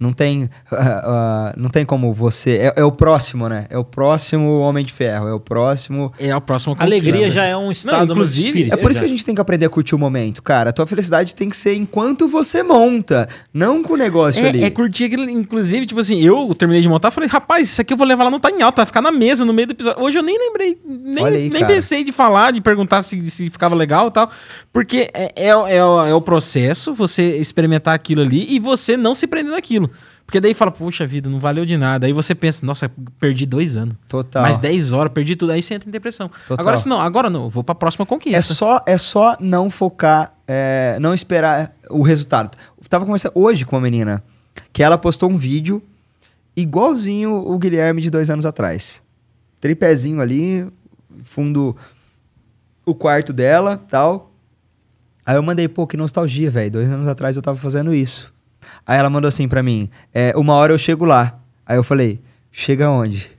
Não tem, ah, ah, não tem como você. É, é o próximo, né? É o próximo Homem de Ferro, é o próximo. É a próxima Alegria conquista. já é um estado no inclusive, espírito. É por isso que a gente tem que aprender a curtir o momento, cara. A tua felicidade tem que ser enquanto você monta, não com o negócio ali. É, é curtir aquilo, inclusive, tipo assim, eu terminei de montar, falei, rapaz, isso aqui eu vou levar lá no Tá em Alta, vai ficar na mesa, no meio do episódio. Hoje eu nem lembrei, nem, aí, nem pensei de falar, de perguntar se, se ficava legal e tal, porque é, é, o- é, o- é o processo, você experimentar aquilo ali e você não se prender naquilo. Porque daí fala, puxa vida, não valeu de nada. Aí você pensa, nossa, perdi dois anos. Total. Mais 10 horas, perdi tudo. Aí você entra em depressão. Total. Agora, se não, agora não, vou pra próxima conquista. É só, é só não focar, é, não esperar o resultado. Eu tava conversando hoje com uma menina que ela postou um vídeo igualzinho o Guilherme de dois anos atrás. Tripézinho ali, fundo o quarto dela, tal. Aí eu mandei, pô, que nostalgia, velho. Dois anos atrás eu tava fazendo isso. Aí ela mandou assim pra mim, é, uma hora eu chego lá. Aí eu falei, chega onde?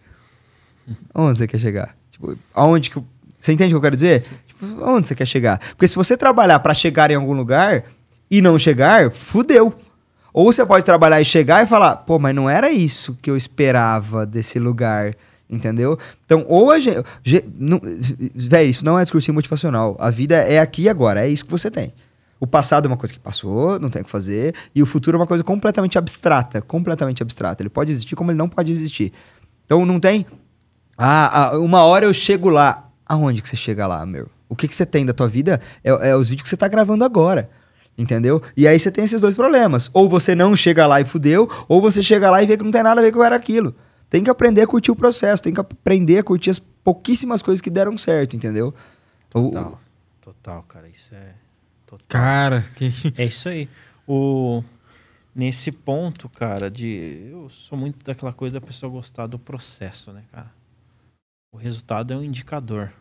Onde você quer chegar? Tipo, aonde que... eu- Você entende o que eu quero dizer? Tipo, aonde você quer chegar? Porque se você trabalhar pra chegar em algum lugar e não chegar, fudeu. Ou você pode trabalhar e chegar e falar, pô, mas não era isso que eu esperava desse lugar, entendeu? Então, ou a gente... Velho, isso não é discursinho motivacional. A vida é aqui e agora, é isso que você tem. O passado é uma coisa que passou, não tem o que fazer, e o futuro é uma coisa completamente abstrata, completamente abstrata. Ele pode existir como ele não pode existir. Então, não tem... Ah, ah, uma hora eu chego lá. Aonde que você chega lá, meu? O que, que você tem da tua vida é, é os vídeos que você tá gravando agora. Entendeu? E aí você tem esses dois problemas. Ou você não chega lá e fudeu, ou você chega lá e vê que não tem nada a ver com era aquilo. Tem que aprender a curtir o processo, tem que aprender a curtir as pouquíssimas coisas que deram certo, entendeu? Total, total, cara. Isso é. Total. Cara, que... É isso aí. O, nesse ponto, cara, de. Eu sou muito daquela coisa da pessoa gostar do processo, né, cara? O resultado é um indicador.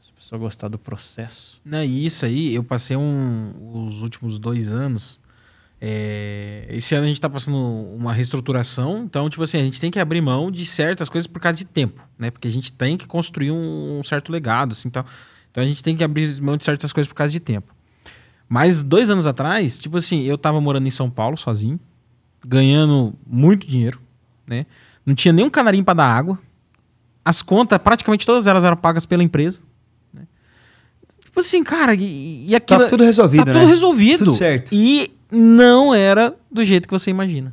Se a pessoa gostar do processo. Não, e isso aí, eu passei um, os últimos dois anos. é, esse ano a gente tá passando uma reestruturação, então, tipo assim, a gente tem que abrir mão de certas coisas por causa de tempo, né? Porque a gente tem que construir um, um certo legado, assim, tal. Então a gente tem que abrir mão de certas coisas por causa de tempo. Mas dois anos atrás, tipo assim, eu tava morando em São Paulo sozinho, ganhando muito dinheiro, né? Não tinha nem um canarinho para dar água. As contas, praticamente todas elas eram pagas pela empresa. né? Tipo assim, cara, e, e aquilo. Tá tudo resolvido, tá né? tudo resolvido. Tudo certo. E não era do jeito que você imagina.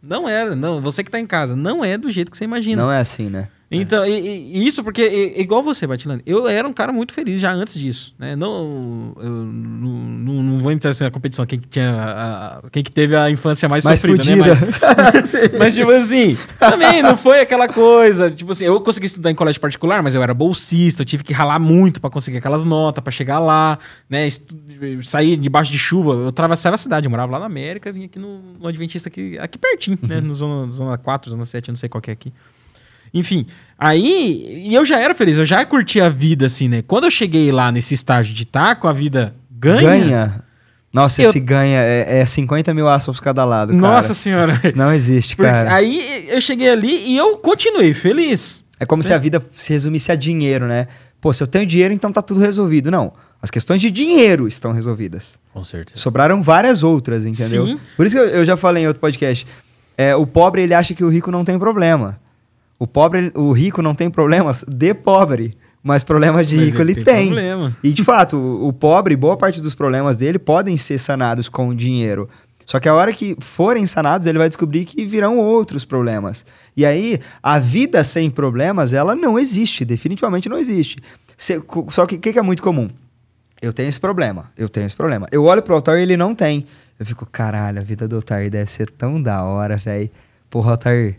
Não era, não. Você que tá em casa, não é do jeito que você imagina. Não é assim, né? Então, e- e- e isso porque, e- igual você, Batilane, eu era um cara muito feliz já antes disso, né? Não, eu não, não, vou entrar na competição quem que, tinha a- a- quem que teve a infância mais, Mais sofrida, fudida. né? Mas, mas, tipo assim, também não foi aquela coisa, tipo assim, eu consegui estudar em colégio particular, mas eu era bolsista, eu tive que ralar muito pra conseguir aquelas notas, pra chegar lá, né? Estu- Sair debaixo de chuva, eu atravessava a cidade, eu morava lá na América, vinha aqui no, no Adventista aqui, aqui pertinho, né? No zona, zona 4, zona 7, eu não sei qual que é aqui. Enfim, aí. E eu já era feliz, eu já curtia a vida, assim, né? Quando eu cheguei lá nesse estágio de estar com a vida ganha. Ganha. Nossa, Eu- esse ganha é, é 50 mil aspas cada lado, Nossa cara. senhora. Isso não existe, Porque cara. aí eu cheguei ali e eu continuei feliz. É como se a vida se resumisse a dinheiro, né? Pô, se eu tenho dinheiro, então tá tudo resolvido. Não. As questões de dinheiro estão resolvidas. Com certeza. Sobraram várias outras, entendeu? Sim. Por isso que eu, eu já falei em outro podcast. É, o pobre, ele acha que o rico não tem problema. O pobre, o rico não tem problemas de pobre. Mas problemas de Mas rico ele ele tem tem. E de fato, o, o pobre, boa parte dos problemas dele podem ser sanados com dinheiro. Só que a hora que forem sanados, ele vai descobrir que virão outros problemas. E aí, a vida sem problemas, ela não existe. Definitivamente não existe. Se- só que o que, que é muito comum? Eu tenho esse problema, eu tenho esse problema. Eu olho pro Altair e ele não tem. Eu fico, caralho, a vida do Altair deve ser tão da hora, velho. Porra, Altair,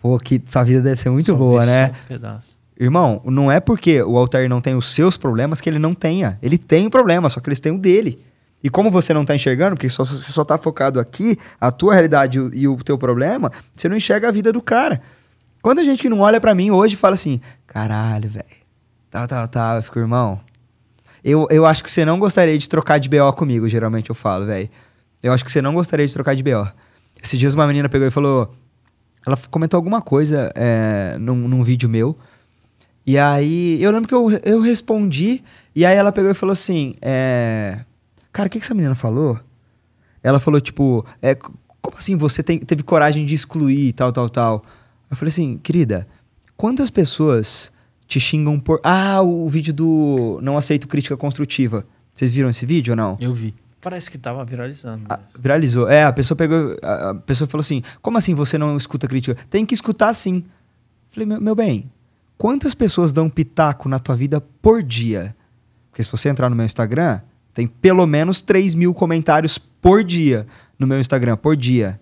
pô, que sua vida deve ser muito Só boa, né? um pedaço. Irmão, não é porque o Altair não tem os seus problemas que ele não tenha. Ele tem um problema, só que eles têm o dele. E como você não tá enxergando, porque só, você só tá focado aqui, a tua realidade e o- e o teu problema, você não enxerga a vida do cara. Quando a gente que não olha pra mim hoje fala assim, caralho, velho, tal, tal, tal, eu fico, irmão, eu, eu acho que você não gostaria de trocar de BO comigo, geralmente eu falo, velho. Eu acho que você não gostaria de trocar de BO. Esses dias uma menina pegou e falou, ela comentou alguma coisa é, num, num vídeo meu, e aí, eu lembro que eu, eu respondi, e aí ela pegou e falou assim: é, Cara, o que, que essa menina falou? Ela falou, tipo, é, como assim você tem- teve coragem de excluir tal, tal, tal? Eu falei assim, querida, quantas pessoas te xingam por. Ah, o vídeo do Não Aceito Crítica Construtiva. Vocês viram esse vídeo ou não? Eu vi. Parece que tava viralizando. Ah, mesmo. viralizou. É, a pessoa pegou. A a pessoa falou assim: como assim você não escuta crítica? Tem que escutar sim. Falei, meu, meu bem, quantas pessoas dão pitaco na tua vida por dia? Porque se você entrar no meu Instagram, tem pelo menos 3 mil comentários por dia no meu Instagram, por dia.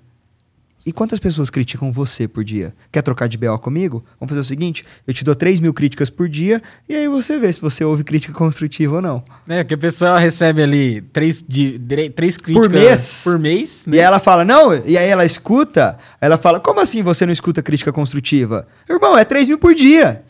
E quantas pessoas criticam você por dia? Quer trocar de BO comigo? Vamos fazer o seguinte: eu te dou 3 mil críticas por dia e aí você vê se você ouve crítica construtiva ou não. É, porque a pessoa recebe ali três, de, dre- três críticas mês? por mês né? E aí ela fala, não, e aí ela escuta, ela fala, como assim você não escuta crítica construtiva? Irmão, é 3 mil por dia.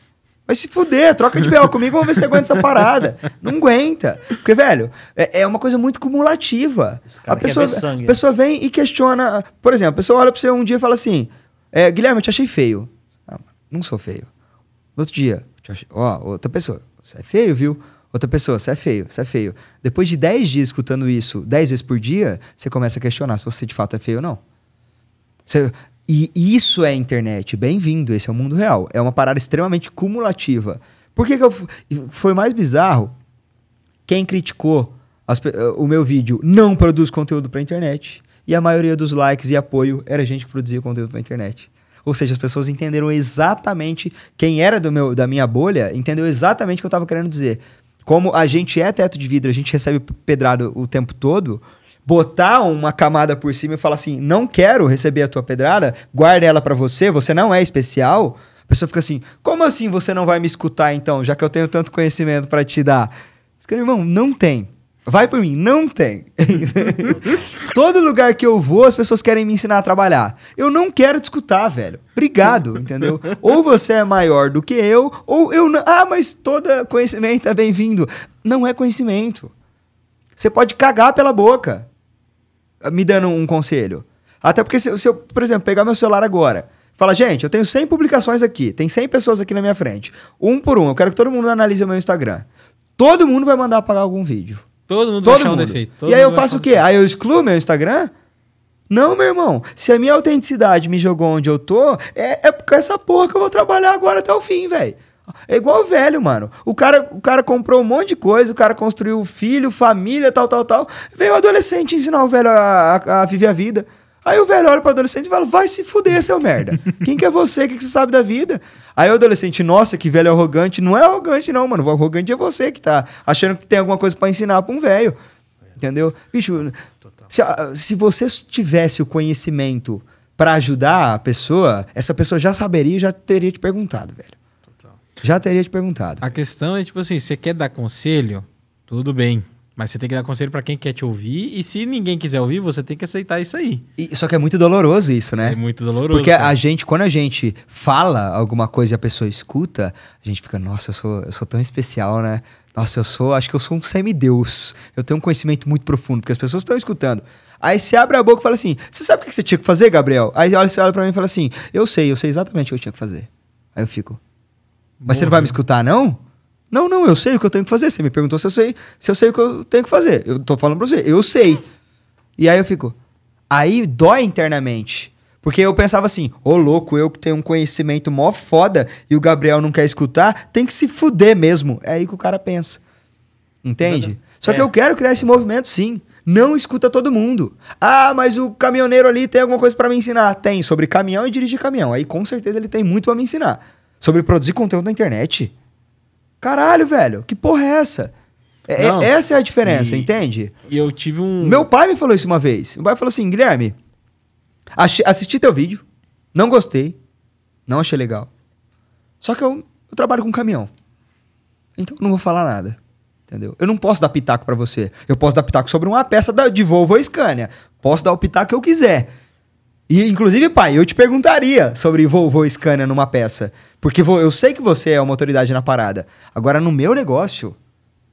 Vai se fuder, troca de BO comigo, vamos ver se você aguenta essa parada. Não aguenta. Porque, velho, é, é uma coisa muito cumulativa. A pessoa, sangue, a né? pessoa vem e questiona. Por exemplo, a pessoa olha pra você um dia e fala assim: é, Guilherme, eu te achei feio. Ah, não sou feio. No outro dia, te achei- ó, outra pessoa, você é feio, viu? Outra pessoa, você é feio, você é feio. Depois de 10 dias escutando isso, 10 vezes por dia, você começa a questionar se você de fato é feio ou não. Você- e isso é internet, bem-vindo, esse é o mundo real. É uma parada extremamente cumulativa. Por que, que eu. Foi mais bizarro. Quem criticou as eh, o meu vídeo não produz conteúdo pra internet. E a maioria dos likes e apoio era gente que produzia conteúdo pra internet. Ou seja, as pessoas entenderam exatamente. Quem era do meu, da minha bolha entendeu exatamente o que eu tava querendo dizer. Como a gente é teto de vidro, a gente recebe pedrado o tempo todo. Botar uma camada por cima e falar assim: não quero receber a tua pedrada, guarda ela pra você, você não é especial. A pessoa fica assim: como assim você não vai me escutar então, já que eu tenho tanto conhecimento pra te dar? Fica, irmão, não tem. Vai por mim, não tem. Todo lugar que eu vou, as pessoas querem me ensinar a trabalhar. Eu não quero te escutar, velho. Obrigado, entendeu? Ou você é maior do que eu, ou eu não. Ah, mas todo conhecimento é bem-vindo. Não é conhecimento. Você pode cagar pela boca me dando um conselho. Até porque se, se eu, por exemplo, pegar meu celular agora, fala, gente, eu tenho 100 publicações aqui, tem 100 pessoas aqui na minha frente. Um por um, eu quero que todo mundo analise o meu Instagram. Todo mundo vai mandar apagar algum vídeo. Todo mundo vai Todo achar um mundo. defeito. todo e aí eu vai faço achar o um quê? Aí eu excluo meu Instagram? Não, meu irmão. Se a minha autenticidade me jogou onde eu tô, é, é com essa porra que eu vou trabalhar agora até o fim, velho. É igual o velho, mano. O cara, o cara comprou um monte de coisa, o cara construiu filho, família, tal, tal, tal. Veio o adolescente ensinar o velho a, a, a viver a vida. Aí o velho olha pro adolescente e fala: vai se fuder, seu merda. Quem que é você? O que, que você sabe da vida? Aí o adolescente, nossa, que velho arrogante. Não é arrogante, não, mano. O arrogante é você que tá achando que tem alguma coisa para ensinar pra um velho. Entendeu? Bicho, se, se você tivesse o conhecimento para ajudar a pessoa, essa pessoa já saberia e já teria te perguntado, velho. Já teria te perguntado. A questão é, tipo assim, você quer dar conselho, tudo bem. Mas você tem que dar conselho para quem quer te ouvir. E se ninguém quiser ouvir, você tem que aceitar isso aí. E, só que é muito doloroso isso, né? É muito doloroso. Porque cara. a gente, quando a gente fala alguma coisa e a pessoa escuta, a gente fica, nossa, eu sou, eu sou tão especial, né? Nossa, eu sou, acho que eu sou um semideus. Eu tenho um conhecimento muito profundo, porque as pessoas estão escutando. Aí você abre a boca e fala assim: Você sabe o que você tinha que fazer, Gabriel? Aí olha, você olha pra mim e fala assim: Eu sei, eu sei exatamente o que eu tinha que fazer. Aí eu fico. Mas você não vai me escutar, não? Não, não, eu sei o que eu tenho que fazer. Você me perguntou se eu sei, se eu sei o que eu tenho que fazer. Eu tô falando pra você, eu sei. E aí eu fico. Aí dói internamente. Porque eu pensava assim, ô oh, louco, eu que tenho um conhecimento mó foda e o Gabriel não quer escutar, tem que se fuder mesmo. É aí que o cara pensa. Entende? Só é. que eu quero criar esse movimento sim. Não escuta todo mundo. Ah, mas o caminhoneiro ali tem alguma coisa para me ensinar. Tem, sobre caminhão e dirigir caminhão. Aí com certeza ele tem muito para me ensinar. Sobre produzir conteúdo na internet. Caralho, velho, que porra é essa? É, é essa é a diferença, e, entende? E eu tive um. Meu pai me falou isso uma vez. Meu pai falou assim: Guilherme, assisti teu vídeo, não gostei, não achei legal. Só que eu, eu trabalho com caminhão. Então eu não vou falar nada. Entendeu? Eu não posso dar pitaco para você. Eu posso dar pitaco sobre uma peça da, de Volvo ou Scania. Posso dar o pitaco que eu quiser. E, inclusive, pai, eu te perguntaria sobre Volvo Scania numa peça. Porque eu sei que você é uma autoridade na parada. Agora, no meu negócio,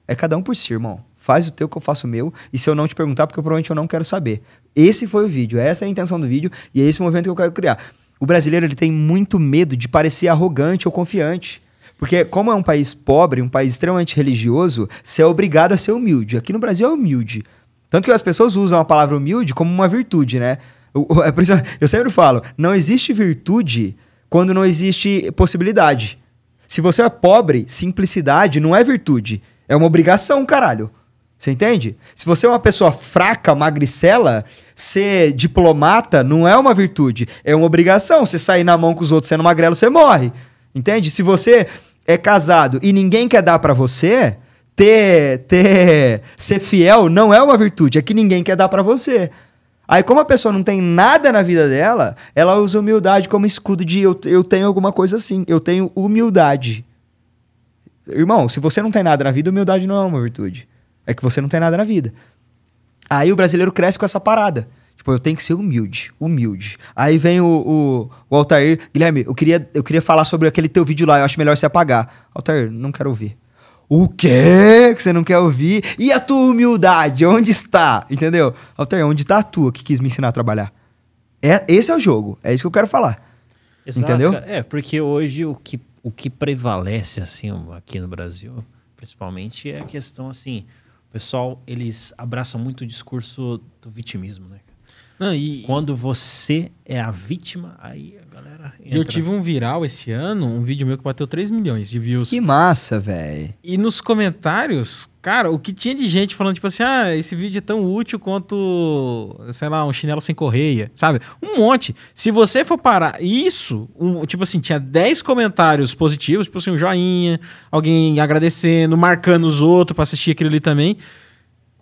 é cada um por si, irmão. Faz o teu que eu faço o meu. E se eu não te perguntar, porque provavelmente eu não quero saber. Esse foi o vídeo. Essa é a intenção do vídeo. E é esse o movimento que eu quero criar. O brasileiro ele tem muito medo de parecer arrogante ou confiante. Porque, como é um país pobre, um país extremamente religioso, você é obrigado a ser humilde. Aqui no Brasil é humilde. Tanto que as pessoas usam a palavra humilde como uma virtude, né? É eu sempre falo, não existe virtude quando não existe possibilidade. Se você é pobre, simplicidade não é virtude. É uma obrigação, caralho. Você entende? Se você é uma pessoa fraca, magricela, ser diplomata não é uma virtude. É uma obrigação. Você sair na mão com os outros sendo magrelo, você morre. Entende? Se você é casado e ninguém quer dar para você, ter, ter, ser fiel não é uma virtude. É que ninguém quer dar para você. Aí, como a pessoa não tem nada na vida dela, ela usa humildade como escudo de eu, eu tenho alguma coisa assim, eu tenho humildade. Irmão, se você não tem nada na vida, humildade não é uma virtude. É que você não tem nada na vida. Aí o brasileiro cresce com essa parada. Tipo, eu tenho que ser humilde, humilde. Aí vem o, o, o Altair, Guilherme, eu queria, eu queria falar sobre aquele teu vídeo lá, eu acho melhor você apagar. Altair, não quero ouvir. O quê? Que você não quer ouvir? E a tua humildade? Onde está? Entendeu? Alter, onde está a tua que quis me ensinar a trabalhar? É, esse é o jogo. É isso que eu quero falar. Exato, Entendeu? Cara. É, porque hoje o que, o que prevalece, assim, aqui no Brasil, principalmente, é a questão, assim, o pessoal, eles abraçam muito o discurso do vitimismo, né? Não, e... Quando você é a vítima, aí a galera. Entra. Eu tive um viral esse ano, um vídeo meu que bateu 3 milhões de views. Que massa, velho. E nos comentários, cara, o que tinha de gente falando, tipo assim, ah, esse vídeo é tão útil quanto, sei lá, um chinelo sem correia, sabe? Um monte. Se você for parar isso, um, tipo assim, tinha 10 comentários positivos, tipo assim, um joinha, alguém agradecendo, marcando os outros pra assistir aquilo ali também.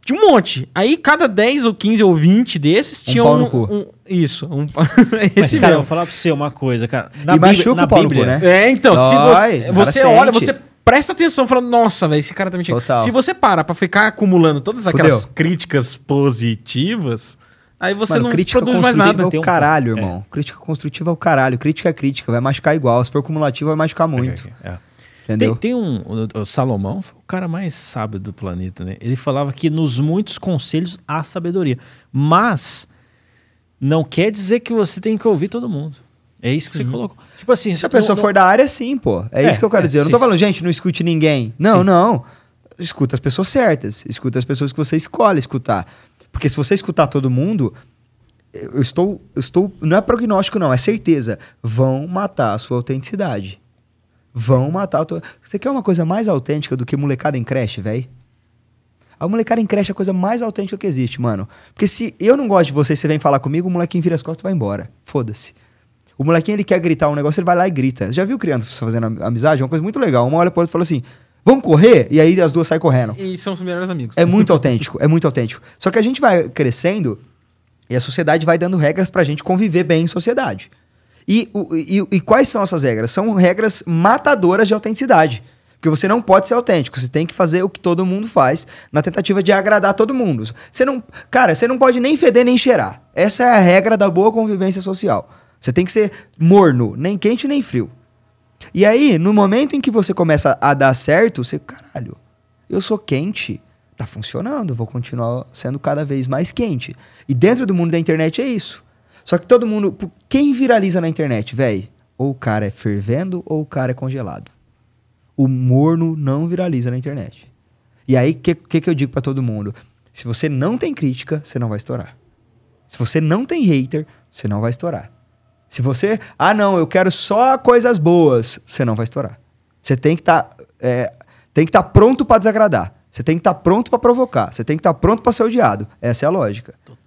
Tinha um monte. Aí cada 10 ou 15 ou 20 desses tinham um, um, um, Isso. Um, Mas, cara, eu vou falar pra você uma coisa, cara. Na e Bíblia, na Bíblia, né? É, então, Dói, se você, você olha, você presta atenção falando, nossa, velho, esse cara tá mentindo. Total. Se você para pra ficar acumulando todas aquelas Fudeu. críticas positivas, aí você Mano, não crítica produz mais nada. É o caralho, irmão. É. Crítica construtiva é o caralho. Crítica é crítica, vai machucar igual. Se for cumulativo, vai machucar muito. É. é. Entendeu? Tem, tem um. O, Salomão foi o cara mais sábio do planeta, né? Ele falava que nos muitos conselhos há sabedoria. Mas não quer dizer que você tem que ouvir todo mundo. É isso que uhum. você colocou. Tipo assim, se a pessoa não, for da área, sim, pô. É, é isso que eu quero é, dizer. Eu não tô falando, gente, não escute ninguém. Não, sim. não. Escuta as pessoas certas. Escuta as pessoas que você escolhe escutar. Porque se você escutar todo mundo, eu estou, eu estou. Não é prognóstico, não, é certeza. Vão matar a sua autenticidade vão matar. o teu- Você quer uma coisa mais autêntica do que molecada em creche, velho? A molecada em creche é a coisa mais autêntica que existe, mano. Porque se eu não gosto de você e você vem falar comigo, o molequinho vira as costas e vai embora. Foda-se. O molequinho, ele quer gritar um negócio, ele vai lá e grita. Já viu criança fazendo am- amizade? É uma coisa muito legal. Uma olha pro outro e fala assim, vamos correr? E aí as duas saem correndo. E são os melhores amigos. É muito autêntico, é muito autêntico. Só que a gente vai crescendo e a sociedade vai dando regras pra gente conviver bem em sociedade. E, e- e quais são essas regras? São regras matadoras de autenticidade. Porque você não pode ser autêntico, você tem que fazer o que todo mundo faz na tentativa de agradar todo mundo. Você não, cara, você não pode nem feder nem cheirar. Essa é a regra da boa convivência social. Você tem que ser morno, nem quente nem frio. E aí, no momento em que você começa a dar certo, você, caralho, eu sou quente, tá funcionando, vou continuar sendo cada vez mais quente. E dentro do mundo da internet é isso. Só que todo mundo, quem viraliza na internet, velho? Ou o cara é fervendo ou o cara é congelado. O morno não viraliza na internet. E aí, o que, que, que eu digo pra todo mundo? Se você não tem crítica, você não vai estourar. Se você não tem hater, você não vai estourar. Se você, ah não, eu quero só coisas boas, você não vai estourar. Você tem que estar tem que estar pronto pra desagradar. Você tem que estar pronto pra provocar. Você tem que estar pronto pra ser odiado. Essa é a lógica. Total,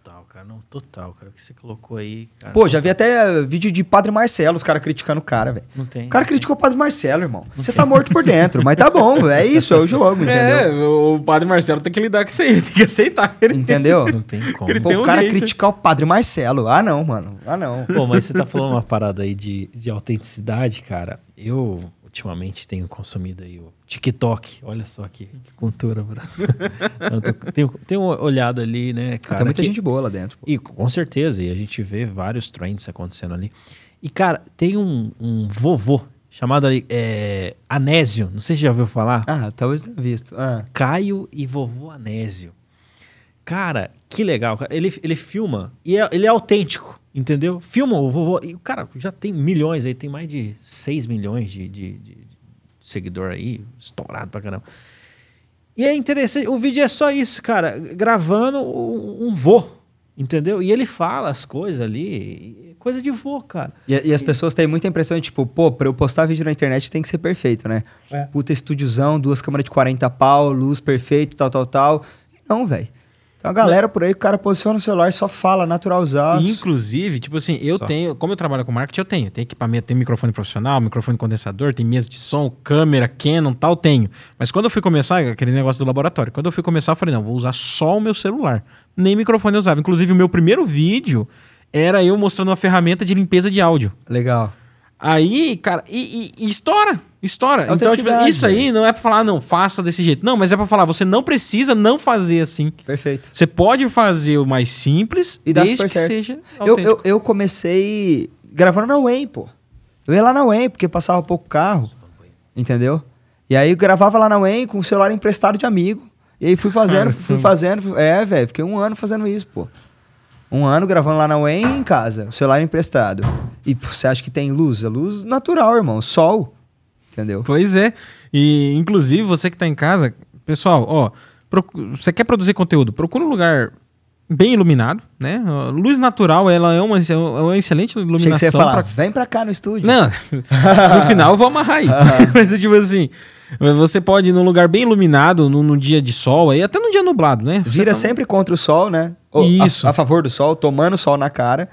total, cara. O que você colocou aí, cara. Pô, já vi até vídeo de Padre Marcelo, os caras criticando o cara, velho. Não tem. O cara criticou o Padre Marcelo, irmão. Você tá morto por dentro, mas tá bom, é isso, é o jogo, entendeu? É, o padre Marcelo tem que lidar com isso aí, ele tem que aceitar. Ele Entendeu? Não tem como. Ele Pô, tem o um cara jeito. criticar o Padre Marcelo. Ah, não, mano. Ah, não. Pô, mas você tá falando uma parada aí de, de autenticidade, cara. Eu, ultimamente, tenho consumido aí o TikTok. Olha só que, que cultura, bro. Tenho, tenho olhado ali, né, cara. Tem muita que- gente boa lá dentro. pô. E com certeza, e a gente vê vários trends acontecendo ali. E, cara, tem um, um vovô chamado ali, é, Anésio. Não sei se já ouviu falar. Ah, talvez tenha visto. Ah. Caio e vovô Anésio. Cara, que legal. cara. Ele, ele filma e é- ele é autêntico, entendeu? Filma o vovô. E o cara já tem milhões aí, tem mais de 6 milhões de, de, de seguidor aí, estourado pra caramba. E é interessante, o vídeo é só isso, cara, gravando um, um vô, entendeu? E ele fala as coisas ali, coisa de vô, cara. E, e as pessoas têm muita impressão de, tipo, pô, pra eu postar vídeo na internet tem que ser perfeito, né? É. Puta estúdiozão, duas câmeras de 40 pau, luz perfeito, tal, tal, tal. Não, velho. Tem uma galera por aí que o cara posiciona o celular e só fala natural E, Inclusive, tipo assim, eu Só. tenho, como eu trabalho com marketing, eu tenho. Tem equipamento, tem microfone profissional, microfone condensador, tem mesa de som, câmera, Canon, tal, tenho. Mas quando eu fui começar, aquele negócio do laboratório, quando eu fui começar, eu falei, não, vou usar só o meu celular. Nem microfone eu usava. Inclusive, o meu primeiro vídeo era eu mostrando uma ferramenta de limpeza de áudio. Legal. Aí, cara, e, e- e estoura, estoura. Então, tipo, isso aí não é pra falar, não, faça desse jeito. Não, mas é pra falar, você não precisa não fazer assim. Perfeito. Você pode fazer o mais simples E dá desde que certo. seja Eu, eu, eu comecei gravando na Wayne, pô. Eu ia lá na Wayne, porque passava pouco carro. Entendeu? E aí eu gravava lá na Wayne com o celular emprestado de amigo. E aí fui fazendo, Ah, fui fazendo. fui- É, velho, fiquei um ano fazendo isso, pô. Um ano gravando lá na Wayne em casa, o celular emprestado. E pô, você acha que tem luz? É luz natural, irmão. Sol. Entendeu? Pois é. E, inclusive, você que tá em casa, pessoal, ó, procu- você quer produzir conteúdo, procura um lugar bem iluminado, né? A Luz natural, ela é uma, é uma excelente Achei que iluminação. você ia falar, pra- vem pra cá no estúdio. Não, no final eu vou amarrar aí. Mas, tipo assim, você pode ir num lugar bem iluminado, num, num dia de sol, aí até num dia nublado, né? Você Vira tá- sempre contra o sol, né? Ou a- Isso. A, favor do sol, tomando sol na cara.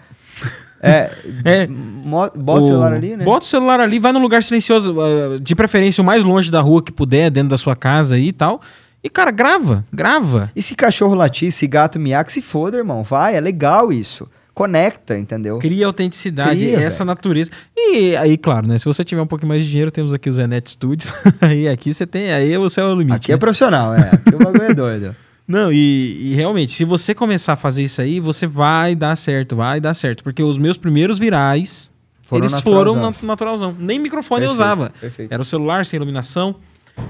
É. É. Bota o celular ali, né? Bota o celular ali, vai num lugar silencioso, ah, de preferência o mais longe da rua que puder, dentro da sua casa aí e tal. E, cara, grava, grava. E se cachorro latir, se gato miar, que se foda, irmão. Vai, é legal isso. Conecta, entendeu? Cria autenticidade, Cria, essa velho. natureza. E aí, claro, né? Se você tiver um pouquinho mais de dinheiro, temos aqui o Zenet Studios. aí aqui você tem, aí você é o limite. Aqui é né? profissional, é. Aqui o bagulho é doido. Não, e, e realmente, se você começar a fazer isso aí, você vai dar certo, vai dar certo. Porque os meus primeiros virais, Foram eles foram naturalzão. na- naturalzão. Nem microfone eu Perfeito, usava. perfeito. Era o celular sem iluminação.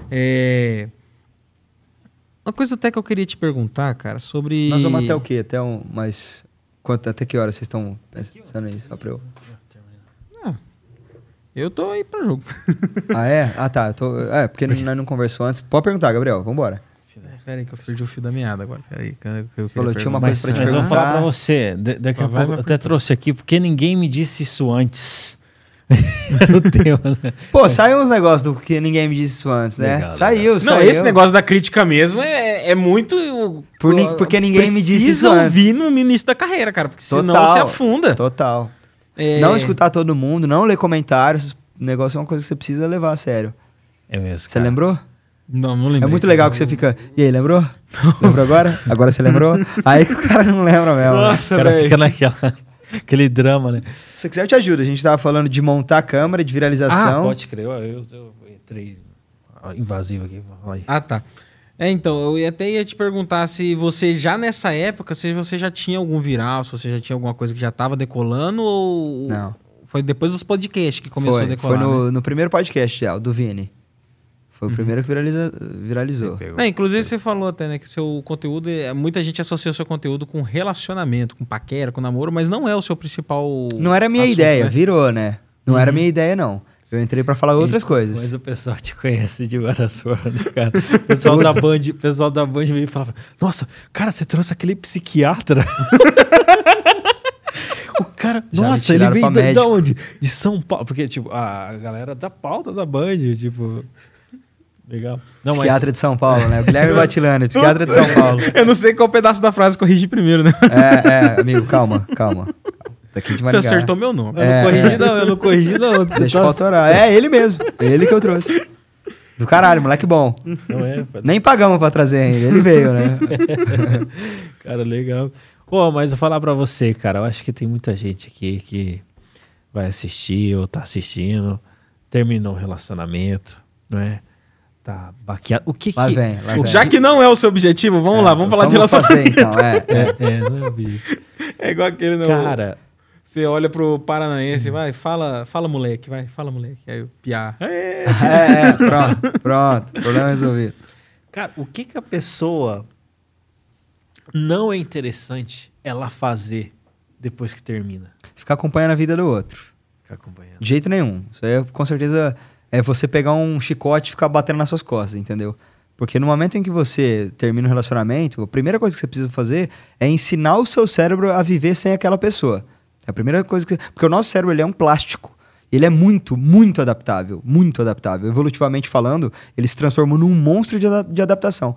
É... Uma coisa até que eu queria te perguntar, cara, sobre. Nós vamos até o quê? Até um. Mas. Quanto, até que hora vocês estão pensando nisso? Só pra eu. Eu tô aí pra jogo. Ah, é? Ah, tá. eu tô- É, porque nós não conversou antes. Pode perguntar, Gabriel. Vambora. Pera aí que eu perdi o fio da meada agora. Pera aí. que eu- Falou, tinha uma perguntar. coisa pra te Mas eu vou falar perguntar. pra você, da- daqui a Vai, pouco vai eu até trouxe aqui, porque ninguém me disse isso antes. no tema, né? Pô, saiu uns negócios do que ninguém me disse isso antes, né? Legal, saiu, Não, saiu. esse negócio da crítica mesmo é, é muito. Por ni- porque ninguém me disse isso Precisa antes. ouvir no início da carreira, cara, porque senão Total. você afunda. Total. É, Não escutar todo mundo, não ler comentários. O negócio é uma coisa que você precisa levar a sério. É mesmo. Você cara. lembrou? Não, não lembro. É muito legal que você fica. E aí, lembrou? Lembrou agora? Agora você lembrou? Aí que o cara não lembra mesmo. né? O Nossa, cara velho. fica naquela. Aquele drama, né? Se você quiser, eu te ajudo. A gente tava falando de montar a câmera, de Ah, viralização. pode crer. Eu, eu, eu entrei invasivo aqui. Aí. Ah, tá. É, então, eu ia- até ia te perguntar se você já nessa época, se você já tinha algum viral, se você já tinha alguma coisa que já tava decolando ou. Não. Foi depois dos podcasts que começou foi, a decolar. foi no, né? no primeiro podcast já, o do Vini. Foi o primeiro que viraliza- viralizou. Você pegou. É, inclusive você falou até, né, que o seu conteúdo, é- muita gente associa o seu conteúdo com relacionamento, com paquera, com namoro, mas não é o seu principal. Não era minha assunto, ideia, né? virou, né? Não era minha ideia, não. Eu entrei pra falar outras coisas. Mas o pessoal te conhece de várias formas, né, cara? O pessoal da Band, o pessoal da Band veio e falava: Nossa, cara, você trouxe aquele psiquiatra. o cara, Já nossa, ele veio da médico. onde? De São Paulo. Porque, tipo, a galera da pauta da Band, tipo. Legal. Não, psiquiatra de São Paulo, né? O Guilherme Batilani, psiquiatra de São Paulo. Eu não sei qual pedaço da frase corrigir primeiro, né? É, é, amigo, calma, calma. Daqui de Você acertou meu nome. mas eu É, não corrigi, é. não, eu não corrigi, não. Você Deixa tá- eu autorar. É ele mesmo. Ele que eu trouxe. Do caralho, moleque bom. Não é. Nem pagamos pra trazer ainda. Ele veio, né? Cara, legal. Pô, mas eu falar pra você, cara, eu acho que tem muita gente aqui que vai assistir ou tá assistindo, terminou o relacionamento, não é? Tá baqueado. O que Lá que... vem, lá vem. Já que não é o seu objetivo, vamos lá, vamos falar de fazer, relacionamento. então. É, é. É, é, não é, bicho. É igual aquele, não. Cara, Você olha pro paranaense, vai, fala, fala moleque, vai, fala moleque. Aí o piá. É. É, é, pronto, pronto. Problema resolvido. cara, o que que a pessoa não é interessante ela fazer depois que termina? Ficar acompanhando a vida do outro. Ficar acompanhando. De jeito nenhum. Isso aí, com certeza, é você pegar um chicote e ficar batendo nas suas costas, entendeu? Porque no momento em que você termina um relacionamento, a primeira coisa que você precisa fazer é ensinar o seu cérebro a viver sem aquela pessoa. É a primeira coisa que... Porque o nosso cérebro, ele é um plástico. Ele é muito, muito adaptável. Muito adaptável. Evolutivamente falando, ele se transformou num monstro de, de adaptação.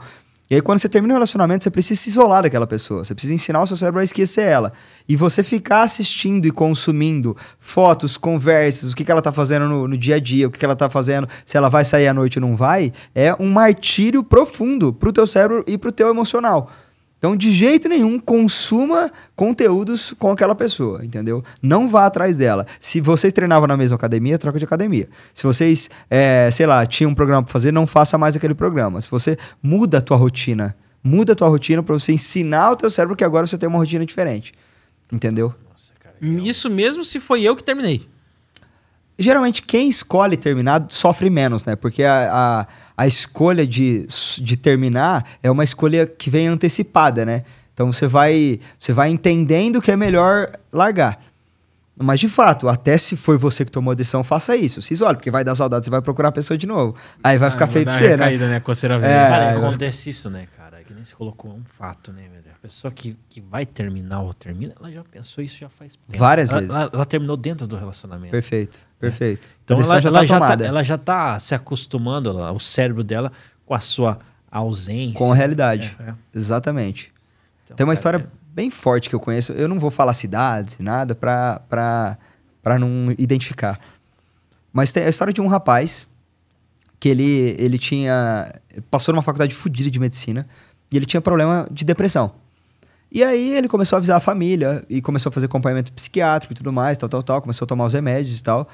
E aí, quando você termina um relacionamento, você precisa se isolar daquela pessoa. Você precisa ensinar o seu cérebro a esquecer ela. E você ficar assistindo e consumindo fotos, conversas, o que, que ela tá fazendo no, no dia a dia, o que, que ela tá fazendo, se ela vai sair à noite ou não vai, é um martírio profundo pro teu cérebro e pro teu emocional. Então, de jeito nenhum, consuma conteúdos com aquela pessoa, entendeu? Não vá atrás dela. Se vocês treinavam na mesma academia, troca de academia. Se vocês, é, sei lá, tinham um programa pra fazer, não faça mais aquele programa. Se você muda a tua rotina, muda a tua rotina pra você ensinar o teu cérebro que agora você tem uma rotina diferente. Entendeu? Nossa, cara. Isso mesmo se foi eu que terminei. Geralmente, quem escolhe terminar sofre menos, né? Porque a, a, a escolha de, de terminar é uma escolha que vem antecipada, né? Então você vai, você vai entendendo que é melhor largar. Mas de fato, até se foi você que tomou a decisão, faça isso. Se isole, porque vai dar saudade, você vai procurar a pessoa de novo. Aí vai ficar Ah, feio dar pra você, né? recaída, né? Coceira É, velha. Cara, eu- acontece isso, né, cara? Que nem se colocou é um fato, né, velho? A pessoa que, que vai terminar ou termina, ela já pensou isso já faz tempo. Várias Ela- vezes. Ela, ela terminou dentro do relacionamento. Perfeito, perfeito. Então a decisão ela já ela tá já, tá, ela já tá se acostumando, ela- o cérebro dela, com a sua ausência. Com a realidade. É, é. Exatamente. Então, Tem uma cara, história é- bem forte que eu conheço. Eu não vou falar cidades, nada, pra, pra, pra não identificar. Mas tem a história de um rapaz que ele, ele tinha. Passou numa faculdade fodida de medicina e ele tinha problema de depressão. E aí ele começou a avisar a família e começou a fazer acompanhamento psiquiátrico e tudo mais, tal, tal, tal. Começou a tomar os remédios e tal.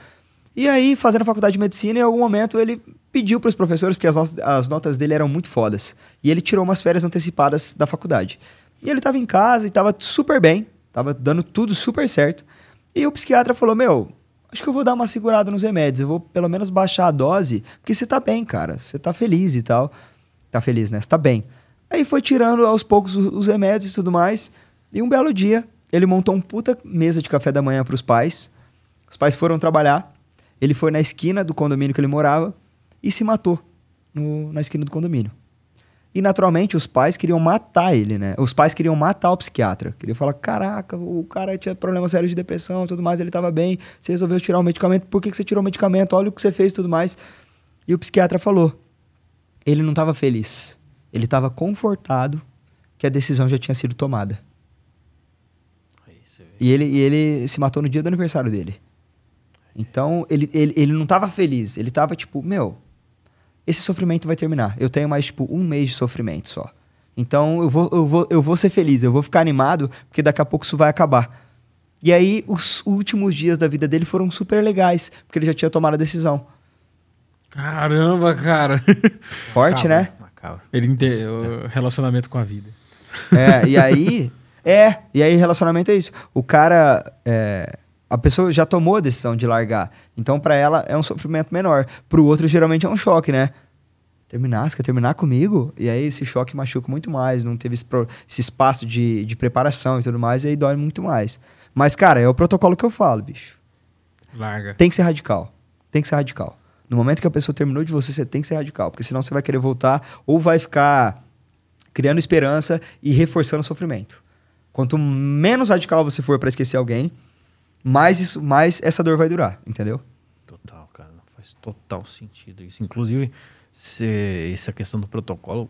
E aí, fazendo a faculdade de medicina, em algum momento ele pediu para os professores, porque as, nos- as notas dele eram muito fodas. E ele tirou umas férias antecipadas da faculdade. E ele estava em casa e estava super bem, estava dando tudo super certo. E o psiquiatra falou: Meu, acho que eu vou dar uma segurada nos remédios, eu vou pelo menos baixar a dose, porque você tá bem, cara, você tá feliz e tal. Tá feliz, né? Você tá bem. Aí foi tirando aos poucos os, os remédios e tudo mais. E um belo dia, ele montou um puta mesa de café da manhã para os pais. Os pais foram trabalhar. Ele foi na esquina do condomínio que ele morava e se matou no- na esquina do condomínio. E naturalmente os pais queriam matar ele, né? Os pais queriam matar o psiquiatra. Queriam falar: caraca, o cara tinha problema sério de depressão tudo mais, ele tava bem, você resolveu tirar o medicamento, por que, que você tirou o medicamento? Olha o que você fez tudo mais. E o psiquiatra falou: ele não tava feliz. Ele tava confortado que a decisão já tinha sido tomada. E ele, e ele se matou no dia do aniversário dele. Então, ele, ele, ele não tava feliz. Ele tava tipo, meu, esse sofrimento vai terminar. Eu tenho mais, tipo, um mês de sofrimento só. Então, eu vou, eu vou, eu vou ser feliz, eu vou ficar animado, porque daqui a pouco isso vai acabar. E aí, os últimos dias da vida dele foram super legais, porque ele já tinha tomado a decisão. Caramba, cara. Forte, né? Ele ente- o relacionamento com a vida. É, e aí. É, e aí relacionamento é isso. O cara. é, a pessoa já tomou a decisão de largar. Então, pra ela, é um sofrimento menor. Pro outro, geralmente, é um choque, né? Terminar, você quer terminar comigo? E aí esse choque machuca muito mais. Não teve esse, esse espaço de, de preparação e tudo mais, e aí dói muito mais. Mas, cara, é o protocolo que eu falo, bicho. Larga. Tem que ser radical. Tem que ser radical. No momento que a pessoa terminou de você, você tem que ser radical. Porque senão você vai querer voltar ou vai ficar criando esperança e reforçando o sofrimento. Quanto menos radical você for pra esquecer alguém, mais, isso, mais essa dor vai durar, entendeu? Total, cara. Faz total sentido isso. Inclusive, se, essa questão do protocolo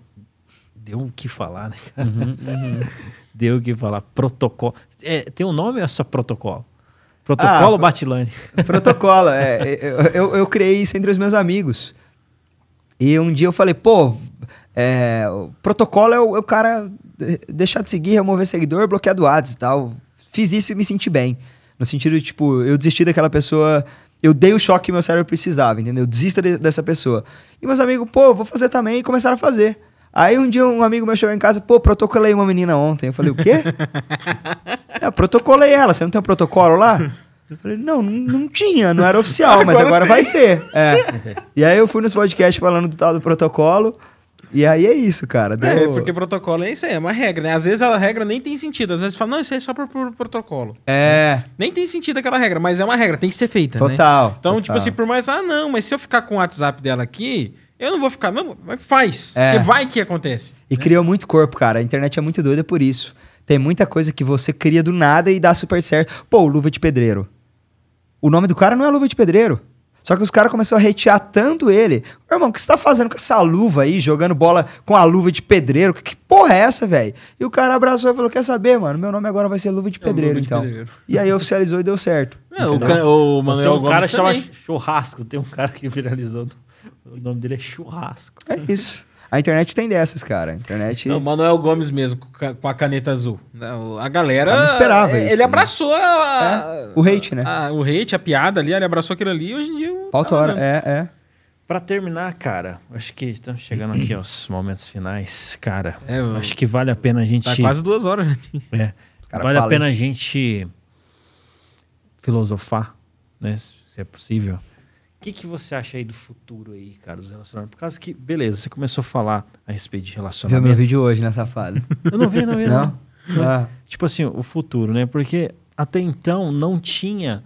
deu o que falar, né? cara? Deu o que falar. Protocolo. É, tem um nome ou é só protocolo? Protocolo Ah, Batilane. Protocolo. é, eu, eu, eu criei isso entre os meus amigos. E um dia eu falei, pô, é, o protocolo é o, é o cara de- deixar de seguir, remover seguidor, bloquear do ads e tal. Fiz isso e me senti bem. No sentido de, tipo, eu desisti daquela pessoa. Eu dei o choque que meu cérebro precisava, entendeu? Desista de- dessa pessoa. E meus amigos, pô, vou fazer também, e começaram a fazer. Aí um dia um amigo meu chegou em casa, pô, protocolei uma menina ontem. Eu falei, o quê? É, protocolei ela, você não tem um protocolo lá? Eu falei, não, não, não tinha, não era oficial, mas agora vai ser. É. E aí eu fui nos podcasts falando do tal do protocolo. E aí é isso, cara. Deu... É, porque protocolo é isso aí, é uma regra, né? Às vezes a regra nem tem sentido. Às vezes fala, não, isso aí é só por, por protocolo. É, Nem tem sentido aquela regra, mas é uma regra, tem que ser feita, né? total. Então, total. tipo assim, por mais, ah, não, mas se eu ficar com o WhatsApp dela aqui, eu não vou ficar, não, mas faz. É. Porque vai que acontece. E criou muito corpo, cara. A internet é muito doida por isso. Tem muita coisa que você cria do nada e dá super certo. Pô, Luva de Pedreiro. O nome do cara não é Luva de Pedreiro. Só que os caras começaram a hatear tanto ele. Irmão, o que você tá fazendo com essa luva aí, jogando bola com a luva de pedreiro? Que, que porra é essa, velho? E o cara abraçou e falou: Quer saber, mano? Meu nome agora vai ser Luva de É Pedreiro, Luva de então. Pedreiro. E aí oficializou e deu certo. É, o, o Tem Manuel um cara que chama também. Churrasco. Tem um cara que viralizou. O nome dele é Churrasco. É isso. A internet tem dessas, cara. A internet. Não, o Manuel Gomes mesmo, com a- a caneta azul. Não, A galera. Eu não esperava é, isso, Ele né? abraçou a, É, o hate, né? a- o hate, a piada ali, ele abraçou aquilo ali e hoje em dia. Pauta hora. É, é. Pra terminar, cara, acho que estamos chegando aqui aos momentos finais. Cara, É, acho que vale a pena a gente. Tá quase duas horas, gente. É. Cara, vale a fala, pena a gente filosofar, né? Se é possível. O que, que você acha aí do futuro aí, cara, dos relacionamentos? Por causa que, beleza, você começou a falar a respeito de Viu relacionamento. meu vídeo hoje, né, safado? Eu não vi, não vi, não. Não? Ah. Tipo assim, o futuro, né? Porque até então não tinha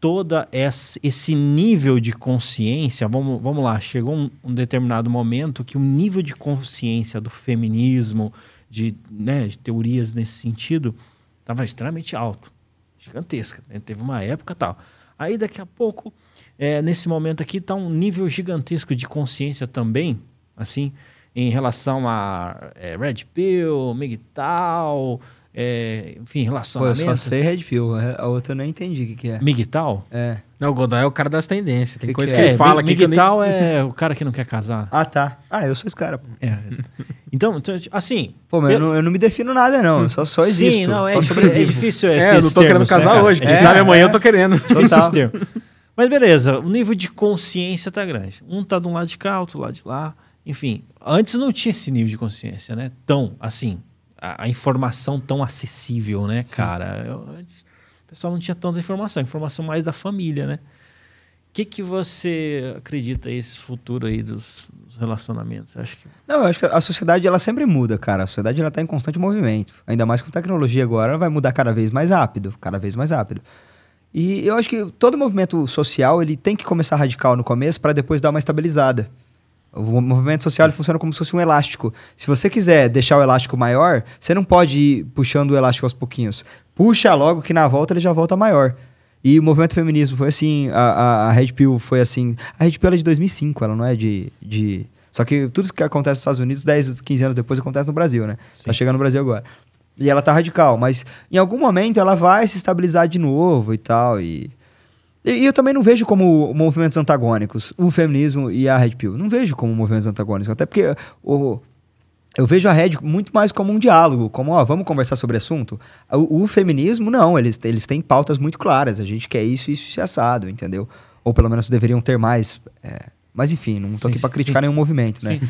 toda esse esse nível de consciência. Vamos, vamos lá, chegou um, um determinado momento que o nível de consciência do feminismo, de, né, de teorias nesse sentido, estava extremamente alto, gigantesca. né? Teve uma época tal. Aí daqui a pouco, é, nesse momento aqui, está um nível gigantesco de consciência também, assim, em relação a é, Red Pill, MGTOW, é, enfim, Pô, eu relacionamento. só sei Red Pill. A outra eu não entendi o que, que é. MGTOW? É. Não, o Godoy é o cara das tendências. Tem Que coisa que que, é? ele fala aqui que eu nem... É o cara que não quer casar. Ah, tá. Ah, eu sou esse cara. pô. É. Então, então, assim. Pô, mas eu, eu- não, eu não me defino nada, não. Eu só, só existo. Sim, não, é, só difí- é difícil É, eu não tô querendo termos, né, casar hoje. É Quem difícil- sabe amanhã é. eu tô querendo. difícil Total. Mas beleza, o nível de consciência tá grande. Um tá de um lado de cá, outro lado de lá. Enfim, antes não tinha esse nível de consciência, né? Tão, assim, a, a informação tão acessível, né, cara? Eu- antes, o pessoal não tinha tanta informação, informação mais da família, né? O que, que você acredita esse futuro aí dos, dos relacionamentos? Acho que Não, eu acho que a sociedade ela sempre muda, cara. A sociedade ela tá em constante movimento. Ainda mais com tecnologia agora, ela vai mudar cada vez mais rápido, cada vez mais rápido. E eu acho que todo movimento social, ele tem que começar radical no começo para depois dar uma estabilizada. O movimento social funciona como se fosse um elástico. Se você quiser deixar o elástico maior, você não pode ir puxando o elástico aos pouquinhos. Puxa logo que na volta ele já volta maior. E o movimento feminismo foi assim, a, a, a Red Pill foi assim. A Red Pill é de 2005, ela não é de, de... Só que tudo que acontece nos Estados Unidos, 10, 15 anos depois, acontece no Brasil, né? Sim. Tá chegando no Brasil agora. E ela tá radical, mas em algum momento ela vai se estabilizar de novo e tal. E, e, eu também não vejo como movimentos antagônicos o feminismo e a Red Pill. Não vejo como movimentos antagônicos. Até porque o, eu vejo a Red muito mais como um diálogo, como, ó, vamos conversar sobre assunto. O, o feminismo, não, eles, eles têm pautas muito claras. A gente quer isso, isso e assado, entendeu? Ou pelo menos deveriam ter mais. é, mas enfim, não tô Sim, aqui pra sim, criticar nenhum movimento, né?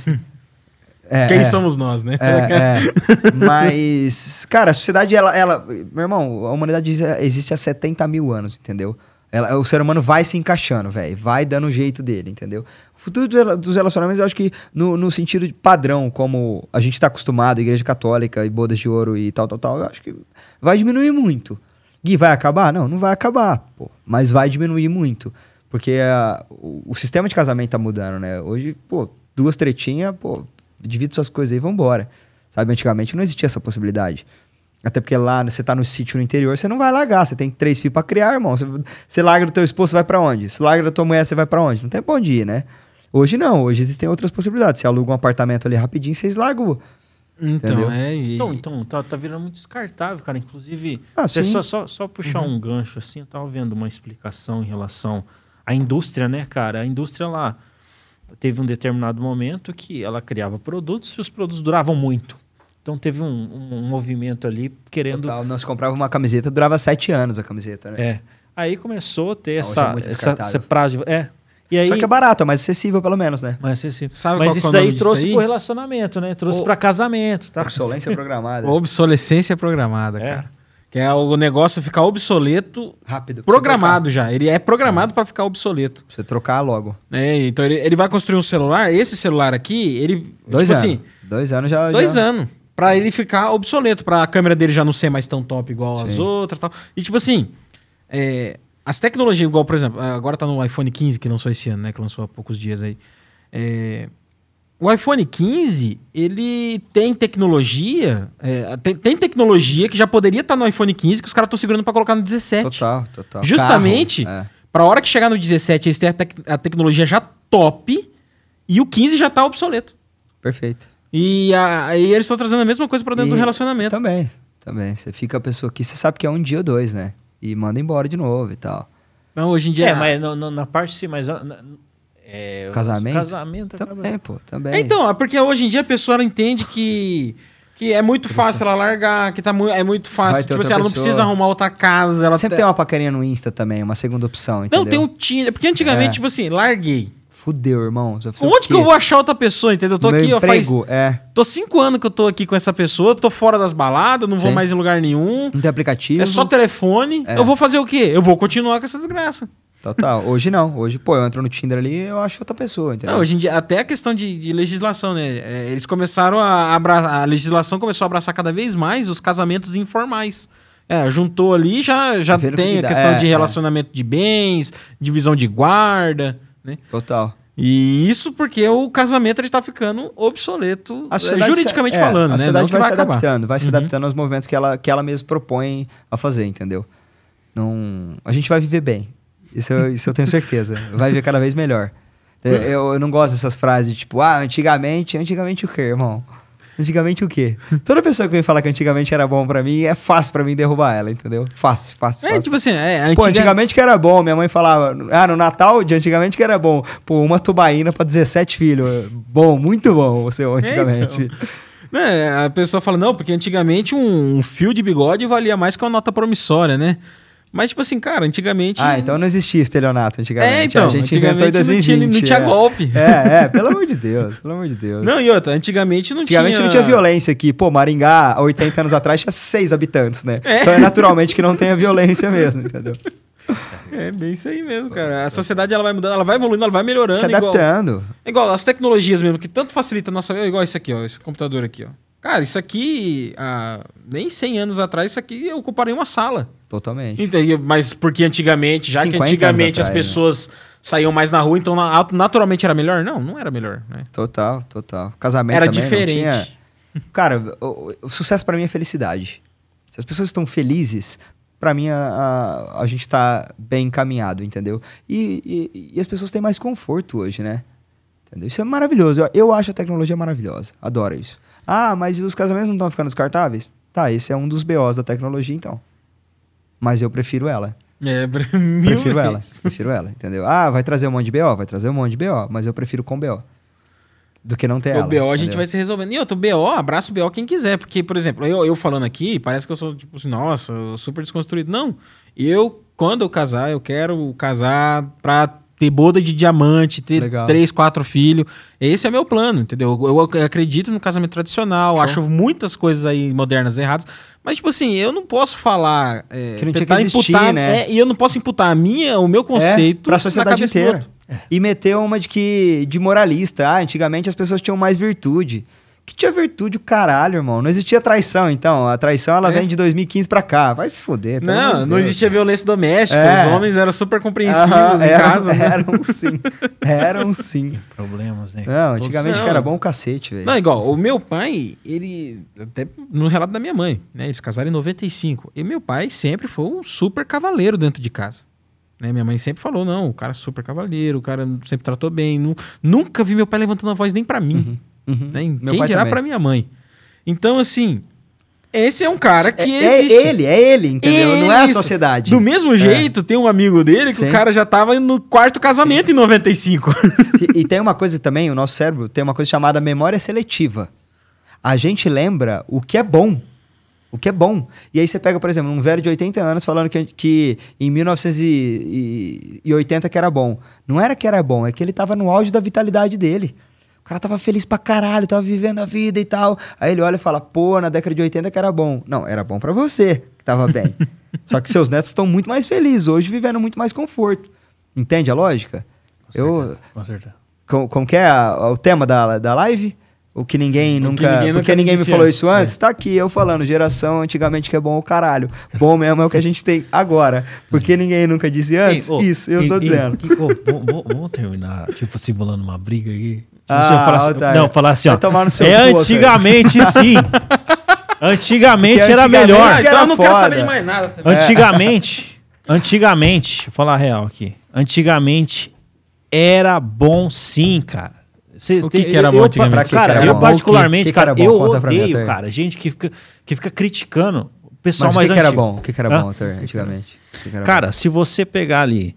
É, Quem é. somos nós, né? É, é. Mas, cara, a sociedade, ela, ela. Meu irmão, a humanidade exi- existe há 70 mil anos, entendeu? Ela- o ser humano vai se encaixando, velho. Vai dando o jeito dele, entendeu? O futuro dos relacionamentos, eu acho que no, no sentido de padrão, como a gente tá acostumado, igreja católica e bodas de ouro e tal, tal, tal, eu acho que vai diminuir muito. Gui, vai acabar? Não, não vai acabar, pô. Mas vai diminuir muito. Porque ah, o, o sistema de casamento tá mudando, né? Hoje, pô, duas tretinhas, pô, divide suas coisas aí e vambora. Sabe, antigamente não existia essa possibilidade. Até porque lá você tá no sítio no interior, você não vai largar. Você tem três filhos pra criar, irmão. Você, você larga do teu esposo, você vai pra onde? Se larga da tua mulher, você vai pra onde? Não tem pra onde ir, né? Hoje não, hoje existem outras possibilidades. Você aluga um apartamento ali rapidinho, vocês largam. Então, Entendeu? é. E, Então, então tá, tá virando muito descartável, cara. Inclusive, Ah, só, só, só puxar um gancho assim, eu tava vendo uma explicação em relação à indústria, né, cara? A indústria lá teve um determinado momento que ela criava produtos e os produtos duravam muito. Então teve um, um- um movimento ali querendo. Total, Nós comprava uma camiseta, durava sete anos a camiseta, né? É. Aí começou a ter Não, essa, é essa, esse prazo. De, é. E aí, Só que é barato, é mais acessível pelo menos, né? mas, assim, Sabe mas é isso daí trouxe aí? pro relacionamento, né? Trouxe O- pra casamento, tá? Obsolência programada. Obsolescência programada, É. cara. Que é o negócio ficar obsoleto, Rápido. programado já. Ele é programado pra ficar obsoleto. Pra você trocar logo. É, então ele, ele vai construir um celular. Esse celular aqui, ele. Dois tipo anos. assim, Dois anos já. dois já... anos. Pra ele ficar obsoleto, pra câmera dele já não ser mais tão top igual as Sim. outras e tal. E tipo assim, é, as tecnologias, igual, por exemplo, agora tá no iPhone 15 que lançou esse ano, né? Que lançou há poucos dias aí. É, o iPhone 15, ele tem tecnologia. é, tem, tem tecnologia que já poderia estar no iPhone 15 que os caras estão segurando pra colocar no 17. Total, total. Justamente- é. Pra hora que chegar no 17, eles têm a, tec- a tecnologia já top e o 15 já tá obsoleto. Perfeito. E a- aí eles estão trazendo a mesma coisa pra dentro E do relacionamento. Também, também. Você fica a pessoa aqui, você sabe que é um dia ou dois, né? E manda embora de novo e tal. Então, hoje em dia. É, mas no- no- na parte sim, mas. na- é, Casamento? Casamento acaba- Também, pô, também. É, então, é porque hoje em dia a pessoa entende que. Que é muito fácil ela largar, que tá mu é muito fácil. Tipo assim, ela não precisa arrumar outra casa. Ela Sempre te- tem uma paquerinha no Insta também, uma segunda opção, entendeu? Não, tem um Tinder. Porque antigamente, É. tipo assim, larguei. Fudeu, irmão. Onde que eu vou achar outra pessoa, entendeu? Eu tô Meu aqui, ó, faz. emprego, é. Tô cinco anos que eu tô aqui com essa pessoa, tô fora das baladas, não vou Sim. mais em lugar nenhum. Não tem aplicativo. É só telefone. É. Eu vou fazer o quê? Eu vou continuar com essa desgraça. Total. Hoje não. Hoje, pô, eu entro no Tinder ali eu acho outra pessoa, entendeu? Não, hoje em dia, até a questão de, de legislação, né? É, eles começaram a abraçar. A legislação começou a abraçar cada vez mais os casamentos informais. É, juntou ali, já, já tem que a questão é, de é. relacionamento de bens, divisão de guarda, né? Total. E isso porque o casamento ele tá ficando obsoleto, A é, sociedade juridicamente se- é, falando, a né? sociedade Não que vai, vai se acabar. adaptando, vai se Uhum. adaptando aos movimentos que ela, que ela mesma propõe a fazer, entendeu? Não, a gente vai viver bem. Isso eu, isso eu tenho certeza. Vai viver cada vez melhor. Eu, eu- eu não gosto dessas frases tipo, ah, antigamente, antigamente o quê, irmão? Antigamente o quê? Toda pessoa que vem falar que antigamente era bom pra mim, é fácil pra mim derrubar ela, entendeu? Fácil, fácil, É, fácil. tipo assim, é, Pô, antiga- antigamente que era bom, minha mãe falava, ah, no Natal de antigamente que era bom. Pô, uma tubaína pra 17 filhos. Bom, muito bom o seu antigamente. né, a pessoa fala, não, porque antigamente um, um fio de bigode valia mais que uma nota promissória, né? Mas, tipo assim, cara, antigamente. Ah, então não existia estelionato antigamente. É, então, a gente inventou em antigamente não 2020. tinha, não tinha é. golpe. É, é, pelo amor de Deus, pelo amor de Deus. Não, e outra, antigamente não Antigamente tinha. não tinha violência aqui. Pô, Maringá, há 80 anos atrás, tinha seis habitantes, né? É. Então é naturalmente que não tenha violência mesmo, entendeu? É bem isso aí mesmo, cara. A sociedade ela vai mudando, ela vai evoluindo, ela vai melhorando. Se igual, adaptando. igual as tecnologias mesmo, que tanto facilita a nossa vida, igual isso aqui, ó, esse computador aqui, ó. Cara, isso aqui, há nem 100 anos atrás, isso aqui ocuparia uma sala. Totalmente. Entendeu? Mas porque antigamente, já que 50 antigamente anos as atrás, né? pessoas saíam mais na rua, então na- naturalmente era melhor? Não, não era melhor, né? Total, total. Casamento Era também diferente. tinha- Cara, o, o sucesso pra mim é felicidade. Se as pessoas estão felizes, pra mim a, a, a gente tá bem encaminhado, entendeu? E, e, e as pessoas têm mais conforto hoje, né? Entendeu? Isso é maravilhoso. Eu, eu acho a tecnologia maravilhosa. Adoro isso. Ah, mas os casamentos não estão ficando descartáveis? Tá, esse é um dos BOs da tecnologia, então. Mas eu prefiro ela. É, mil Prefiro ela. vezes. Prefiro ela, entendeu? Ah, vai trazer um monte de BO? Vai trazer um monte de BO, mas eu prefiro com BO. Do que não ter O ela. BO a gente entendeu? vai se resolvendo. E outro, BO, abraço o BO quem quiser. Porque, por exemplo, eu, eu falando aqui, parece que eu sou, tipo assim, nossa, super desconstruído. Não. Eu, quando eu casar, eu quero casar pra ter boda de diamante, ter Legal. três, quatro filhos. Esse é meu plano, entendeu? Eu, acredito no casamento tradicional, Show. acho muitas coisas aí modernas erradas. Mas, tipo assim, eu não posso falar. É, Que não tinha que existir, imputar, né? é, e eu não posso imputar a minha, o meu conceito é, pra sociedade inteira. outro. E meteu uma de que de moralista. Ah, antigamente as pessoas tinham mais virtude. Que tinha virtude o caralho, irmão. Não existia traição, então. A traição ela É. vem de 2015 pra cá. Vai se fuder. Não, não existia violência doméstica. É. Os homens eram super compreensivos Aham, em eram, casa. né? Eram sim. Eram sim. Problemas, né? Não, antigamente Não. era bom o cacete, velho. Não, igual, o meu pai, ele. Até no relato da minha mãe, né? Eles casaram em 95. E meu pai sempre foi um super cavaleiro dentro de casa. Né? Minha mãe sempre falou: não, o cara é super cavaleiro, o cara sempre tratou bem. nu- nunca vi meu pai levantando a voz nem pra mim. Uhum. Né? Meu Quem dirá pra minha mãe. Então, assim, esse é um cara que é, é existe. ele, é ele, entendeu? não é a sociedade. Do mesmo jeito, tem um amigo dele que Sim. o cara já tava no quarto casamento em 95. E, e tem uma coisa também, o nosso cérebro tem uma coisa chamada memória seletiva. A gente lembra o que é bom. O que é bom. E aí você pega, por exemplo, um velho de 80 anos falando que, que em 1980 que era bom. Não era que era bom, é que ele tava no auge da vitalidade dele. O cara tava feliz pra caralho, tava vivendo a vida e tal. Aí ele olha e fala, pô, na década de 80 que era bom. Não, era bom pra você, que tava bem. Só que seus netos estão muito mais felizes hoje, vivendo muito mais conforto. Entende a lógica? Com Eu, certeza, Com certeza. como, como que é a- o tema da, da live? O que ninguém O que nunca. ninguém porque nunca ninguém me falou antes. isso antes? Tá aqui eu falando, geração antigamente que é bom o caralho. Bom mesmo é o que a gente tem agora. Porque ninguém nunca disse antes? Ei, ô, isso, eu ei, estou ei, dizendo. que- ô, vamos- terminar, tipo, simulando uma briga aí. Ah, falar não, falar assim, ó. Vai tomar no seu é antigamente sim. Antigamente era melhor. era então eu não quero foda. saber de mais nada. também. Antigamente, antigamente, vou falar a real aqui. Antigamente era bom sim, cara. Cê O que que era bom eu, antigamente? Pra que que Cara, era eu bom? particularmente, O que que cara, era bom? eu Conta odeio, cara, gente que fica, que fica criticando o pessoal Mas o mais que, que era antigo. bom? O que, que era Hã? bom, Arthur, antigamente? O que que era Cara, se você pegar ali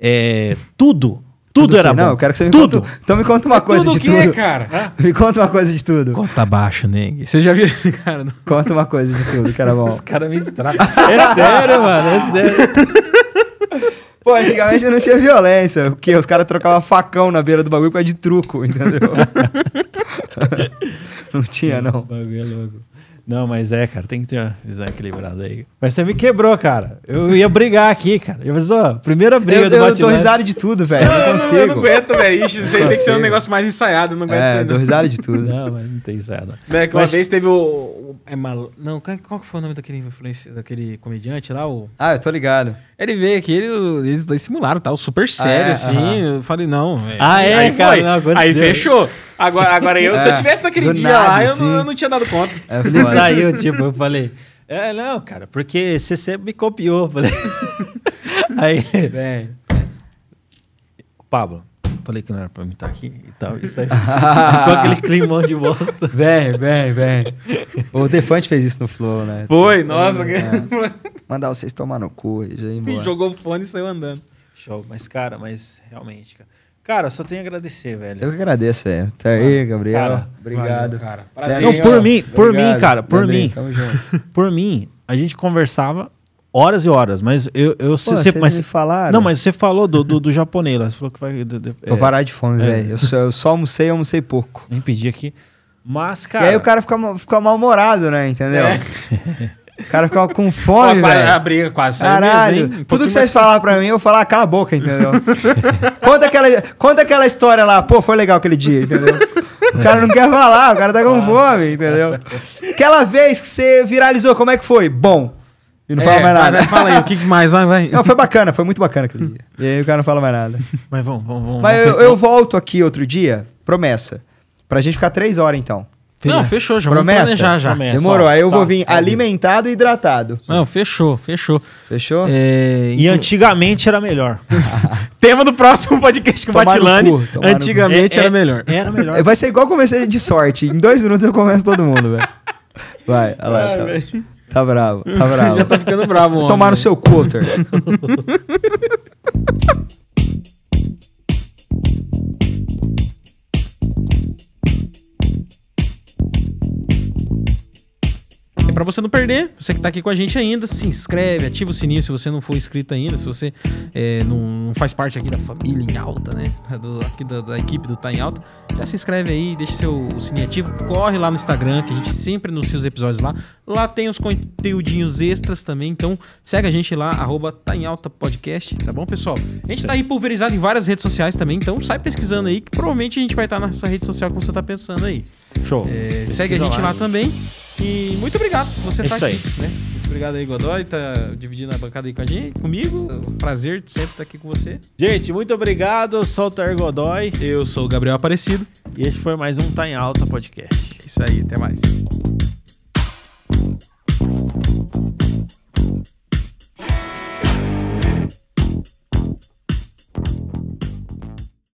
é, tudo, bom? tudo, que? era bom. Não, eu quero que você me tudo. conte. Então me conta uma coisa Tudo de o quê, tudo. cara? Me conta uma coisa de tudo. Conta baixo, Neg. Você já viu esse cara? Não? Conta uma coisa de tudo que era bom. Os caras me estragam. É sério, mano, é sério. Pô, antigamente não tinha violência. O quê? Os caras trocavam facão na beira do bagulho por causa de truco, entendeu? não tinha, não. Bagulho é louco. Não, mas é, cara, tem que ter uma visão equilibrada aí. Mas você me quebrou, cara. Eu ia brigar aqui, cara. Eu pensou, primeira briga Eu, do eu bate dou risada de tudo, velho. Eu não Eu não consigo. aguento, velho. Isso aí tem que ser um consigo. negócio mais ensaiado. eu Não aguento É, isso aí, dou não. risada de tudo. Não, mas não tem não. Né, que uma Mas- vez teve o. é mal, não, qual, que foi o nome daquele influencer, daquele comediante lá? O, Ah, eu tô ligado. ele veio aqui, ele- eles dois simularam, tal, super sério, é? assim. Aham. Eu falei, não. velho. Ah, é, aí cara, foi. não. Aí fechou. Agora, agora eu, se eu É, tivesse naquele dia nada, lá, eu, assim. não, eu não tinha dado conta. É Ele saiu, tipo, eu falei, é, não, cara, porque você sempre me copiou. Falei. Aí, Bem. Pablo, falei que não era pra mim estar aqui e tal. Isso aí ficou aquele climão de bosta. Bem, bem, bem. O Defante fez isso no Flow, né? Foi, nossa. Mandar vocês tomar no cu e já ir embora. Jogou o fone e saiu andando. Show, mas, cara, mas realmente, cara. Cara, eu só tenho a agradecer, velho. Eu que agradeço, velho. Tá aí, Gabriel. Cara, Obrigado. Valeu, cara. Prazer. Não, por ó. mim, por Obrigado. mim, cara, por Leandrinho, mim. Tamo junto. Por mim, a gente conversava horas e horas, mas eu, eu Pô, você, vocês mas me falaram. não, mas você falou do, do, do japonês lá, você falou que vai Tô é, parar de fome, é. velho. Eu, só- eu só almocei e almocei pouco. nem pedi aqui. Mas, cara, e aí o cara fica, fica mal-humorado, né? Entendeu? É. O cara fica com fome, velho. a briga quase Caralho, mesmo, tudo que vocês mais- falaram pra mim, eu falar, cala a boca, entendeu? conta, aquela, conta aquela história lá, pô, foi legal aquele dia, entendeu? O cara não quer falar, o cara tá com fome, entendeu? Aquela vez que você viralizou, como é que foi? Bom. E não fala É, mais vai, nada. fala aí, o que mais? Vai, vai. Não, foi bacana, foi muito bacana aquele dia. E aí o cara não fala mais nada. Mas vamos, vamos, vamos. Mas eu, eu volto aqui outro dia, promessa. Pra gente ficar três horas então. Não, fechou, já Promessa? vamos planejar já. Promessa. Demorou, ó, aí eu tá, vou vir tá alimentado e hidratado. Não, fechou, fechou. Fechou? É, E antigamente era melhor. Tema do próximo podcast com o cu, cu. Antigamente É- era é- melhor. Era melhor. Vai ser igual comecei de sorte. Em dois minutos eu começo todo mundo, velho. Vai, olha lá. tá, tá bravo, tá bravo. Já tá ficando bravo. Tomar no seu cutter. você não perder, você que tá aqui com a gente ainda, se inscreve, ativa o sininho se você não for inscrito ainda, se você é, não, não faz parte aqui da família em alta, né? Do, aqui da, da equipe do Tá em Alta, já se inscreve aí, deixa seu o sininho ativo, corre lá no Instagram, que a gente sempre anuncia os episódios lá. Lá tem os conteúdinhos extras também, então segue a gente lá, arroba Tá em Alta Podcast, tá bom, pessoal? A gente tá aí pulverizado em várias redes sociais também, então sai pesquisando aí, que provavelmente a gente vai estar nessa rede social que você tá pensando aí. Show. É, segue a gente lá, também. E muito obrigado por você estar isso aqui. Aí. Né? Muito obrigado aí, Godoy, tá dividindo a bancada aí com a gente, comigo. Prazer sempre estar aqui com você. Gente, muito obrigado. Eu sou o Ter Godoy. Eu sou o Gabriel Aparecido. E este foi mais um Tá em Alta Podcast. É isso aí, até mais.